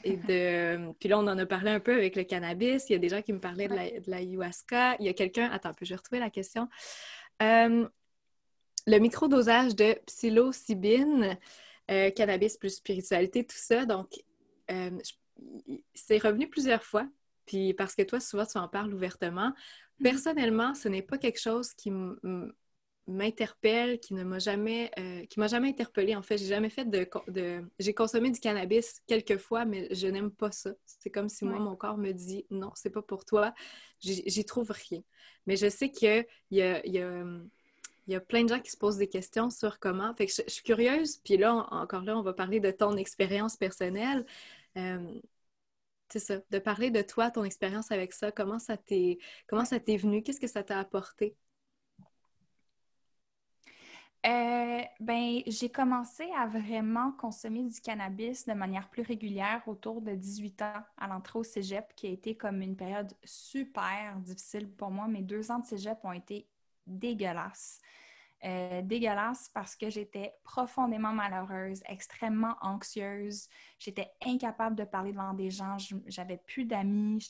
et de... puis là, on en a parlé un peu avec le cannabis. Il y a des gens qui me parlaient de la, de ayahuasca. Il y a quelqu'un... Attends, je vais retrouver la question. Euh, le microdosage de psilocybine, euh, cannabis plus spiritualité, tout ça. Donc, c'est revenu plusieurs fois. Puis parce que toi, souvent, tu en parles ouvertement. Mm-hmm. Personnellement, ce n'est pas quelque chose qui m'interpelle, qui ne m'a jamais, euh, qui m'a jamais interpellée. En fait, j'ai jamais fait de, de... j'ai consommé du cannabis quelques fois, mais je n'aime pas ça. C'est comme si moi, mon corps me dit non, c'est pas pour toi. J'y trouve rien. Mais je sais qu'il y a, y, a, y a plein de gens qui se posent des questions sur comment. Fait je, suis curieuse. Puis là, encore là, on va parler de ton expérience personnelle. Euh, c'est ça, de parler de toi, ton expérience avec ça, comment ça t'est, comment ça t'est venu, qu'est-ce que ça t'a apporté? Euh, ben, j'ai commencé à vraiment consommer du cannabis de manière plus régulière autour de 18 ans à l'entrée au cégep, qui a été comme une période super difficile pour moi. Mes deux ans de cégep ont été dégueulasses. Euh, dégueulasse parce que j'étais profondément malheureuse, extrêmement anxieuse. J'étais incapable de parler devant des gens. J'avais plus d'amis.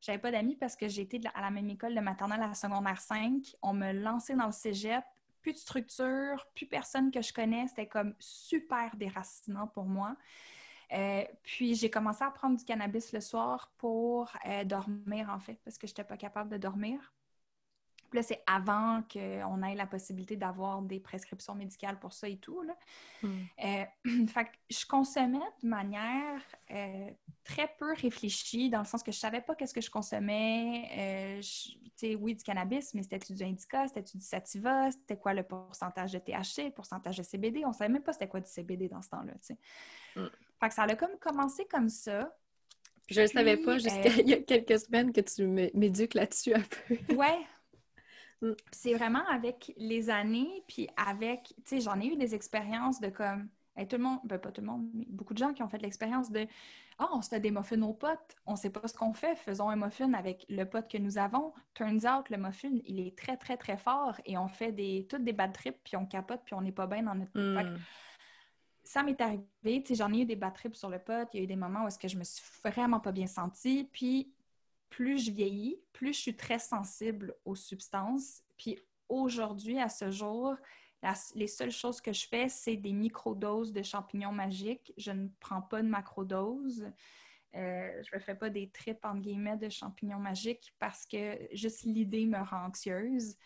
J'avais pas d'amis parce que j'étais à la même école de maternelle à la secondaire 5. On me lançait dans le cégep. Plus de structure, plus personne que je connais. C'était comme super déracinant pour moi. Euh, puis j'ai commencé à prendre du cannabis le soir pour euh, dormir, en fait, parce que je n'étais pas capable de dormir. Puis là, c'est avant qu'on ait la possibilité d'avoir des prescriptions médicales pour ça et tout. Là. Hmm. Euh, fait que je consommais de manière euh, très peu réfléchie, dans le sens que je savais pas qu'est-ce que je consommais. Euh, tu sais, oui, du cannabis, mais c'était-tu du indica, c'était-tu du sativa, c'était quoi le pourcentage de THC, le pourcentage de CBD. On savait même pas c'était quoi du CBD dans ce temps-là, tu sais. Hmm. Fait que ça a comme commencé comme ça. Je ne savais pas jusqu'à il y a quelques semaines que tu m'éduques là-dessus un peu. ouais. C'est vraiment avec les années, puis avec, tu sais, j'en ai eu des expériences de comme, tout le monde, ben pas tout le monde, mais beaucoup de gens qui ont fait l'expérience de Ah, on se fait des muffins aux potes, on sait pas ce qu'on fait, faisons un muffin avec le pote que nous avons. Turns out, le muffin, il est très, très, très fort et on fait des, toutes des bad trips, puis on capote, puis on n'est pas bien dans notre mm. Ça m'est arrivé, tu sais, j'en ai eu des bad trips sur le pot, il y a eu des moments où est-ce que je me suis vraiment pas bien sentie, puis plus je vieillis, plus je suis très sensible aux substances, puis aujourd'hui, à ce jour, les seules choses que je fais, c'est des microdoses de champignons magiques. Je ne prends pas de macrodoses. Euh, je ne fais pas des tripes en guillemets de champignons magiques parce que juste l'idée me rend anxieuse.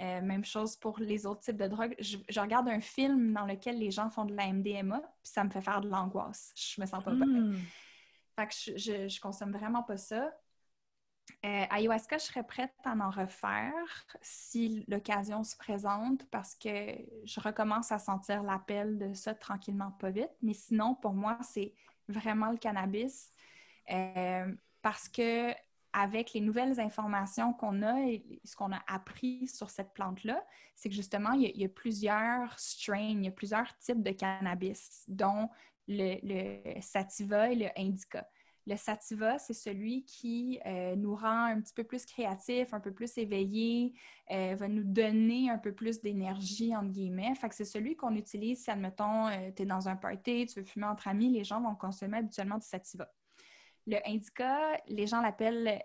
Euh, même chose pour les autres types de drogues. Je, regarde un film dans lequel les gens font de la MDMA, puis ça me fait faire de l'angoisse. Je me sens pas bien. Hmm. Fait que je, je, consomme vraiment pas ça. Euh, ayahuasca, je serais prête à en refaire si l'occasion se présente parce que je recommence à sentir l'appel de ça tranquillement, pas vite. Mais sinon, pour moi, c'est vraiment le cannabis euh, parce que avec les nouvelles informations qu'on a et ce qu'on a appris sur cette plante-là, c'est que justement, il y, a, plusieurs strains, il y a plusieurs types de cannabis, dont le, le sativa et le indica. Le sativa, c'est celui qui euh, nous rend un petit peu plus créatifs, un peu plus éveillés, euh, va nous donner un peu plus d'énergie, entre guillemets. Fait que c'est celui qu'on utilise si, admettons, euh, tu es dans un party, tu veux fumer entre amis, les gens vont consommer habituellement du sativa. Le indica, les gens l'appellent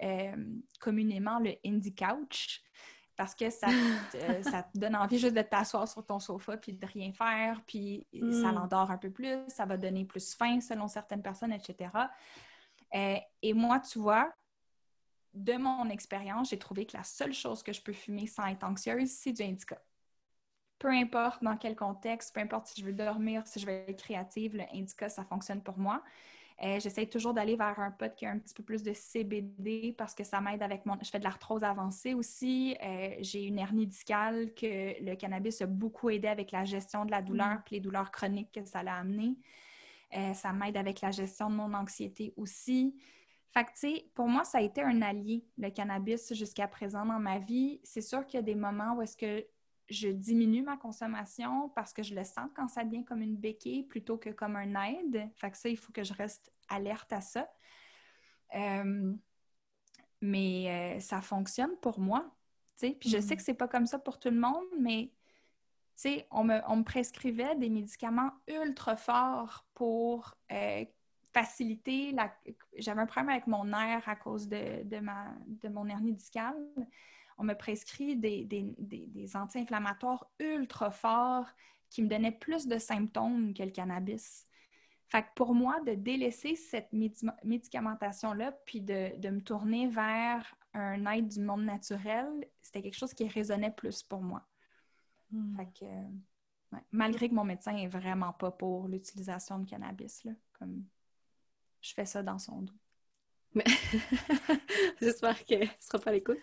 communément le indie couch parce que ça, ça, te donne envie juste de t'asseoir sur ton sofa puis de rien faire, puis ça mm. l'endort un peu plus, ça va donner plus faim selon certaines personnes, etc. Euh, et moi, tu vois, de mon expérience, j'ai trouvé que la seule chose que je peux fumer sans être anxieuse, c'est du indica. Peu importe dans quel contexte, peu importe si je veux dormir, si je veux être créative, le indica, ça fonctionne pour moi. Euh, j'essaie toujours d'aller vers un pot qui a un petit peu plus de CBD parce que ça m'aide avec mon... Je fais de l'arthrose avancée aussi. Euh, j'ai une hernie discale que le cannabis a beaucoup aidé avec la gestion de la douleur mm. et les douleurs chroniques que ça l'a amené. Euh, ça m'aide avec la gestion de mon anxiété aussi. Fait que, tu sais, pour moi, ça a été un allié, le cannabis, jusqu'à présent dans ma vie. C'est sûr qu'il y a des moments où est-ce que je diminue ma consommation parce que je le sens quand ça devient comme une béquille plutôt que comme un aide. Fait que ça, il faut que je reste alerte à ça. Euh, mais euh, ça fonctionne pour moi. Puis je sais mm. que c'est pas comme ça pour tout le monde, mais on me, prescrivait des médicaments ultra forts pour euh, faciliter la... J'avais un problème avec mon nerf à cause de, ma, de mon hernie discale. On me prescrit des, des, anti-inflammatoires ultra forts qui me donnaient plus de symptômes que le cannabis. Fait pour moi, de délaisser cette médicamentation-là, puis de, de, me tourner vers un aide du monde naturel, c'était quelque chose qui résonnait plus pour moi. Hmm. malgré que mon médecin est vraiment pas pour l'utilisation de cannabis, là, comme je fais ça dans son dos. Mais... J'espère qu'elle ne sera pas à l'écoute.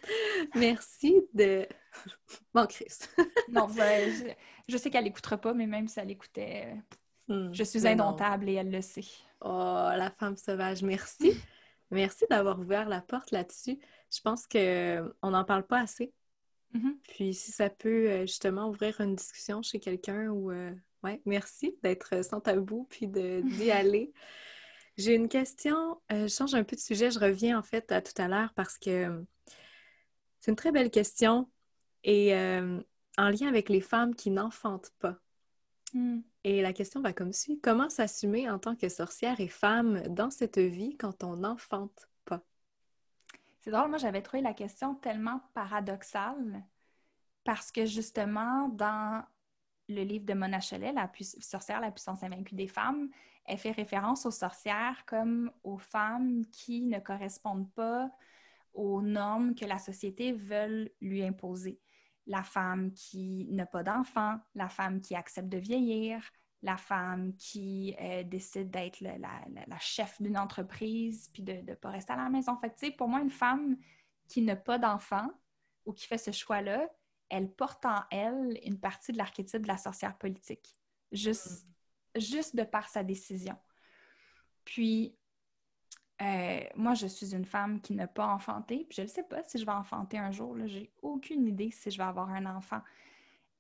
Merci de. Bon, Christ. non, ben, je, sais qu'elle n'écoutera pas, mais même si elle écoutait, hmm, je suis indomptable et elle le sait. Oh, la femme sauvage, merci. merci d'avoir ouvert la porte là-dessus. Je pense qu'on n'en parle pas assez. Mm-hmm. Puis si ça peut euh, justement ouvrir une discussion chez quelqu'un ou euh, ouais, merci d'être sans tabou puis d'y aller. J'ai une question, euh, je change un peu de sujet, je reviens en fait à tout à l'heure parce que c'est une très belle question et en lien avec les femmes qui n'enfantent pas. Mm. Et la question va comme suit. Comment s'assumer en tant que sorcière et femme dans cette vie quand on n'enfante c'est moi j'avais trouvé la question tellement paradoxale parce que justement, dans le livre de Mona Cholet, La sorcière, la puissance invaincue des femmes, elle fait référence aux sorcières comme aux femmes qui ne correspondent pas aux normes que la société veut lui imposer. La femme qui n'a pas d'enfant, la femme qui accepte de vieillir, la femme qui euh, décide d'être la, chef d'une entreprise puis de ne pas rester à la maison. Fait pour moi, une femme qui n'a pas d'enfant ou qui fait ce choix-là, elle porte en elle une partie de l'archétype de la sorcière politique, juste, juste de par sa décision. Puis, euh, moi, je suis une femme qui n'a pas enfanté, puis je ne sais pas si je vais enfanter un jour. J'ai aucune idée si je vais avoir un enfant.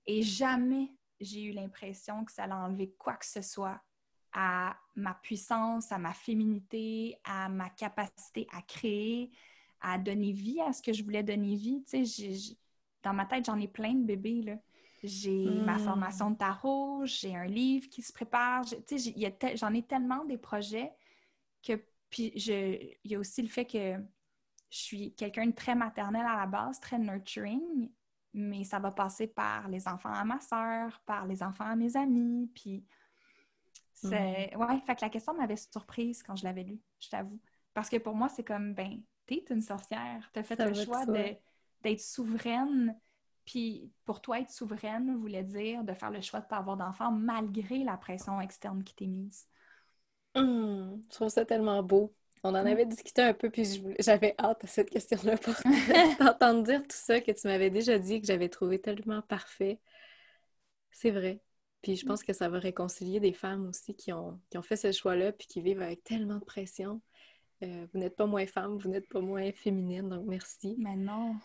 Et jamais j'ai eu l'impression que ça allait enlever quoi que ce soit à ma puissance, à ma féminité, à ma capacité à créer, à donner vie à ce que je voulais donner vie. Tu sais, dans ma tête, j'en ai plein de bébés. Là. J'ai ma hmm. formation de tarot, j'ai un livre qui se prépare. Tu sais, j'en ai tellement des projets que puis il y a aussi le fait que je suis quelqu'un de très maternel à la base, très nurturing, mais ça va passer par les enfants à ma soeur, par les enfants à mes amis, puis c'est... Mm. Ouais, fait que la question m'avait surprise quand je l'avais lue, je t'avoue. Parce que pour moi, c'est comme, ben, t'es une sorcière, t'as fait le choix d'être souveraine, puis pour toi, être souveraine voulait dire de faire le choix de ne pas avoir d'enfant malgré la pression externe qui t'est mise. Hum, je trouve ça tellement beau. On en avait discuté un peu, puis j'avais hâte à cette question-là pour t'entendre dire tout ça que tu m'avais déjà dit, que j'avais trouvé tellement parfait. C'est vrai. Puis je pense que ça va réconcilier des femmes aussi qui ont, ont fait ce choix-là, puis qui vivent avec tellement de pression. Euh, vous n'êtes pas moins femme, vous n'êtes pas moins féminine, donc merci. Mais non.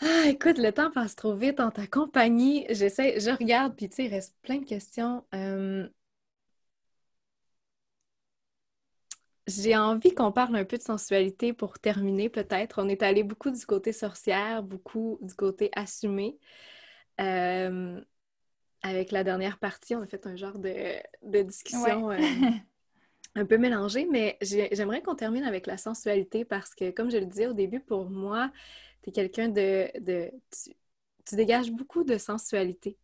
Ah, écoute, le temps passe trop vite en ta compagnie. J'essaie, je regarde, puis tu sais, il reste plein de questions. Euh, J'ai envie qu'on parle un peu de sensualité pour terminer, peut-être. On est allé beaucoup du côté sorcière, beaucoup du côté assumé. Euh, avec la dernière partie, on a fait un genre de, discussion euh, un peu mélangée, mais j'aimerais qu'on termine avec la sensualité parce que, comme je le disais au début, pour moi, tu es quelqu'un de... tu dégages beaucoup de sensualité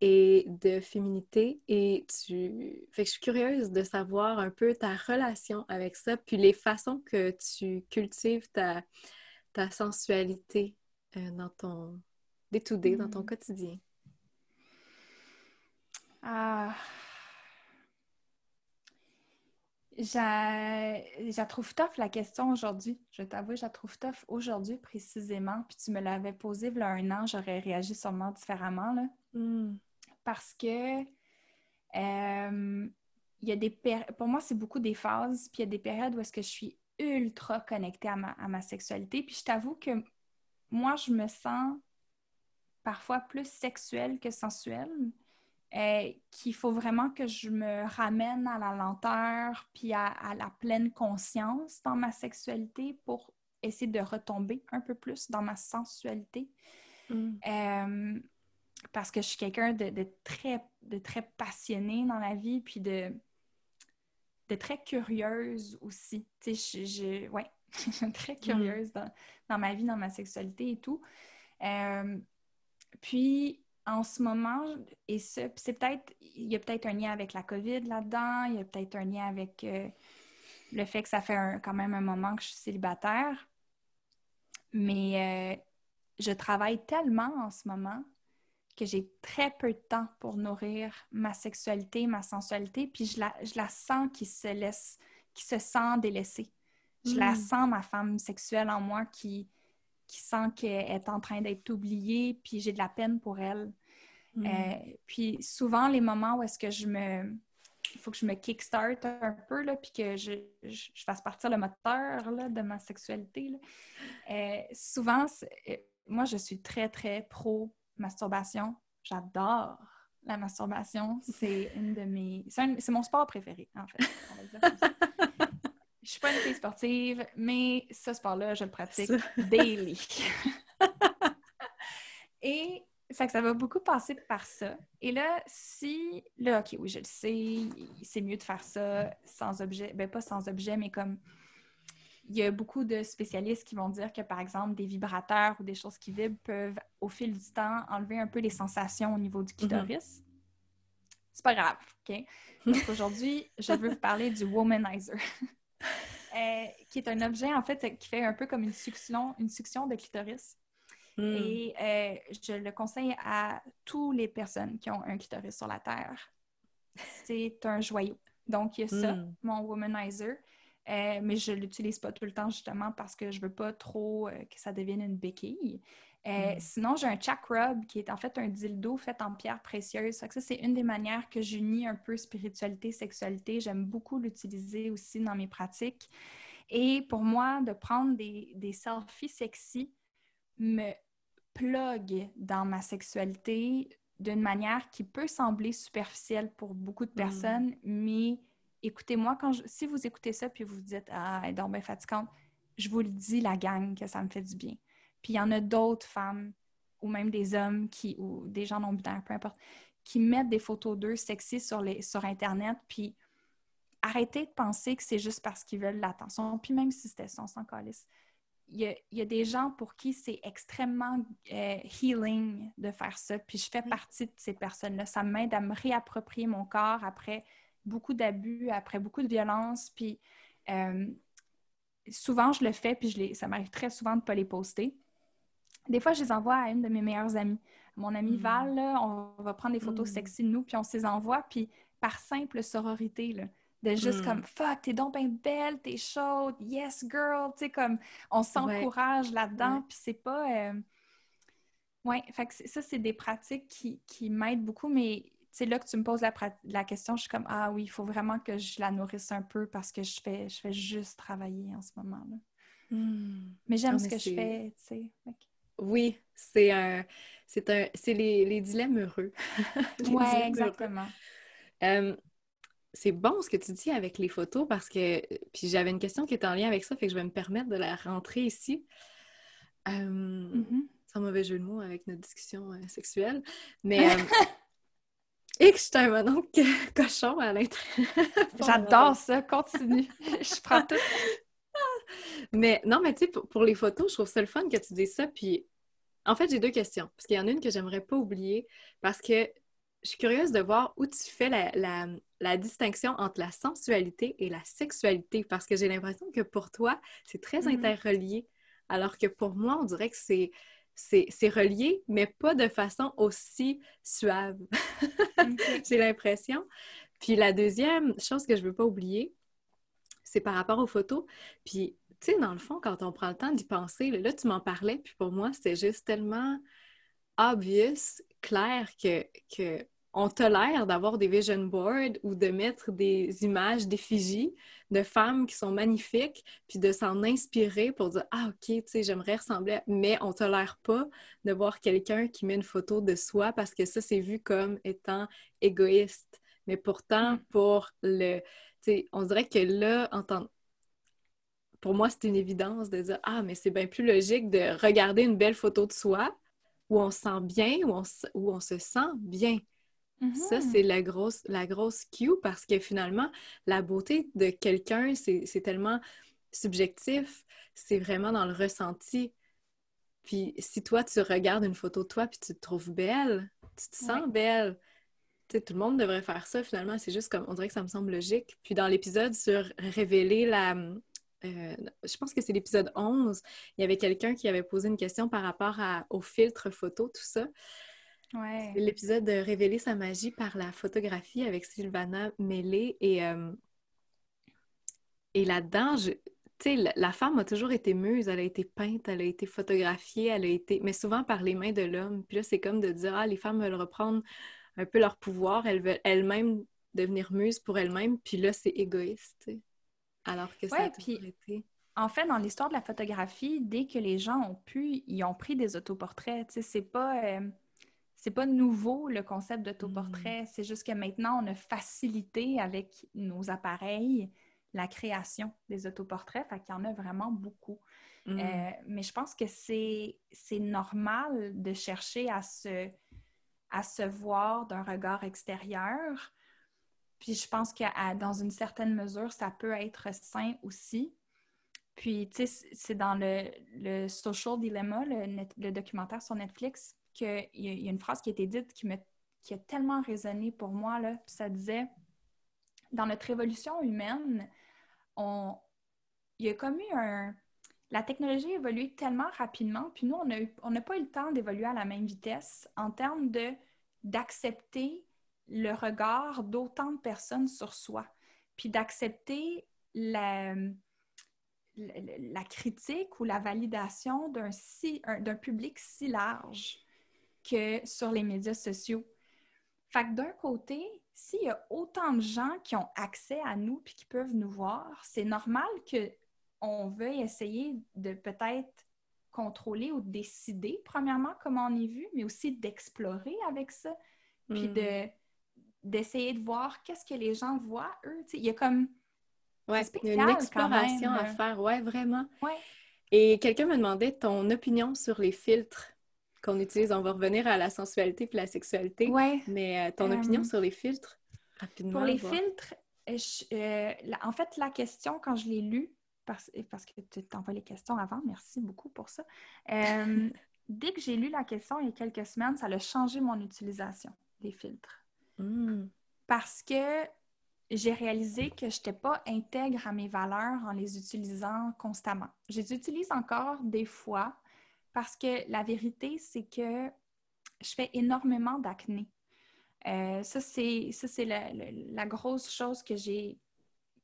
et de féminité. Et tu. Fait que je suis curieuse de savoir un peu ta relation avec ça, puis les façons que tu cultives ta, ta sensualité euh, dans ton day to dans ton mm. quotidien. Ah. Je trouve tough la question aujourd'hui. Je t'avoue, je la trouve tough aujourd'hui précisément. Puis tu me l'avais posée il y a un an, j'aurais réagi sûrement différemment. Là. Mm parce que euh, il y a des pour moi, c'est beaucoup des phases, puis il y a des périodes où est-ce que je suis ultra connectée à ma, sexualité. Puis je t'avoue que moi, je me sens parfois plus sexuelle que sensuelle. Euh, qu'il faut vraiment que je me ramène à la lenteur puis à, la pleine conscience dans ma sexualité pour essayer de retomber un peu plus dans ma sensualité. Mm. Euh, parce que je suis quelqu'un de, très, de très passionné dans la vie, puis de, de très curieuse aussi. Tu sais, je, ouais, très mm. curieuse dans, ma vie, dans ma sexualité et tout. Euh, puis, en ce moment, et c'est peut-être, il y a peut-être un lien avec la COVID là-dedans, il y a peut-être un lien avec euh, le fait que ça fait quand même un moment que je suis célibataire, mais euh, je travaille tellement en ce moment que j'ai très peu de temps pour nourrir ma sexualité, ma sensualité, puis je la, je la sens qui se laisse, qui se sent délaissée. Je la hmm. sens, ma femme sexuelle en moi, qui, qui sent qu'elle est en train d'être oubliée, puis j'ai de la peine pour elle. Hmm. Euh, puis souvent, les moments où est-ce que je me... Il faut que je me kickstart un peu, là, puis que je, je, fasse partir le moteur là, de ma sexualité. Là. Euh, souvent, euh, moi, je suis très, très pro masturbation, j'adore la masturbation. C'est une de mes. C'est mon sport préféré, en fait. Je suis pas une fille sportive, mais ce sport-là, je le pratique daily. Et fait que ça va beaucoup passer par ça. Et là, si, là, OK, oui, je le sais, c'est mieux de faire ça sans objet, ben pas sans objet, mais comme il y a beaucoup de spécialistes qui vont dire que, par exemple, des vibrateurs ou des choses qui vibrent peuvent, au fil du temps, enlever un peu les sensations au niveau du clitoris. C'est pas grave, OK? Donc aujourd'hui, je veux vous parler du womanizer, euh, qui est un objet, en fait, qui fait un peu comme une succion, une succion de clitoris. Hmm. Et euh, je le conseille à toutes les personnes qui ont un clitoris sur la Terre. C'est un joyau. Donc, il y a ça, hmm. mon womanizer. Euh, mais je ne l'utilise pas tout le temps justement parce que je ne veux pas trop euh, que ça devienne une béquille. Euh, mm. Sinon, j'ai un rub qui est en fait un dildo fait en pierre précieuse. Ça, c'est une des manières que j'unis un peu spiritualité, sexualité. J'aime beaucoup l'utiliser aussi dans mes pratiques. Et pour moi, de prendre des, des selfies sexy me plug dans ma sexualité d'une manière qui peut sembler superficielle pour beaucoup de mm. personnes, mais écoutez-moi, quand si vous écoutez ça puis vous vous dites Ah, elle est donc bien fatigante, je vous le dis, la gang, que ça me fait du bien. Puis il y en a d'autres femmes, ou même des hommes qui, ou des gens non-binaires, peu importe, qui mettent des photos d'eux sexy sur, les, sur Internet, puis arrêtez de penser que c'est juste parce qu'ils veulent l'attention. Puis même si c'était ça, sans calice. Il y, a, des gens pour qui c'est extrêmement euh, healing de faire ça. Puis je fais partie de ces personnes-là. Ça m'aide à me réapproprier mon corps après beaucoup d'abus, après beaucoup de violence. Puis euh, souvent, je le fais, puis je ça m'arrive très souvent de ne pas les poster. Des fois, je les envoie à une de mes meilleures amies. Mon amie hmm. Val, on va prendre des photos hmm. sexy de nous, puis on se les envoie, puis par simple sororité, là, de juste hmm. comme fuck, t'es donc bien belle, t'es chaude, yes girl, tu sais, comme on s'encourage là-dedans, puis c'est pas. Euh... Ouais, fait que ça, c'est des pratiques qui, qui m'aident beaucoup, mais c'est là que tu me poses la, question, je suis comme Ah oui, il faut vraiment que je la nourrisse un peu parce que je fais, je fais juste travailler en ce moment-là. Hmm. Mais j'aime ce que je fais, tu sais. Oui, c'est un. C'est un. C'est les, dilemmes heureux. oui, exactement. c'est bon ce que tu dis avec les photos parce que. Puis j'avais une question qui est en lien avec ça, fait que je vais me permettre de la rentrer ici. Mm-hmm. Sans mauvais jeu de mots avec notre discussion euh, sexuelle. Mais. Et que je suis un mononcle cochon à l'intérieur. J'adore ça, continue. je prends tout. Mais non, mais tu sais, pour, les photos, je trouve ça le fun que tu dises ça. Puis, en fait, j'ai deux questions. Parce qu'il y en a une que j'aimerais pas oublier. Parce que je suis curieuse de voir où tu fais la, distinction entre la sensualité et la sexualité. Parce que j'ai l'impression que pour toi, c'est très mm-hmm. interrelié. Alors que pour moi, on dirait que c'est c'est relié, mais pas de façon aussi suave. J'ai l'impression. Puis la deuxième chose que je ne veux pas oublier, c'est par rapport aux photos. Puis, tu sais, dans le fond, quand on prend le temps d'y penser, là, tu m'en parlais, puis pour moi, c'était juste tellement obvious, clair que, que on tolère d'avoir des vision boards ou de mettre des images d'effigies de femmes qui sont magnifiques, puis de s'en inspirer pour dire Ah, OK, tu sais, j'aimerais ressembler, mais on tolère pas de voir quelqu'un qui met une photo de soi parce que ça, c'est vu comme étant égoïste. Mais pourtant, mm. pour le. Tu sais, on dirait que là, en tant pour moi, c'est une évidence de dire Ah, mais c'est bien plus logique de regarder une belle photo de soi où on se sent bien, où on, où on se sent bien. Ça, mm-hmm. c'est la grosse, la grosse cue parce que finalement, la beauté de quelqu'un, c'est tellement subjectif, c'est vraiment dans le ressenti. Puis si toi, tu regardes une photo de toi puis tu te trouves belle, tu te sens belle. tout le monde devrait faire ça finalement. C'est juste comme, on dirait que ça me semble logique. Puis dans l'épisode sur révéler la... Euh, je pense que c'est l'épisode 11, il y avait quelqu'un qui avait posé une question par rapport à, au filtre photo, tout ça. Ouais. L'épisode de Révéler sa magie par la photographie avec Sylvana Mêlé. Et, euh, et là-dedans, tu sais, la, femme a toujours été muse. Elle a été peinte, elle a été photographiée, elle a été... Mais souvent par les mains de l'homme. Puis là, c'est comme de dire, ah, les femmes veulent reprendre un peu leur pouvoir. Elles veulent elles-mêmes devenir muse pour elles-mêmes. Puis là, c'est égoïste, Alors que ça a toujours été... En fait, dans l'histoire de la photographie, dès que les gens ont pu, ils ont pris des autoportraits. Tu sais, c'est pas... Euh, c'est pas nouveau le concept d'autoportrait, mm. c'est juste que maintenant on a facilité avec nos appareils la création des autoportraits, fait qu'il y en a vraiment beaucoup. Euh, mais je pense que c'est normal de chercher à se, à se voir d'un regard extérieur. Puis je pense que dans une certaine mesure, ça peut être sain aussi. Puis, tu sais, c'est dans le, le, Social Dilemma, le, le documentaire sur Netflix, qu'il y, a une phrase qui a été dite qui, qui a tellement résonné pour moi. Là, ça disait Dans notre évolution humaine, on, il y a comme eu un. La technologie a évolué tellement rapidement, puis nous, on n'a pas eu le temps d'évoluer à la même vitesse en termes de d'accepter le regard d'autant de personnes sur soi, puis d'accepter la, la, critique ou la validation d'un si, d'un public si large que sur les médias sociaux. Fait que d'un côté, s'il y a autant de gens qui ont accès à nous puis qui peuvent nous voir, c'est normal qu'on veuille essayer de peut-être contrôler ou décider, premièrement, comment on est vu, mais aussi d'explorer avec ça, puis hmm. de d'essayer de voir qu'est-ce que les gens voient, eux. il y a comme... Ouais, il y a une exploration à faire, ouais, vraiment. Ouais. Et quelqu'un me demandait ton opinion sur les filtres qu'on utilise. On va revenir à la sensualité puis la sexualité. Ouais. Mais euh, ton opinion euh, sur les filtres, rapidement. Pour les filtres, euh, en fait, la question, quand je l'ai lue, parce, parce que tu t'envoies les questions avant, merci beaucoup pour ça. dès que j'ai lu la question il y a quelques semaines, ça a changé mon utilisation des filtres. Hmm. Parce que j'ai réalisé que je n'étais pas intègre à mes valeurs en les utilisant constamment. Je les utilise encore des fois, parce que la vérité, c'est que je fais énormément d'acné. Euh, ça, c'est, la, grosse chose que j'ai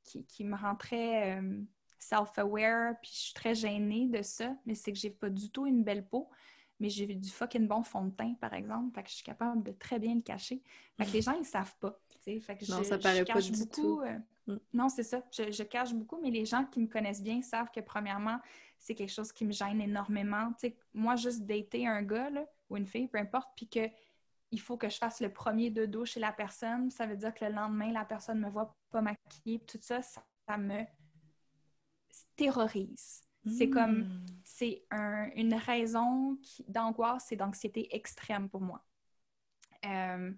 qui, me rend très euh, self-aware, puis je suis très gênée de ça, mais c'est que j'ai pas du tout une belle peau, mais j'ai du fucking bon fond de teint, par exemple, fait que je suis capable de très bien le cacher. Fait que les gens, ils savent pas, fait que non, ça paraît pas du tout. Euh, mm. Non, c'est ça, je, je, cache beaucoup, mais les gens qui me connaissent bien savent que, premièrement, c'est quelque chose qui me gêne énormément. moi, juste dater un gars ou une fille, peu importe, puis que il faut que je fasse le premier de dos chez la personne, ça veut dire que le lendemain, la personne me voit pas maquillée, tout ça, ça, me terrorise. C'est comme, hmm. c'est une raison d'angoisse et d'anxiété extrême pour moi. Euh,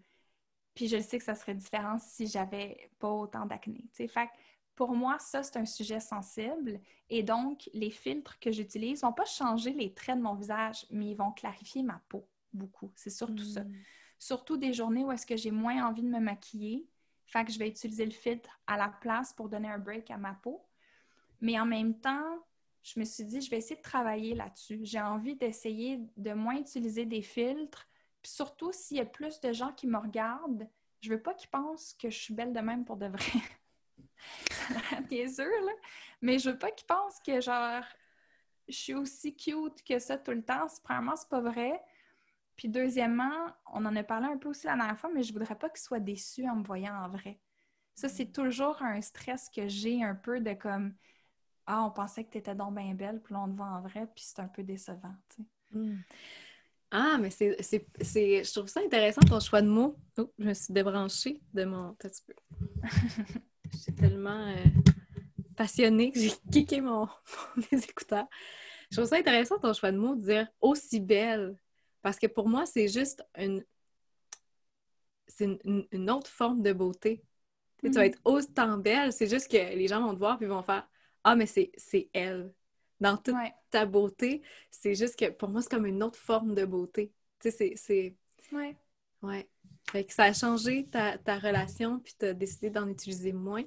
puis je sais que ça serait différent si j'avais pas autant d'acné. Fait pour moi, ça, c'est un sujet sensible. Et donc, les filtres que j'utilise ne vont pas changer les traits de mon visage, mais ils vont clarifier ma peau beaucoup. C'est surtout ça. Hmm. Surtout des journées où est-ce que j'ai moins envie de me maquiller. Fait que je vais utiliser le filtre à la place pour donner un break à ma peau. Mais en même temps, je me suis dit, je vais essayer de travailler là-dessus. J'ai envie d'essayer de moins utiliser des filtres. Puis surtout, s'il y a plus de gens qui me regardent, je veux pas qu'ils pensent que je suis belle de même pour de vrai. bien sûr, là. Mais je veux pas qu'ils pensent que, genre, je suis aussi cute que ça tout le temps. Premièrement, c'est pas vrai. Puis deuxièmement, on en a parlé un peu aussi la dernière fois, mais je voudrais pas qu'ils soient déçus en me voyant en vrai. Ça, c'est toujours un stress que j'ai un peu de comme Ah, on pensait que tu étais donc bien belle, puis là, on te voit en vrai, puis c'est un peu décevant, tu sais. Hmm. Ah, mais c'est, Je trouve ça intéressant ton choix de mots. Oh, je me suis débranchée de mon. peu. Je suis tellement euh, passionnée que j'ai kické mon, mes écouteurs. Je trouve ça intéressant ton choix de mots, de dire aussi belle. Parce que pour moi, c'est juste une. C'est une, autre forme de beauté. Tu vas mm. être autant belle, c'est juste que les gens vont te voir et vont faire Ah, mais c'est elle. Dans toute ta beauté, c'est juste que pour moi, c'est comme une autre forme de beauté. Tu sais, c'est. Ouais. Ouais. Fait que ça a changé ta, relation, puis tu as décidé d'en utiliser moins?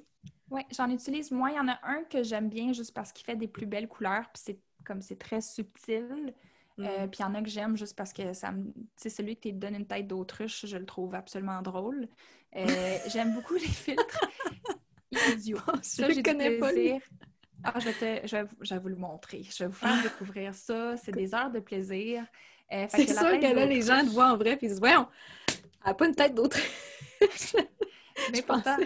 Oui, j'en utilise moins. Il y en a un que j'aime bien juste parce qu'il fait des plus belles couleurs, puis c'est comme c'est très subtil. Euh, mm. puis il y en a que j'aime juste parce que ça me. Tu celui qui te donne une tête d'autruche, je le trouve absolument drôle. Euh, j'aime beaucoup les filtres. Ça, je connais pas. Ah, je vais, je, vais, vous le montrer. Je vais vous faire découvrir ça. C'est des heures de plaisir. Euh, c'est sûr que là, les gens te voient en vrai puis ils disent Voyons, elle n'a pas une tête d'autre. mais pourtant,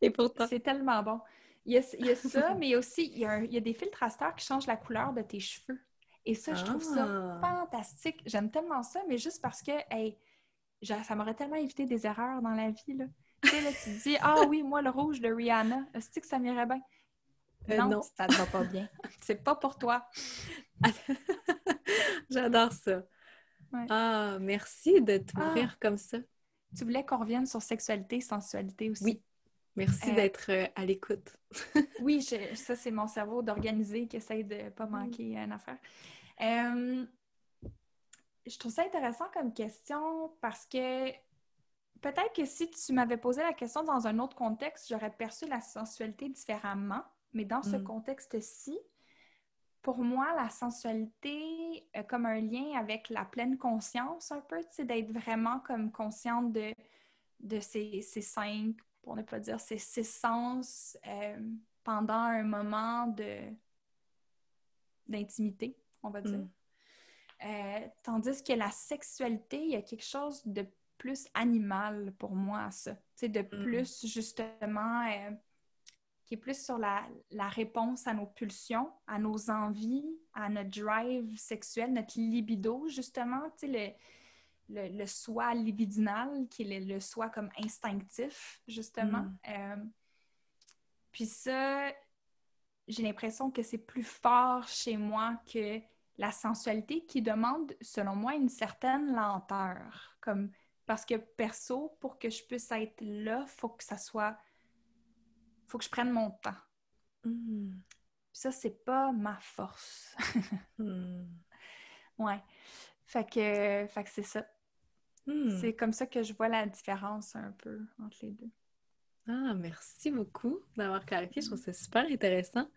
Et pourtant. C'est tellement bon. Il y, a, ça, mais aussi, il y a, des filtres qui changent la couleur de tes cheveux. Et ça, je trouve ça ah. fantastique. J'aime tellement ça, mais juste parce que, hey, ça m'aurait tellement évité des erreurs dans la vie. Là. Tu sais, là, tu te dis, ah oui, moi, le rouge de Rihanna, est-ce que ça m'irait bien? Euh, non, ça ne va pas bien. C'est pas pour toi. J'adore ça. Ah, merci de t'ouvrir ah. comme ça. Tu voulais qu'on revienne sur sexualité, sensualité aussi. Oui. Merci euh, d'être euh, à l'écoute. oui, ça, c'est mon cerveau d'organiser qui essaye de ne pas manquer une affaire. Euh, je trouve ça intéressant comme question parce que peut-être que si tu m'avais posé la question dans un autre contexte, j'aurais perçu la sensualité différemment. Mais dans ce mm. contexte-ci, pour moi, la sensualité a comme un lien avec la pleine conscience un peu, c'est d'être vraiment comme consciente de, de ces, cinq, pour ne pas dire ces six sens, euh, pendant un moment de d'intimité, on va dire. Mm. Euh, tandis que la sexualité, il y a quelque chose de plus animal pour moi à ça. Tu sais, de plus, justement, euh, qui est plus sur la, la réponse à nos pulsions, à nos envies, à notre drive sexuel, notre libido, justement. Tu sais, le, le, le soi libidinal, qui est le, le soi comme instinctif, justement. Euh, puis ça, j'ai l'impression que c'est plus fort chez moi que la sensualité qui demande, selon moi, une certaine lenteur. Comme, parce que perso, pour que je puisse être là, il faut que ça soit. Faut que je prenne mon temps. Mm. Puis ça, c'est pas ma force. Mm. ouais. Fait que, fait que c'est ça. Mm. C'est comme ça que je vois la différence un peu entre les deux. Ah, merci beaucoup d'avoir clarifié. Je trouve ça super intéressant.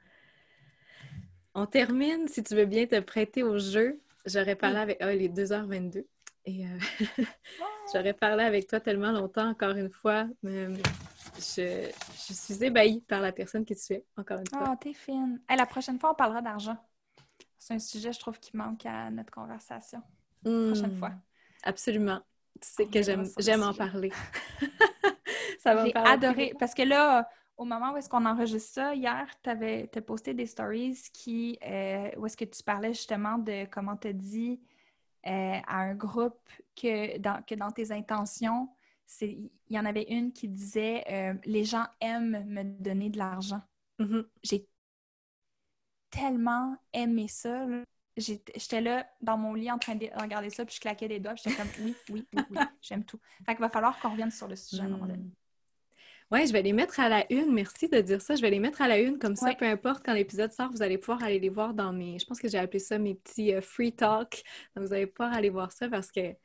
On termine, si tu veux bien te prêter au jeu. J'aurais parlé avec... Ah, il est 2h22. Et euh, j'aurais parlé avec toi tellement longtemps, encore une fois. mais je, je suis ébahie par la personne que tu es, encore une fois. Ah, t'es fine. Hey, la prochaine fois, on parlera d'argent. C'est un sujet, je trouve, qui manque à notre conversation. Prochaine Mm. fois. Absolument. Tu sais On que j'aime en parler. Ça va me J'ai adoré. Parce que là, au moment où est-ce qu'on enregistre ça, hier, tu avais posté des stories qui, euh, où est-ce que tu parlais justement de comment tu dit euh, à un groupe que dans, que dans tes intentions, il y en avait une qui disait euh, Les gens aiment me donner de l'argent. Mhm. J'ai tellement aimé ça. là. J'étais là dans mon lit en train de regarder ça, puis je claquais des doigts, j'étais comme oui, oui, oui, oui, j'aime tout. Fait qu'il va falloir qu'on revienne sur le sujet à un moment donné. Mm. Ouais, je vais les mettre à la une. Merci de dire ça. Je vais les mettre à la une. Comme ça, peu importe quand l'épisode sort, vous allez pouvoir aller les voir dans mes. Je pense que j'ai appelé ça mes petits euh, free talk. Donc, vous allez pouvoir aller voir ça parce que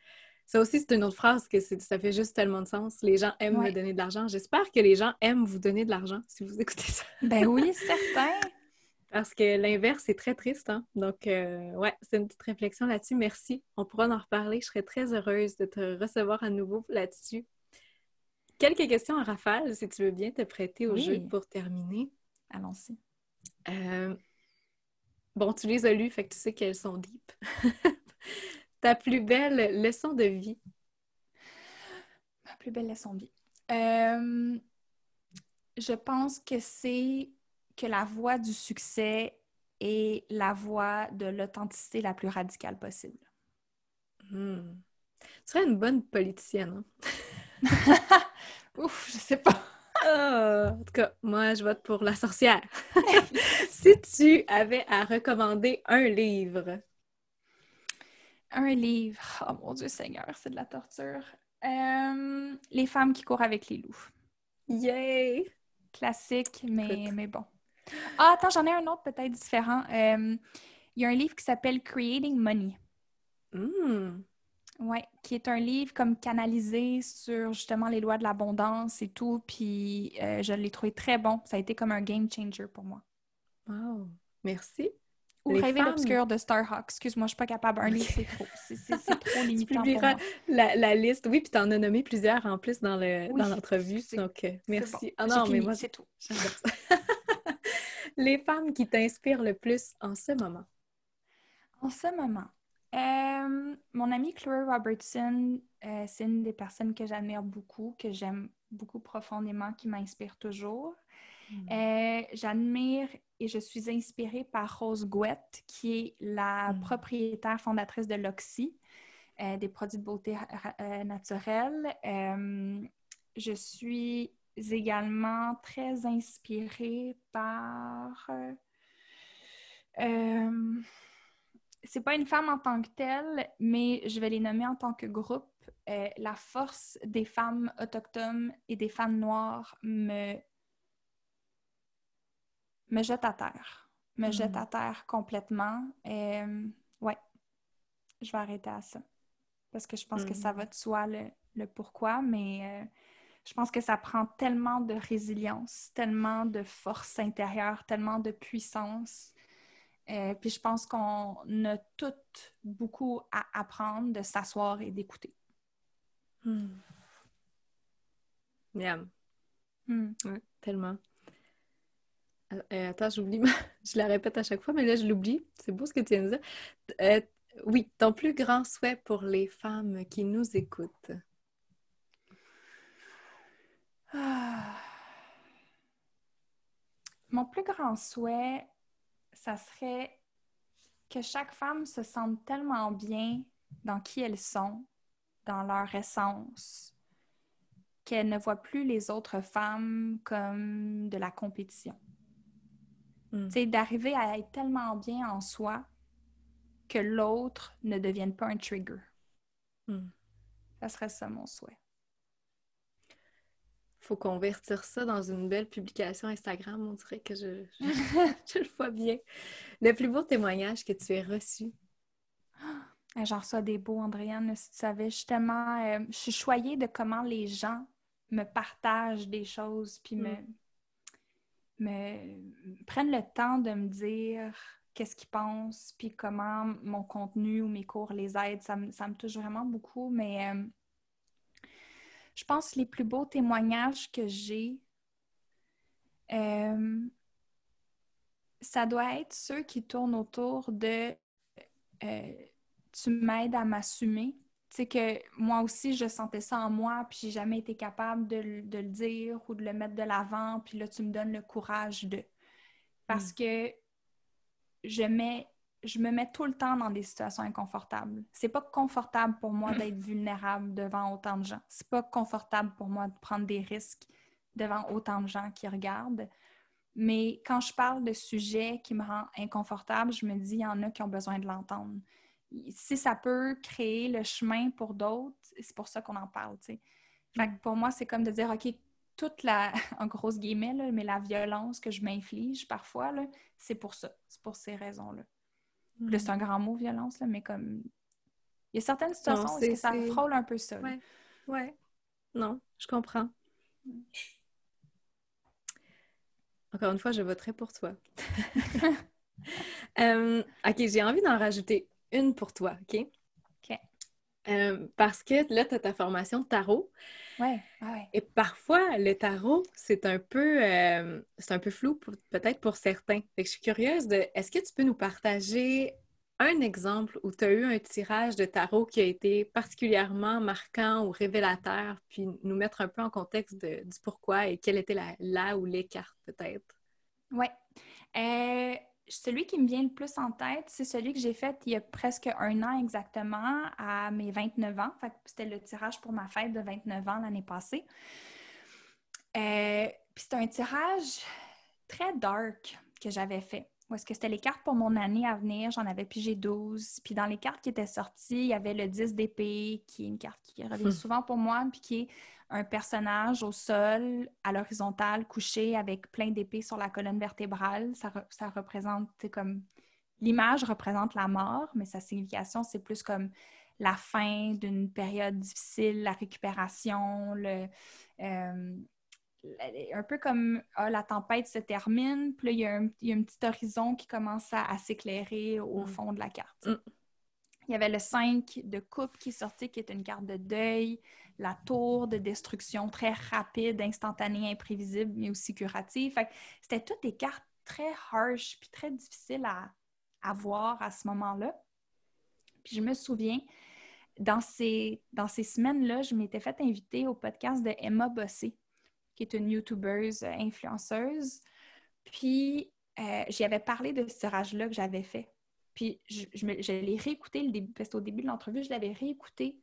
ça aussi, c'est une autre phrase que ça fait juste tellement de sens. Les gens aiment Ouais. me donner de l'argent. J'espère que les gens aiment vous donner de l'argent si vous écoutez ça. Ben oui, certain. Parce que l'inverse, c'est très triste. Hein? Donc, euh, ouais, c'est une petite réflexion là-dessus. Merci. On pourra en reparler. Je serais très heureuse de te recevoir à nouveau là-dessus. Quelques questions en rafale, si tu veux bien te prêter au Oui. jeu pour terminer. Allons-y. Euh, Bon, tu les as lues, fait que tu sais qu'elles sont deep. Ta plus belle leçon de vie. Ma plus belle leçon de vie. Euh, je pense que c'est que la voie du succès est la voie de l'authenticité la plus radicale possible. Hmm. Tu serais une bonne politicienne. hein? Ouf, je sais pas. Ah, en tout cas, moi, je vote pour la sorcière. si tu avais à recommander un livre, Un livre. Oh mon Dieu Seigneur, c'est de la torture. Euh, les femmes qui courent avec les loups. yay! Classique, mais, mais bon. Ah, attends, j'en ai un autre peut-être différent. Euh, Il y a un livre qui s'appelle Creating Money. Hmm. Oui, qui est un livre comme canalisé sur justement les lois de l'abondance et tout. Puis euh, je l'ai trouvé très bon. Ça a été comme un game changer pour moi. Wow! Merci. Ou Les Rêver femmes- l'obscur de Starhawk. Excuse-moi, je suis pas capable. Un livre, c'est trop. C'est trop Tu limitant pour publieras moi. la, la liste. Oui, puis tu en as nommé plusieurs en plus dans le Oui, dans l'entrevue. c'est- Donc, euh, merci. bon. Ah non, mais moi, c'est tout. Les femmes qui t'inspirent le plus en ce moment. En ce moment, euh, mon amie Chloé Robertson, euh, c'est une des personnes que j'admire beaucoup, que j'aime beaucoup profondément, qui m'inspire toujours. Euh, J'admire et je suis inspirée par Rose Gouette, qui est la Mm. propriétaire fondatrice de l'Oxy, euh, des produits de beauté euh, naturels. Euh, je suis également très inspirée par... c'est pas une femme en tant que telle, mais je vais les nommer en tant que groupe. Euh, la force des femmes autochtones et des femmes noires me, me jette à terre. Me Mhm. jette à terre complètement. Euh, ouais, je vais arrêter à ça. Parce que je pense que ça Mhm. va de soi le, le pourquoi, mais euh, je pense que ça prend tellement de résilience, tellement de force intérieure, tellement de puissance. Euh, puis je pense qu'on a toutes beaucoup à apprendre de s'asseoir et d'écouter. Hmm. Miam. Hmm. Ouais, tellement. Euh, attends, j'oublie. je la répète à chaque fois, mais là, je l'oublie. C'est beau ce que tu viens de dire. Euh, oui, ton plus grand souhait pour les femmes qui nous écoutent. Ah. Mon plus grand souhait, ça serait que chaque femme se sente tellement bien dans qui elles sont, dans leur essence, qu'elle ne voit plus les autres femmes comme de la compétition. C'est d'arriver à être tellement bien en soi que l'autre ne devienne pas un trigger. Hmm. Ça serait ça mon souhait. Faut convertir ça dans une belle publication Instagram, on dirait que je, je, le vois bien. Le plus beau témoignage que tu aies reçu. J'en reçois des beaux, Andréane, si tu savais. Justement, euh, je suis choyée de comment les gens me partagent des choses, puis me, hmm me prennent le temps de me dire qu'est-ce qu'ils pensent, puis comment mon contenu ou mes cours les aident. Ça, me, touche vraiment beaucoup, mais euh, je pense que les plus beaux témoignages que j'ai, euh, ça doit être ceux qui tournent autour de euh, tu m'aides à m'assumer, c'est que moi aussi, je sentais ça en moi, puis j'ai jamais été capable de, le dire ou de le mettre de l'avant, puis là, tu me donnes le courage de. Parce mm. que je mets, je me mets tout le temps dans des situations inconfortables. C'est pas confortable pour moi d'être vulnérable devant autant de gens. C'est pas confortable pour moi de prendre des risques devant autant de gens qui regardent. Mais quand je parle de sujets qui me rendent inconfortable, je me dis, il y en a qui ont besoin de l'entendre si ça peut créer le chemin pour d'autres, c'est pour ça qu'on en parle, tu mm. pour moi, c'est comme de dire, OK, toute la, en grosse guillemets, mais la violence que je m'inflige parfois, c'est pour ça, c'est pour ces raisons-là. Mm. C'est un grand mot, violence, mais comme... Il y a certaines situations où ça frôle un peu ça. Ouais. ouais. Non, je comprends. Mm. Encore une fois, je voterai pour toi. Euh, OK, j'ai envie d'en rajouter une pour toi, OK? OK. Euh, parce que là, tu as ta formation de tarot. Oui, ouais. Et parfois, le tarot, c'est un peu euh, c'est un peu flou peut-être pour certains. Fait que je suis curieuse de est-ce que tu peux nous partager un exemple où tu as eu un tirage de tarot qui a été particulièrement marquant ou révélateur, puis nous mettre un peu en contexte de, du pourquoi et quelle était la, la ou les cartes peut-être? Oui. Euh, celui qui me vient le plus en tête, c'est celui que j'ai fait il y a presque un an exactement, à mes 29 ans. C'était le tirage pour ma fête de 29 ans l'année passée. Euh, puis c'était un tirage très dark que j'avais fait. Est-ce que c'était les cartes pour mon année à venir? J'en avais pigé 12. Puis dans les cartes qui étaient sorties, il y avait le 10 d'épée, qui est une carte qui revient hmm. souvent pour moi, puis qui est un personnage au sol, à l'horizontale, couché avec plein d'épées sur la colonne vertébrale. Ça, ça représente comme. L'image représente la mort, mais sa signification, c'est plus comme la fin d'une période difficile, la récupération, le. Euh, un peu comme ah, la tempête se termine, puis là, il y, a un, il y a un petit horizon qui commence à, s'éclairer au mm. fond de la carte. Mm. Il y avait le 5 de coupe qui est sorti, qui est une carte de deuil la tour de destruction très rapide, instantanée, imprévisible, mais aussi curative. c'était toutes des cartes très harsh puis très difficiles à, voir à ce moment-là. Puis je me souviens, dans ces, semaines-là, je m'étais fait inviter au podcast de Emma Bossé, qui est une YouTubeuse influenceuse. Puis euh, j'y avais parlé de ce tirage-là que j'avais fait. Puis je, je, l'ai réécouté, le début, parce qu'au début de l'entrevue, je l'avais réécouté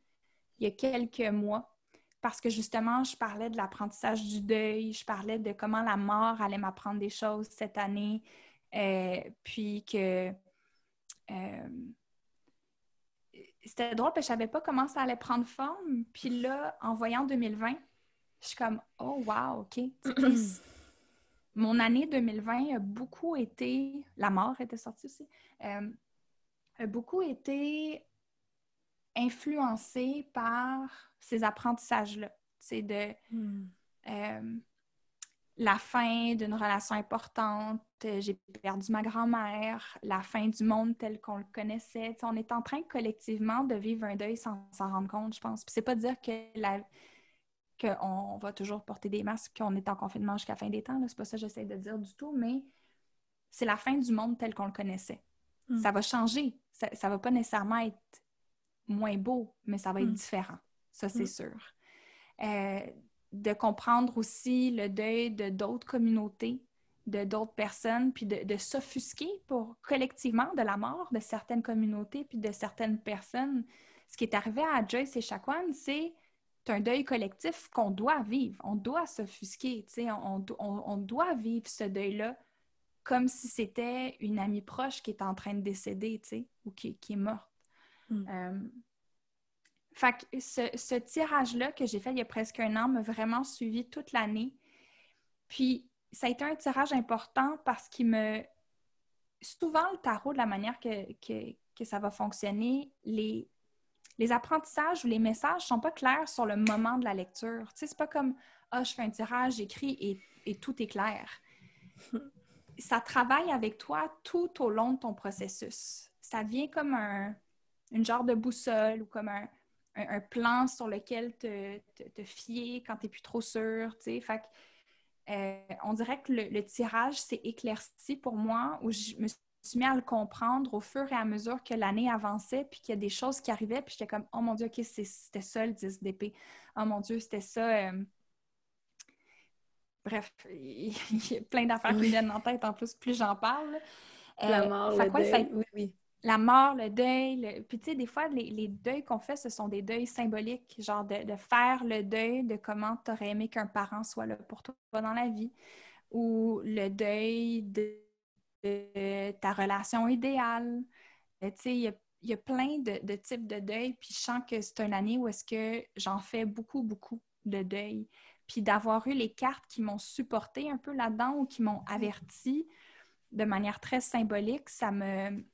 il y a quelques mois parce que justement, je parlais de l'apprentissage du deuil, je parlais de comment la mort allait m'apprendre des choses cette année, euh, puis que euh, c'était drôle parce que je savais pas comment ça allait prendre forme. Puis là, en voyant 2020, je suis comme oh wow, ok. Mon année 2020 a beaucoup été, la mort était sortie aussi, euh, a beaucoup été influencée par ces apprentissages-là. C'est de hmm. euh, la fin d'une relation importante, j'ai perdu ma grand-mère, la fin du monde tel qu'on le connaissait. on est en train collectivement de vivre un deuil sans s'en rendre compte, je pense. Puis c'est pas dire que la qu'on va toujours porter des masques, qu'on est en confinement jusqu'à la fin des temps. C'est pas ça que j'essaie de dire du tout, mais c'est la fin du monde tel qu'on le connaissait. Mm. Ça va changer. Ça ne va pas nécessairement être moins beau, mais ça va être Mm. différent. Ça, c'est Mm. sûr. Euh, de comprendre aussi le deuil de d'autres communautés, de d'autres personnes, puis de, de s'offusquer pour collectivement de la mort de certaines communautés, puis de certaines personnes. Ce qui est arrivé à Joyce et Shaquan, c'est un deuil collectif qu'on doit vivre. On doit s'offusquer, tu sais, on, on- doit vivre ce deuil-là comme si c'était une amie proche qui est en train de décéder, tu sais, ou qui, qui est morte. Mm. Euh, fait que ce, ce tirage-là que j'ai fait il y a presque un an m'a vraiment suivi toute l'année. Puis, ça a été un tirage important parce qu'il me... Souvent, le tarot, de la manière que, que, que ça va fonctionner, les, les apprentissages ou les messages sont pas clairs sur le moment de la lecture. Tu sais, c'est pas comme « Ah, je fais un tirage, j'écris et, et tout est clair. » Ça travaille avec toi tout au long de ton processus. Ça devient comme un, une genre de boussole ou comme un, un, un plan sur lequel te, te, te fier quand tu n'es plus trop sûr. tu sais. Fait que, euh, on dirait que le, le tirage s'est éclairci pour moi, où je me suis mis à le comprendre au fur et à mesure que l'année avançait, puis qu'il y a des choses qui arrivaient, puis j'étais comme « Oh mon Dieu, OK, c'était ça le 10 d'épée. Oh mon Dieu, c'était ça... euh, Bref, il y a plein d'affaires qui me Oui. viennent en tête en plus, plus j'en parle. La Euh, mort, fait ouais, ça oui. La mort, le deuil. le- Puis, tu sais, des fois, les, les deuils qu'on fait, ce sont des deuils symboliques, genre de, de faire le deuil de comment tu aurais aimé qu'un parent soit là pour toi dans la vie, ou le deuil de, de ta relation idéale. Euh, Tu sais, il y a, il y a plein de, de types de deuil, puis je sens que c'est une année où est-ce que j'en fais beaucoup, beaucoup de deuil. Puis d'avoir eu les cartes qui m'ont supporté un peu là-dedans ou qui m'ont averti de manière très symbolique, ça me,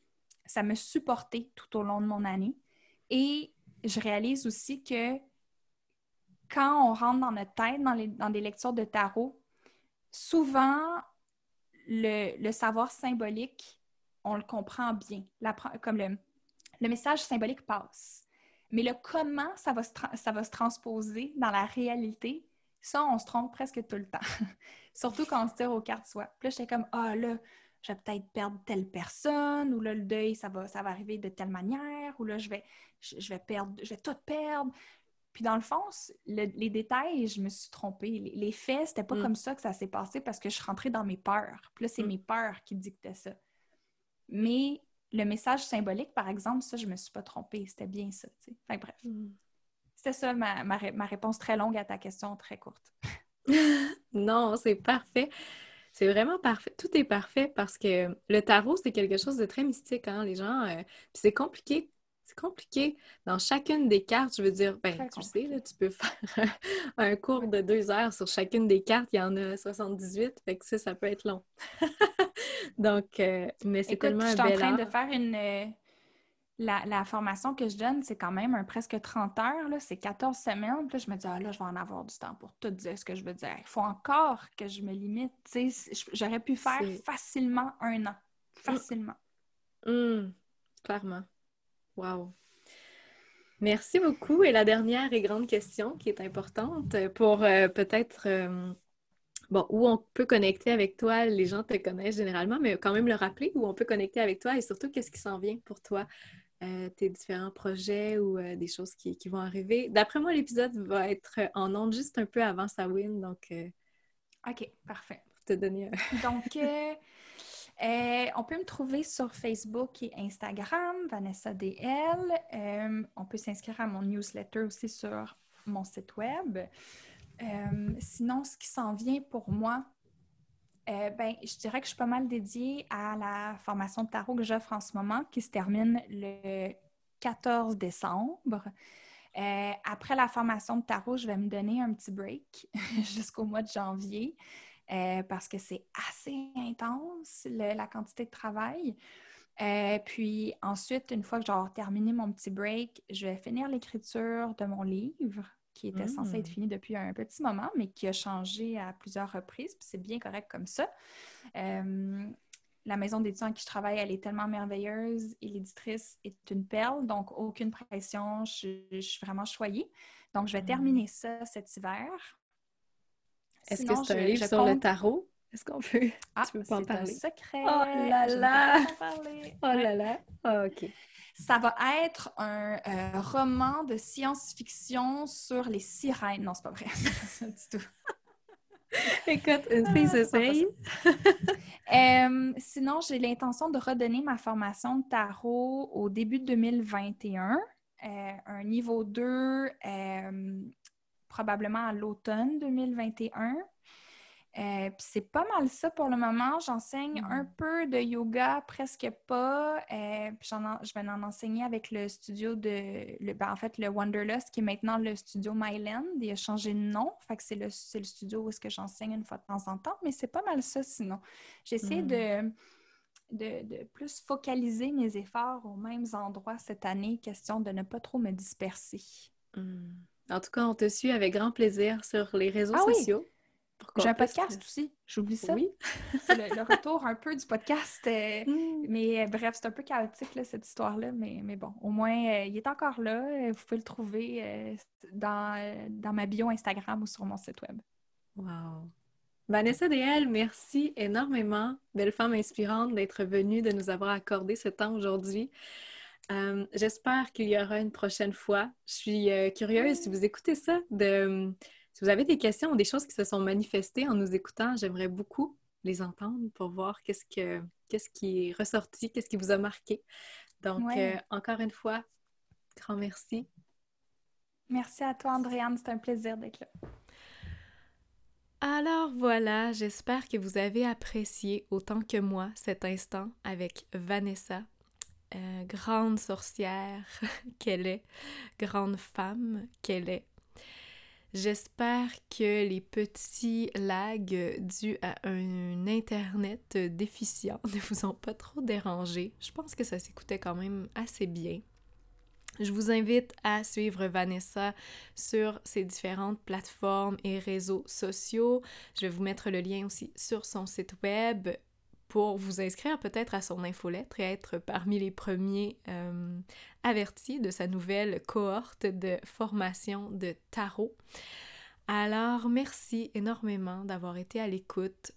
ça me supportait tout au long de mon année. Et je réalise aussi que quand on rentre dans notre tête, dans, les- dans des lectures de tarot, souvent, le, le savoir symbolique, on le comprend bien. L'appre- comme le, le message symbolique passe. Mais le comment ça va, se ça va se transposer dans la réalité, ça, on se trompe presque tout le temps. Surtout quand on se tire aux cartes soi. Puis là, j'étais comme, ah là, je vais peut-être perdre telle personne, ou là, le deuil, ça va, ça va arriver de telle manière, ou là, je vais, je, je vais perdre, je vais tout perdre. Puis dans le fond, le- les détails, je me suis trompée. Les, les faits, c'était pas Mm. comme ça que ça s'est passé parce que je suis rentrée dans mes peurs. Puis là, c'est Mm. mes peurs qui dictaient ça. Mais le message symbolique, par exemple, ça, je me suis pas trompée. C'était bien ça. tu sais. Fait que bref, Mm. c'était ça ma, ma ma réponse très longue à ta question, très courte. Non, c'est parfait. C'est vraiment parfait. Tout est parfait parce que le tarot, c'est quelque chose de très mystique, hein, les gens. euh, puis c'est compliqué. C'est compliqué. Dans chacune des cartes, je veux dire, ben, Très tu sais, là, tu peux faire un cours de deux heures sur chacune des cartes. Il y en a 78, fait que ça, ça peut être long. Donc, euh, mais c'est tellement je un suis en train de faire une. La, la formation que je donne, c'est quand même un presque 30 heures, c'est 14 semaines. Puis là, je me dis, ah là, je vais en avoir du temps pour tout dire ce que je veux dire. Il faut encore que je me limite. J'aurais pu faire facilement un an. Facilement. Hum, clairement. Wow. Merci beaucoup. Et la dernière et grande question qui est importante pour euh, peut-être, euh, bon, où on peut connecter avec toi, les gens te connaissent généralement, mais quand même le rappeler, où on peut connecter avec toi et surtout qu'est-ce qui s'en vient pour toi, euh, tes différents projets ou euh, des choses qui, qui vont arriver. D'après moi, l'épisode va être en ondes juste un peu avant sa win, donc euh, OK, parfait. pour te donner un... Donc, euh, euh, on peut me trouver sur Facebook et Instagram, Vanessa DL. Euh, on peut s'inscrire à mon newsletter aussi sur mon site web. Euh, sinon, ce qui s'en vient pour moi, euh, ben, je dirais que je suis pas mal dédiée à la formation de tarot que j'offre en ce moment, qui se termine le 14 décembre. Euh, après la formation de tarot, je vais me donner un petit break jusqu'au mois de janvier euh, parce que c'est assez intense, la quantité de travail. Puis ensuite, une fois que j'aurai terminé mon petit break, je vais finir l'écriture de mon livre qui était censé Mm. être fini depuis un petit moment, mais qui a changé à plusieurs reprises. Puis c'est bien correct comme ça. Euh, la maison d'édition avec qui je travaille, elle est tellement merveilleuse et l'éditrice est une perle, donc aucune pression. Je, je suis vraiment choyée. Donc, je vais Mm. terminer ça cet hiver. Est-ce que c'est un je- livre je sur le tarot? Est-ce qu'on peut? Ah, tu peux pas en c'est un parler? secret. Oh là là! pas en parler. Oh Ouais. là là! Ah, OK. Ça va être un euh, roman de science-fiction sur les sirènes. Non, c'est pas vrai. Pas du tout. Écoute, une fille Ah, s'essaye. Euh, sinon, j'ai l'intention de redonner ma formation de tarot au début de 2021. Euh, un niveau 2, euh, probablement à l'automne 2021. Euh, puis c'est pas mal ça pour le moment. J'enseigne Mm. un peu de yoga, presque pas. Euh, puis je vais en enseigner avec le studio de, le, ben, en fait, le Wanderlust, qui est maintenant le studio Myland. Il a changé de nom. Fait que c'est le, c'est le studio où est-ce que j'enseigne une fois de temps en temps. Mais c'est pas mal ça sinon. J'essaie Mm. de, de, de plus focaliser mes efforts aux mêmes endroits cette année, question de ne pas trop me disperser. Hmm. En tout cas, on te suit avec grand plaisir sur les réseaux Ah oui! sociaux. qu'on J'ai un podcast aussi, j'oublie ça. Oui. C'est le, le retour un peu du podcast. euh, Hmm. Mais euh, bref, c'est un peu chaotique là, cette histoire-là, mais, mais bon, au moins, euh, il est encore là. Vous pouvez le trouver dans, dans ma bio Instagram ou sur mon site web. Wow. Vanessa DL, merci énormément, belle femme inspirante, d'être venue, de nous avoir accordé ce temps aujourd'hui. Euh, J'espère qu'il y aura une prochaine fois. Je suis euh, curieuse, si vous écoutez ça, de, si vous avez des questions ou des choses qui se sont manifestées en nous écoutant, j'aimerais beaucoup les entendre pour voir qu'est-ce que qu'est-ce qui est ressorti, qu'est-ce qui vous a marqué. Donc, Ouais. euh, encore une fois, grand merci. Merci à toi, Andréane. C'est un plaisir d'être là. Alors voilà, j'espère que vous avez apprécié autant que moi cet instant avec Vanessa, euh, grande sorcière qu'elle est, grande femme qu'elle est. J'espère que les petits lags dus à un Internet déficient ne vous ont pas trop dérangé. Je pense que ça s'écoutait quand même assez bien. Je vous invite à suivre Vanessa sur ses différentes plateformes et réseaux sociaux. Je vais vous mettre le lien aussi sur son site web pour vous inscrire peut-être à son infolettre et être parmi les premiers euh, avertis de sa nouvelle cohorte de formation de tarot. Alors, merci énormément d'avoir été à l'écoute.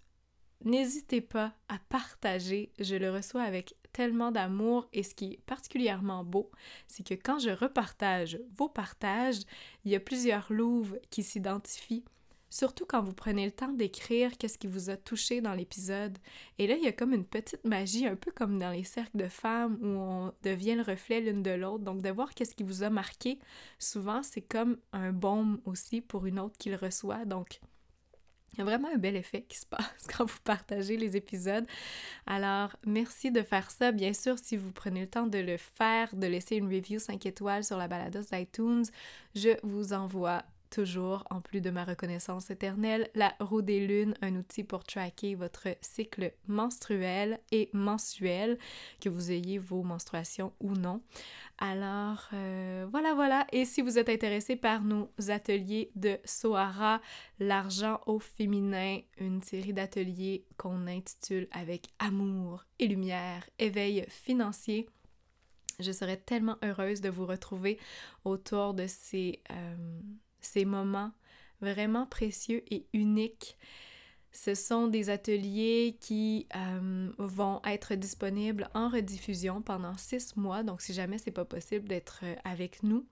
N'hésitez pas à partager, je le reçois avec tellement d'amour et ce qui est particulièrement beau, c'est que quand je repartage vos partages, il y a plusieurs louves qui s'identifient, surtout quand vous prenez le temps d'écrire qu'est-ce qui vous a touché dans l'épisode. Et là, il y a comme une petite magie, un peu comme dans les cercles de femmes où on devient le reflet l'une de l'autre. Donc, de voir qu'est-ce qui vous a marqué, souvent, c'est comme un baume aussi pour une autre qui le reçoit. Donc, il y a vraiment un bel effet qui se passe quand vous partagez les épisodes. Alors, merci de faire ça. Bien sûr, si vous prenez le temps de le faire, de laisser une review 5 étoiles sur la balados d'iTunes, je vous envoie toujours, en plus de ma reconnaissance éternelle, la roue des lunes, un outil pour tracker votre cycle menstruel et mensuel, que vous ayez vos menstruations ou non. Alors, euh, voilà, voilà. Et si vous êtes intéressé par nos ateliers de Sohara, l'argent au féminin, une série d'ateliers qu'on intitule avec amour et lumière, éveil financier, je serais tellement heureuse de vous retrouver autour de ces, euh, ces moments vraiment précieux et uniques. Ce sont des ateliers qui euh, vont être disponibles en rediffusion pendant six mois. Donc, si jamais c'est pas possible d'être euh, avec nous,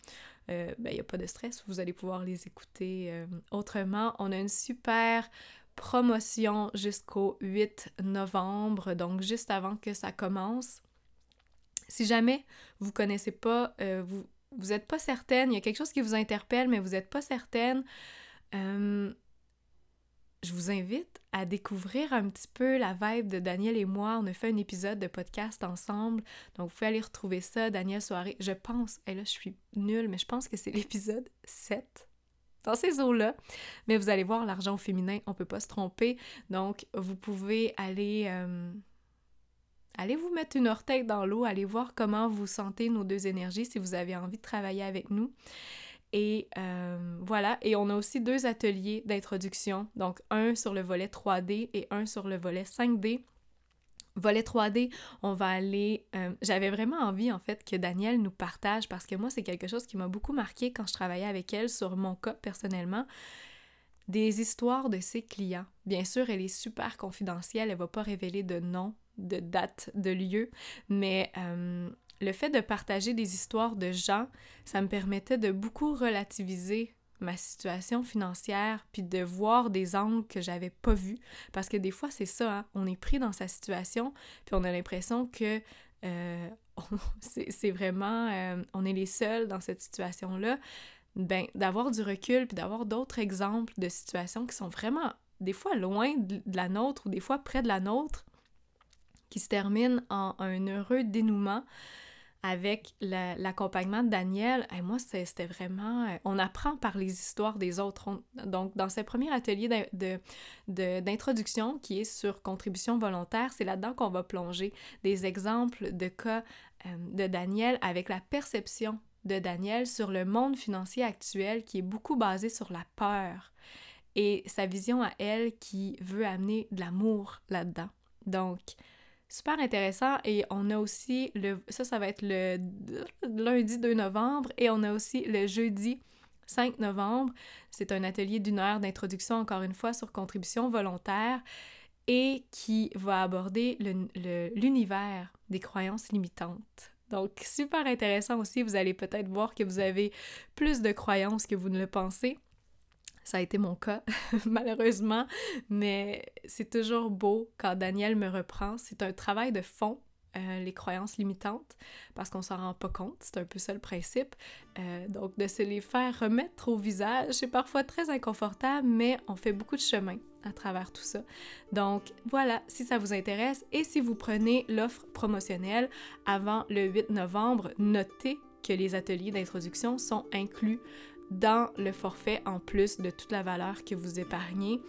il n'y a pas de stress. Vous allez pouvoir les écouter euh, autrement. On a une super promotion jusqu'au 8 novembre, donc juste avant que ça commence. Si jamais vous connaissez pas, euh, vous vous n'êtes pas certaine, il y a quelque chose qui vous interpelle, mais vous n'êtes pas certaine, euh, je vous invite à découvrir un petit peu la vibe de Daniel et moi. On a fait un épisode de podcast ensemble, donc vous pouvez aller retrouver ça, Daniel Soirée. Je pense, et là je suis nulle, mais je pense que c'est l'épisode 7 dans ces eaux-là. Mais vous allez voir, l'argent féminin, on peut pas se tromper. Donc, vous pouvez aller... euh, Allez vous mettre une orteille dans l'eau, allez voir comment vous sentez nos deux énergies si vous avez envie de travailler avec nous. Et euh, voilà, et on a aussi deux ateliers d'introduction, donc un sur le volet 3D et un sur le volet 5D. Volet 3D, on va aller... euh, J'avais vraiment envie, en fait, que Danielle nous partage, parce que moi, c'est quelque chose qui m'a beaucoup marqué quand je travaillais avec elle sur mon cas personnellement. des histoires de ses clients. Bien sûr, elle est super confidentielle, elle va pas révéler de nom, de date, de lieu, mais euh, le fait de partager des histoires de gens, ça me permettait de beaucoup relativiser ma situation financière, puis de voir des angles que j'avais pas vus. Parce que des fois, c'est ça, hein, on est pris dans sa situation, puis on a l'impression que euh, c'est vraiment, euh, on est les seuls dans cette situation-là. Ben, d'avoir du recul, puis d'avoir d'autres exemples de situations qui sont vraiment, des fois, loin de la nôtre, ou des fois près de la nôtre, qui se terminent en un heureux dénouement avec l'accompagnement de Daniel, et moi, c'était vraiment... Euh, on apprend par les histoires des autres. donc, dans ce premier atelier d'introduction de, qui est sur contribution volontaire, c'est là-dedans qu'on va plonger des exemples de cas euh, de Daniel avec la perception de Daniel sur le monde financier actuel qui est beaucoup basé sur la peur et sa vision à elle qui veut amener de l'amour là-dedans. Donc, Super intéressant. Et on a aussi le. Ça, ça va être le lundi 2 novembre. Et on a aussi le jeudi 5 novembre. C'est un atelier d'une heure d'introduction, encore une fois, sur contribution volontaire et qui va aborder l'univers des croyances limitantes. Donc, super intéressant aussi. Vous allez peut-être voir que vous avez plus de croyances que vous ne le pensez. Ça a été mon cas, malheureusement, mais c'est toujours beau quand Daniel me reprend. C'est un travail de fond, euh, les croyances limitantes, parce qu'on s'en rend pas compte. C'est un peu ça le principe. Euh, donc, de se les faire remettre au visage, c'est parfois très inconfortable, mais on fait beaucoup de chemin à travers tout ça. Donc voilà, si ça vous intéresse et si vous prenez l'offre promotionnelle avant le 8 novembre, notez que les ateliers d'introduction sont inclus dans le forfait en plus de toute la valeur que vous épargnez.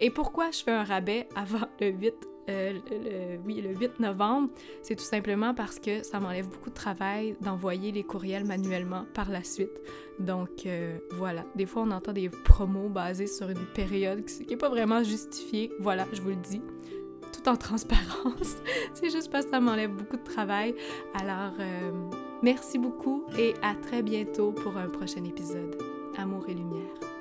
Et pourquoi je fais un rabais avant le 8 euh, oui, le 8 novembre, c'est tout simplement parce que ça m'enlève beaucoup de travail d'envoyer les courriels manuellement par la suite. Donc euh, voilà, des fois on entend des promos basés sur une période qui n'est pas vraiment justifiée. Voilà, je vous le dis, tout en transparence. c'est juste parce que ça m'enlève beaucoup de travail. Alors, euh, Merci beaucoup et à très bientôt pour un prochain épisode. Amour et lumière.